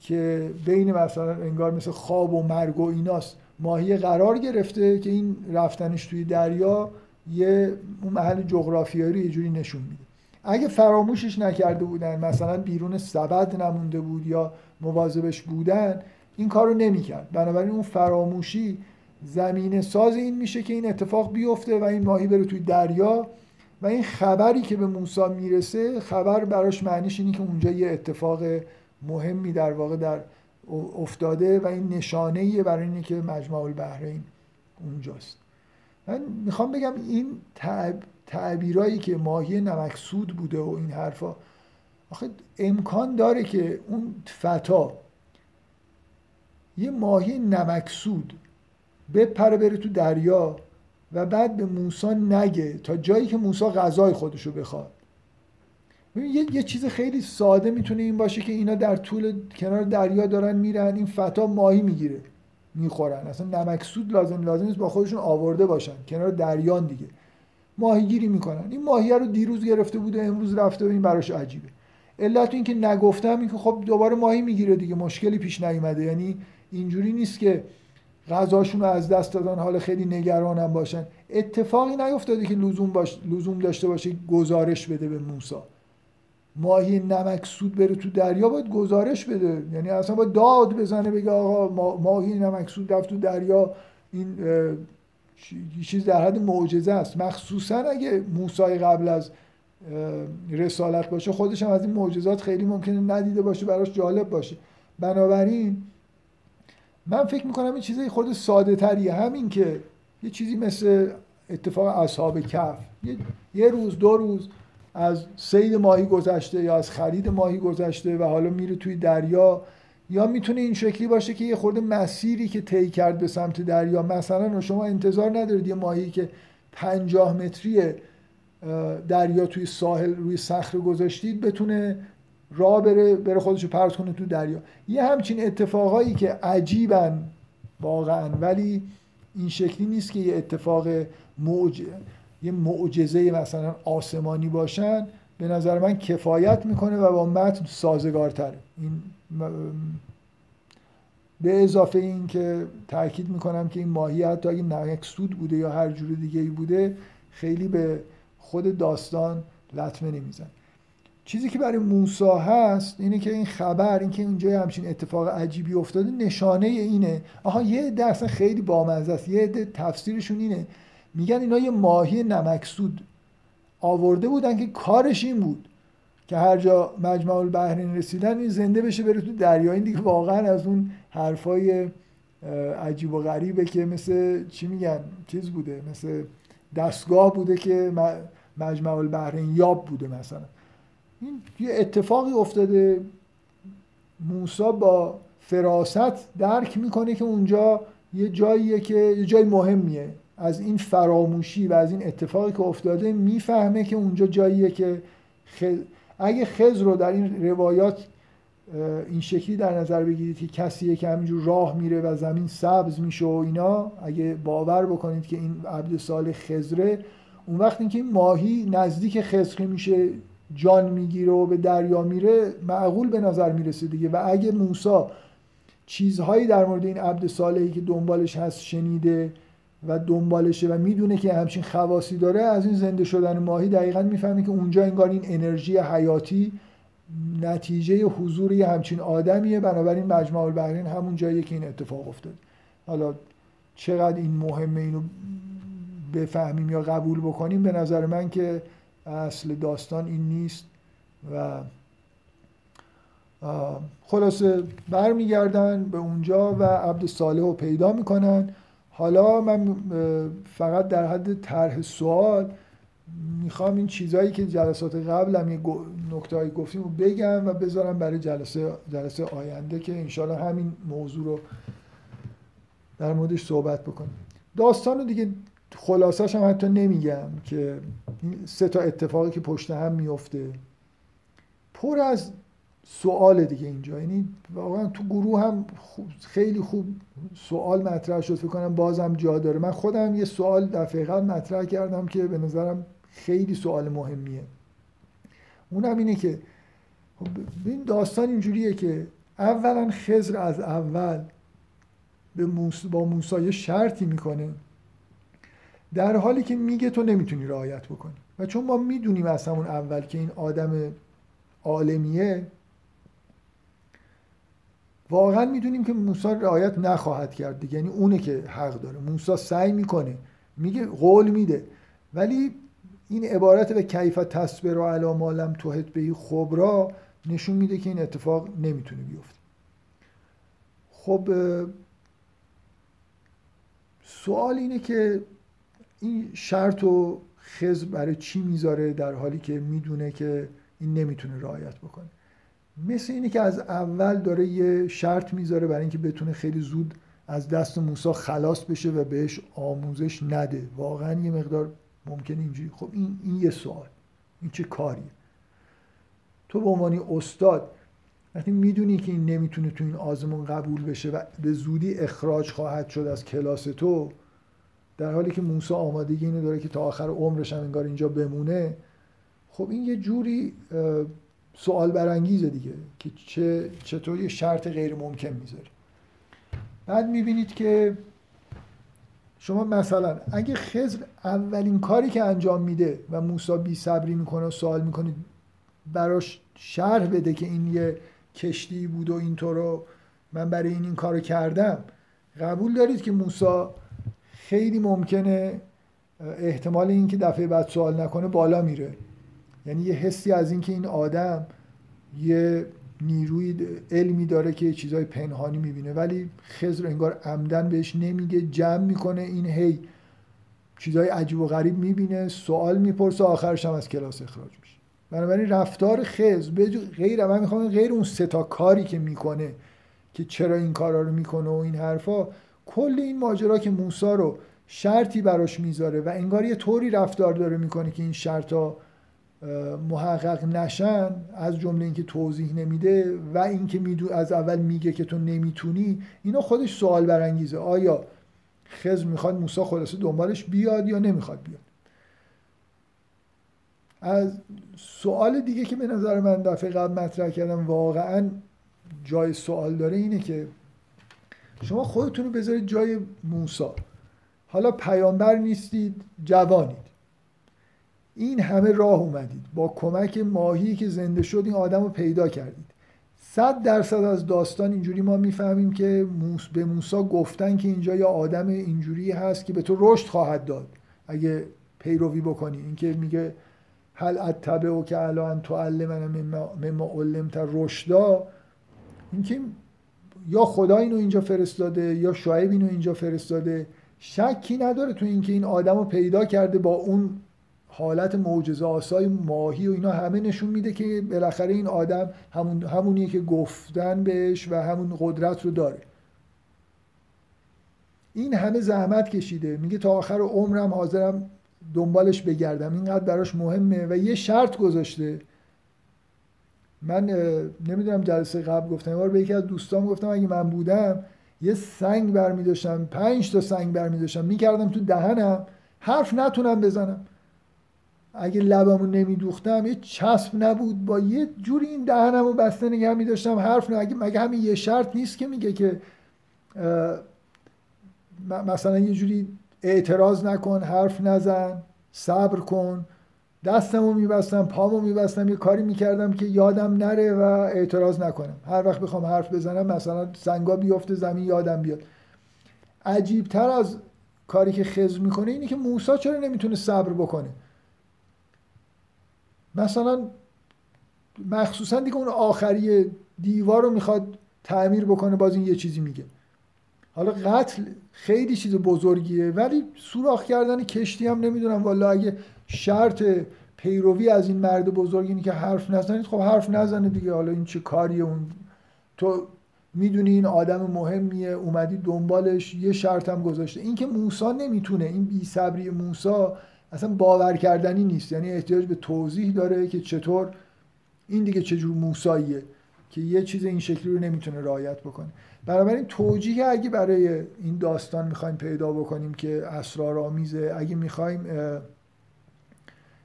Speaker 1: که بین مثلا انگار مثل خواب و مرگ و ایناست ماهی قرار گرفته که این رفتنش توی دریا یه اون محل جغرافیایی رو یه جوری نشون میده. اگه فراموشش نکرده بودن مثلا بیرون سبد نمونده بود یا مواظبش بودن این کار رو نمی‌کرد. بنابراین اون فراموشی زمینه ساز این میشه که این اتفاق بیفته و این ماهی بره توی دریا. و این خبری که به موسی می‌رسه خبر براش معنیش اینه که اونجا یه اتفاق مهمی در واقع در افتاده و این نشانه برای اینه که مجمع البحرین اونجاست. من می‌خوام بگم این تعبیرایی که ماهی نمکسود بوده و این حرفا آخه امکان داره که اون فتا یه ماهی نمکسود بپره بره تو دریا و بعد به موسی نگه تا جایی که موسی غذای خودشو بخواد. یه،, یه چیز خیلی ساده می‌تونه این باشه که اینا در طول کنار دریا دارن میرن این فتا ماهی می‌گیره. می‌خورن. اصلا نمکسود لازم لازم نیست با خودشون آورده باشن. کنار دریان دیگه. ماهیگیری می‌کنن. این ماهی رو دیروز گرفته بوده امروز رفته و این براش عجیبه. علت این که نگفتم این که خب دوباره ماهی می‌گیره دیگه مشکلی پیش نیومده. یعنی اینجوری نیست که غذاشون رو از دست دادن حالا خیلی نگرانم باشن. اتفاقی نیفتاده که لزوم, باش... لزوم داشته باشه گزارش بده به موسی ماهی نمک سود بره تو دریا باید گزارش بده. یعنی اصلا باید داد بزنه بگه آقا ماهی نمک سود رفت تو دریا. این چیز در حد معجزه است. مخصوصا اگه موسای قبل از رسالت باشه خودش هم از این معجزات خیلی ممکنه ندیده باشه براش جالب باشه. بنابراین من فکر می‌کنم این چیزی خود ساده تریه همین که یه چیزی مثل اتفاق اصحاب کف یه روز دو روز از سید ماهی گذشته یا از خرید ماهی گذشته و حالا میره توی دریا یا می‌تونه این شکلی باشه که یه خورده مسیری که طی کرد به سمت دریا مثلا شما انتظار ندارید یه ماهی که پنجاه متری دریا توی ساحل روی صخره گذاشتید بتونه راه بره بره خودشو پرت کنه تو دریا. یه همچین اتفاقایی که عجیبن واقعا ولی این شکلی نیست که یه اتفاق موج یه معجزه مثلا آسمانی باشن به نظر من کفایت می‌کنه و با متن سازگارتره این به اضافه این که تاکید می‌کنم که این ماهی حتی اگه نمکسود بوده یا هر جور دیگه ای بوده خیلی به خود داستان لطمه نمیزن چیزی که برای موسا هست اینه که این خبر اینکه اینجا همچین اتفاق عجیبی افتاده نشانه اینه. آها یه عده اصلا خیلی بامزه است. یه عده تفسیرشون اینه میگن اینا یه ماهی نمکسود آورده بودن که کارش این بود که هر جا مجمع البحرین رسیدن این زنده بشه بره تو دریا. این دیگه واقعا از اون حرفای عجیب و غریبه که مثل چی میگن؟ چیز بوده مثل دستگاه بوده که مجمع البحرین یاب بوده مثلا. این یه اتفاقی افتاده. موسا با فراست درک می‌کنه که اونجا یه جاییه که یه جای مهمیه. از این فراموشی و از این اتفاقی که افتاده می‌فهمه که اونجا جاییه که اگه خز رو در این روایات این شکلی در نظر بگیرید که کسیه که همینجور راه میره و زمین سبز میشه و اینا اگه باور بکنید که این عبد سال خزره اون وقت اینکه این ماهی نزدیک خزره میشه جان می‌گیره و به دریا میره معقول به نظر می‌رسه دیگه. و اگه موسا چیزهایی در مورد این عبد صالحی که دنبالش هست شنیده و دنبالشه و می‌دونه که همچین خواصی داره از این زنده شدن ماهی دقیقا می‌فهمه که اونجا انگار این انرژی حیاتی نتیجه حضور یه همچین آدمیه. بنابراین مجمع البحرین همون جاییه که این اتفاق افتاد. حالا چقدر این مهمه اینو بفهمیم یا قبول بکنیم؟ به نظر من که اصل داستان این نیست و خلاصه برمیگردن به اونجا و عبد صالح رو پیدا می‌کنن. حالا من فقط در حد طرح سوال می‌خوام این چیزهایی که جلسات قبل هم یه نکته هایی گفتیم رو بگم و بذارم برای جلسه, جلسه آینده که انشالله همین موضوع رو در موردش صحبت بکنیم. داستان رو دیگه خلاصش هم حتی نمیگم که سه تا اتفاقی که پشت هم میفته پر از سوال دیگه اینجا. یعنی واقعا تو گروه هم خیلی خوب سوال مطرح شد. فکر کنم بازم جا داره. من خودم یه سوال دفعه قبل مطرح کردم که به نظرم خیلی سوال مهمیه. اونم اینه که خب این داستان اینجوریه که اولا خزر از اول به با موسی یه شرطی می‌کنه. در حالی که میگه تو نمی‌تونی رعایت بکنی. و چون ما می‌دونیم از همون اول که این آدم عالمیه واقعا می‌دونیم که موسی رعایت نخواهد کرد دیگه. یعنی اونه که حق داره. موسی سعی می‌کنه. میگه قول میده. ولی این عبارت به کیف تصبر و علا ما لم توهت بهی خبرا نشون میده که این اتفاق نمی‌تونه بیفته. خب سوال اینه که این شرط و خز برای چی می‌ذاره در حالی که می‌دونه که این نمی‌تونه رعایت بکنه؟ مثل اینه که از اول داره یه شرط می‌ذاره برای اینکه بتونه خیلی زود از دست موسی خلاص بشه و بهش آموزش نده. واقعا یه مقدار ممکنه اینجوری. خب این, این یه سوال. این چه کاریه؟ تو به عنوان استاد وقتی می‌دونی که این نمی‌تونه تو این آزمون قبول بشه و به زودی اخراج خواهد شد از کلاس تو در حالی که موسی آمادگی اینو داره که تا آخر عمرش هم انگار اینجا بمونه خب این یه جوری سوال برانگیزه دیگه که چه چطور یه شرط غیر ممکن می‌ذاری. بعد می‌بینید که شما مثلا اگه خزر اولین کاری که انجام میده و موسی بی صبری می‌کنه و سوال می‌کنه براش شرح بده که این یه کشتی بود و اینطور من برای این این کارو کردم قبول دارید که موسی خیلی ممکنه احتمال اینکه دفعه بعد سوال نکنه بالا میره. یعنی یه حسی از اینکه این آدم یه نیروی علمی داره که چیزای پنهانی می‌بینه ولی خزر انگار عمدن بهش نمیگه جمع می‌کنه این هی چیزای عجیب و غریب می‌بینه سوال می‌پرسه آخرش هم از کلاس اخراج میشه. بنابراین رفتار خزر غیر من می‌خوام غیر اون سه تا کاری که می‌کنه که چرا این کارا رو می‌کنه و این حرفا کل این ماجرا که موسا رو شرطی براش می‌ذاره و انگار یه طوری رفتار داره می‌کنه که این شرطا محقق نشن از جمله اینکه توضیح نمیده و اینکه میدو از اول میگه که تو نمی‌تونی اینا خودش سوال برانگیزه. آیا خز می‌خواد موسی خلاصه دنبالش بیاد یا نمی‌خواد بیاد؟ از سوال دیگه که به نظر من دفعه قبل مطرح کردم واقعا جای سوال داره اینه که شما خودتون رو بذارید جای موسی. حالا پیامبر نیستید جوانید این همه راه اومدید. با کمک ماهی که زنده شد این آدم رو پیدا کردید. صد درصد از داستان اینجوری ما می‌فهمیم که موس به موسا گفتن که اینجا یا آدم اینجوری هست که به تو رشد خواهد داد. اگه پیروی بکنی. اینکه میگه هل اتبع و که الان تو مما, مما علمت رشدا؟ اینکه یا خدا اینو اینجا فرستاده یا شعیب اینو اینجا فرستاده. شکی نداره تو اینکه این آدم رو پیدا کرده با اون حالت معجزه آسای ماهی و اینا همه نشون میده که بالاخره این آدم همون همونیه که گفتن بهش و همون قدرت رو داره. این همه زحمت کشیده. میگه تا آخر عمرم حاضرم دنبالش بگردم. اینقدر براش مهمه و یه شرط گذاشته. من نمی‌دونم جلسه قبل گفتم. یه به یکی از دوستان گفتم اگه من بودم یه سنگ برمی داشتم پنج تا سنگ برمی داشتم می‌کردم تو دهنم. حرف نتونم بزنم. اگه لبمو نمیدوختم یه چسب نبود. با یه جوری این دهنمو بسته نگه می داشتم حرف نه. مگه همین یه شرط نیست که میگه که مثلا یه جوری اعتراض نکن حرف نزن صبر کن. دستمو میبستم پامو میبستم یه کاری می‌کردم که یادم نره و اعتراض نکنم. هر وقت بخوام حرف بزنم مثلا سنگا بیفته زمین یادم بیاد. عجیبتر از کاری که خز می‌کنه اینه که موسا چرا نمی‌تونه صبر بکنه؟ مثلا مخصوصا دیگه اون آخری دیوار رو می‌خواد تعمیر بکنه باز این یه چیزی میگه. حالا قتل خیلی چیز بزرگیه ولی سوراخ کردن کشتی هم نمی‌دونم والا اگه شرط پیروی از این مرد بزرگ اینه که حرف نزنید خب حرف نزنه دیگه. حالا این چه کاریه اون؟ تو می‌دونی این آدم مهمیه اومدی دنبالش یه شرط هم گذاشته. این که موسا نمی‌تونه این بی صبری موسا اصلا باور کردنی نیست. یعنی احتیاج به توضیح داره که چطور این دیگه چجور موساییه که یه چیز این شکلی رو نمی‌تونه رعایت بکنه. بنابراین توجیه اگه برای این داستان می‌خوایم پیدا بکنیم که اسرارآمیزه اگه می‌خوایم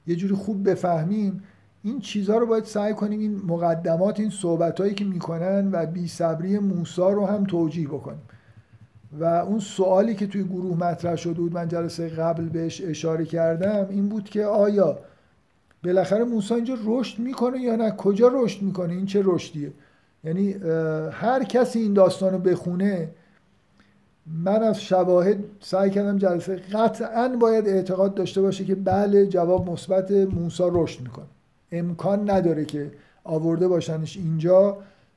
Speaker 1: یه جوری خوب بفهمیم این چیزها رو باید سعی کنیم این مقدمات این صحبت هایی که می‌کنن و بی صبری موسا رو هم توجیه بکنیم. و اون سوالی که توی گروه مطرح شده بود من جلسه قبل بهش اشاره کردم این بود که آیا بالاخره موسی اینجا رشد می‌کنه یا نه؟ کجا رشد می‌کنه؟ این چه رشدیه؟ یعنی هر کسی این داستان رو بخونه من از شواهد سعی کردم جلسه قطعا باید اعتقاد داشته باشه که بله جواب مثبت موسا رشد می‌کنه. امکان نداره که آورده باشنش اینجا.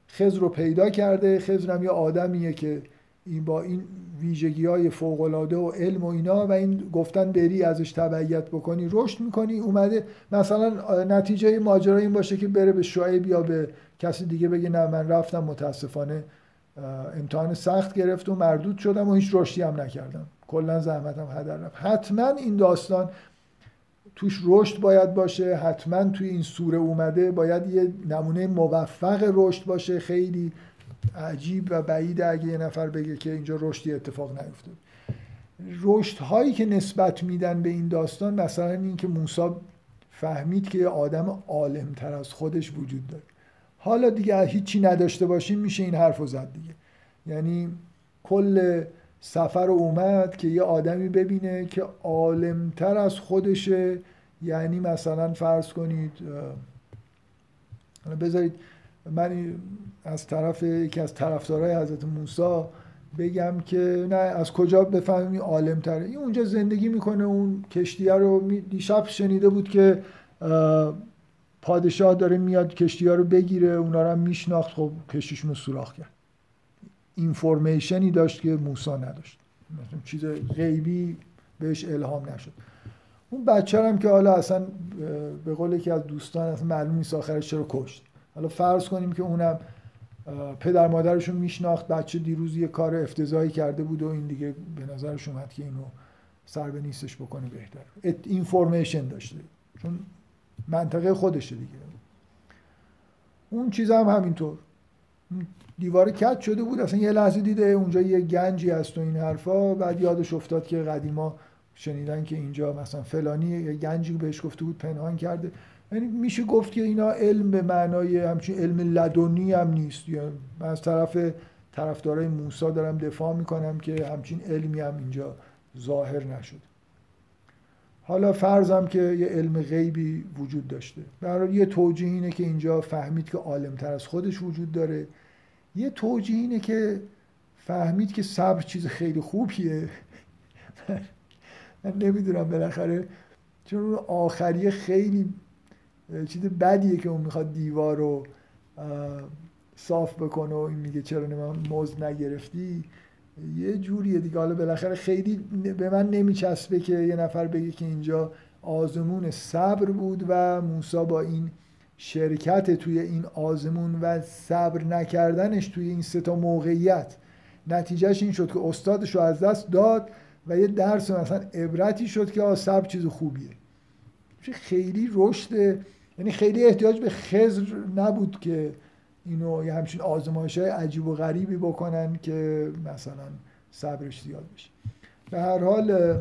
Speaker 1: خز رو پیدا کرده. خزر هم یه آدمیه که این با این ویژگی های فوق و علم و اینا و این گفتن بری ازش تبعیت بکنی رشد می‌کنی اومده مثلا نتیجه ماجرا این باشه که بره به شعیب یا به کسی دیگه بگه نه من رفتم متاسفانه امتحان سخت گرفت و مردود شدم و هیچ رشدی هم نکردم. کلا زحمتم هدر رفت. حتما این داستان توش رشد باید باشه حتما توی این سوره اومده باید یه نمونه موفق رشد باشه خیلی. عجیب و بعید اگه یه نفر بگه که اینجا رشدی اتفاق نیفتاد رشد هایی که نسبت میدن به این داستان مثلا این که موسی فهمید که یه آدم عالم تر از خودش وجود داره. حالا دیگه هیچی نداشته باشیم میشه این حرف رو زد دیگه. یعنی کل سفر اومد که یه آدمی ببینه که عالمتر از خودشه. یعنی مثلا فرض کنید بذارید من از طرف یکی از طرفدارای حضرت موسی بگم که نه از کجا بفهمیم؟ عالم تره این اونجا زندگی می‌کنه اون کشتیه رو دیشب شنیده بود که پادشاه داره میاد کشتی رو بگیره اونا رو هم میشناخت. خب کشتیشون رو سوراخ کرد. اینفورمیشنی داشت که موسی نداشت. چیز غیبی بهش الهام نشد. اون بچه هم که حالا اصلا به قول یکی از دوستان اصلا معلوم نیست آخرش چرا کشت. حالا فرض کنیم که اونم پدر مادرشون میشناخت بچه دیروز یه کار افتضاحی کرده بود و این دیگه به نظرش اومد که اینو سر به نیستش بکنه بهتر. اینفورمیشن داشته. چون منطقه خودشه دیگه. اون چیز هم همینطور. دیوار کت شده بود اصلا یه لحظه دیده اونجا یه گنجی هست و این حرفا. بعد یادش افتاد که قدیما شنیدن که اینجا مثلا فلانی یه گنجی بهش گفته بود پنهان کرده. یعنی میشه گفت که اینا علم به معنای همچین علم لدنی هم نیست. یا از طرف طرفدارای موسی دارم دفاع می‌کنم که همچین علمی هم اینجا ظاهر نشد. حالا فرضم که یه علم غیبی وجود داشته. برای یه توجیه اینه که اینجا فهمید که عالمتر از خودش وجود داره. یه توجیه اینه که فهمید که صبر چیز خیلی خوبیه. من نمی‌دونم بالاخره چون آخریه خیلی چیز بدیه که اون می‌خواد دیوار رو صاف بکنه و این میگه چرا من موز نگرفتی؟ یه جوریه دیگه. حالا بالاخره خیلی به من نمیچسبه که یه نفر بگه که اینجا آزمون صبر بود و موسا با این شرکت توی این آزمون و صبر نکردنش توی این سه تا موقعیت. نتیجهش این شد که استادش رو از دست داد و یه درس مثلا عبرتی شد که صبر چیز خوبیه. خیلی رشد یعنی خیلی احتیاج به خزر نبود که اینو یه همچین آزمایش های عجیب و غریبی بکنن که مثلا صبرش زیاد بشه. به هر حال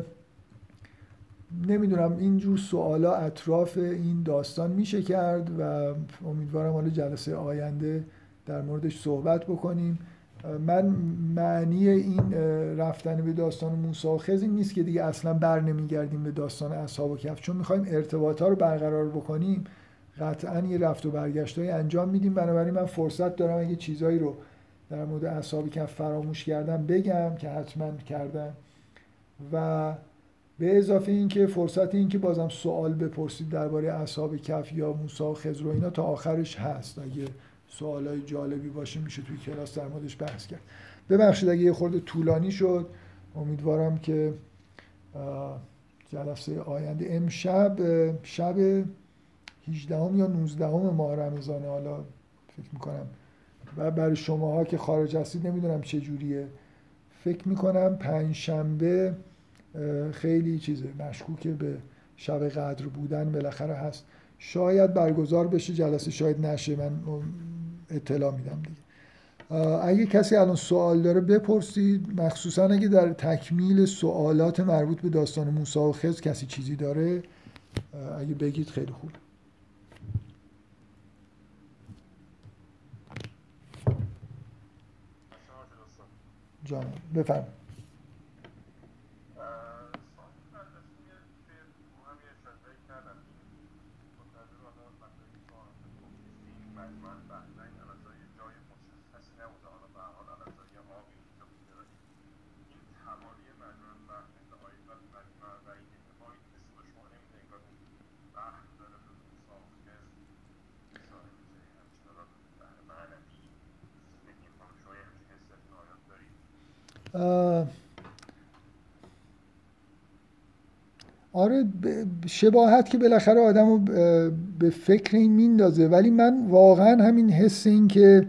Speaker 1: نمی‌دونم اینجور سوالا اطراف این داستان میشه کرد و امیدوارم حالا جلسه آینده در موردش صحبت بکنیم. من معنی این رفتن به داستان موسی و خز این نیست که دیگه اصلا بر نمیگردیم به داستان اصحاب و کف چون می‌خوایم ارتباط ها رو برقرار بکنیم قطعا یه رفت و برگشت های انجام میدیم. بنابراین من فرصت دارم اگه چیزایی رو در مورد اصحاب کف فراموش کردم بگم که حتما کردم. و به اضافه اینکه فرصت این که بازم سوال بپرسید درباره اصحاب کف یا موسی و خضر و اینا تا آخرش هست. اگه سوالای جالبی باشه میشه توی کلاس در موردش بحث کرد. ببخشید اگه یه خورده طولانی شد امیدوارم که جلسه آینده امشب شب 18 یا 19 ماه رمضان حالا فکر می‌کنم. و برای شماها که خارج هستید نمی‌دونم چه جوریه. فکر می‌کنم پنج شنبه خیلی چیزه مشکوکه به شب قدر بودن بالاخره هست. شاید برگزار بشه جلسه شاید نشه من اطلاع میدم دیگه. اگه کسی الان سوال داره بپرسید مخصوصا اگه در تکمیل سوالات مربوط به داستان موسی و خز کسی چیزی داره اگه بگید خیلی خوب. جانم بفرم آره شباهت که بالاخره آدم رو به فکر این میندازه. ولی من واقعا همین حس این که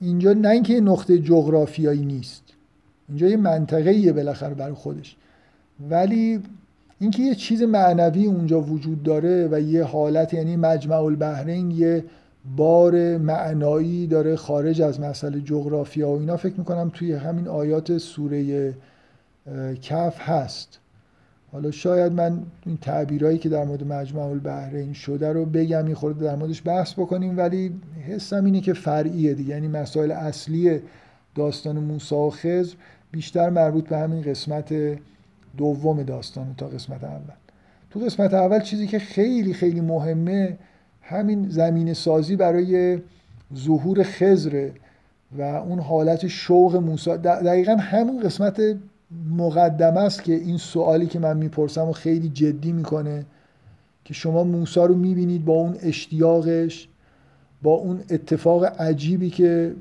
Speaker 1: اینجا نه اینکه نقطه جغرافیایی نیست. اینجا یه منطقه یه بالاخره برای خودش. ولی اینکه یه چیز معنوی اونجا وجود داره و یه حالت یعنی مجمع البحرین یه بار معنایی داره خارج از مسئله جغرافیا و اینا فکر می‌کنم توی همین آیات سوره کف هست. حالا شاید من این تعبیرهایی که در مورد مجمع البحرین شده رو بگم یه خورده در موردش بحث بکنیم ولی حسم اینه که فرعیه دیگه. یعنی مسائل اصلی داستان موسی و خضر بیشتر مربوط به همین قسمت دوم داستان تا قسمت اول. تو قسمت اول چیزی که خیلی خیلی مهمه همین زمین سازی برای ظهور خزره و اون حالت شوق موسی. دقیقا همون قسمت مقدمه است که این سوالی که من می‌پرسم و خیلی جدی می‌کنه که شما موسی رو می‌بینید با اون اشتیاقش با اون اتفاق عجیبی که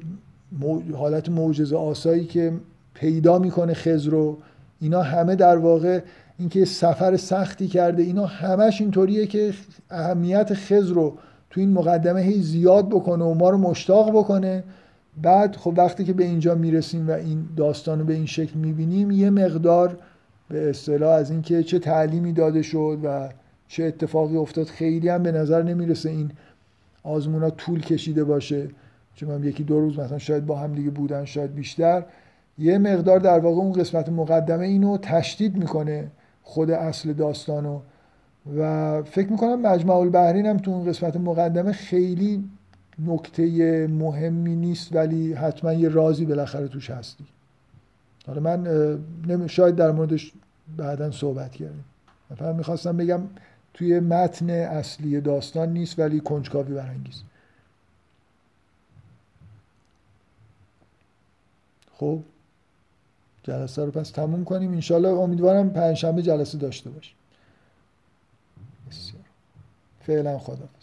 Speaker 1: حالت معجزه آسایی که پیدا می‌کنه خزر رو. اینا همه در واقع اینکه سفر سختی کرده اینا همش اینطوریه که اهمیت خزر رو تو این مقدمه هی زیاد بکنه و ما رو مشتاق بکنه. بعد خب وقتی که به اینجا می‌رسیم و این داستان رو به این شکل می‌بینیم یه مقدار به اصطلاح از اینکه چه تعلیمی داده شد و چه اتفاقی افتاد خیلی هم به نظر نمی‌رسه این آزمون ها طول کشیده باشه. چون هم یکی دو روز مثلا شاید با هم دیگه بودن شاید بیشتر. یه مقدار در واقع اون قسمت مقدمه اینو تشدید می‌کنه خود اصل داستانو. و فکر می‌کنم مجمع البحرین هم تو اون قسمت مقدمه خیلی نکته مهمی نیست ولی حتما یه رازی بالاخره توش هستی. حالا من شاید در موردش بعدا صحبت کردیم. فقط می‌خواستم بگم توی متن اصلی داستان نیست ولی کنجکاوی برانگیز. خب جلسه رو پس تموم کنیم. انشالله امیدوارم پنجشنبه جلسه داشته باشیم. بسیار. فعلا خدافظ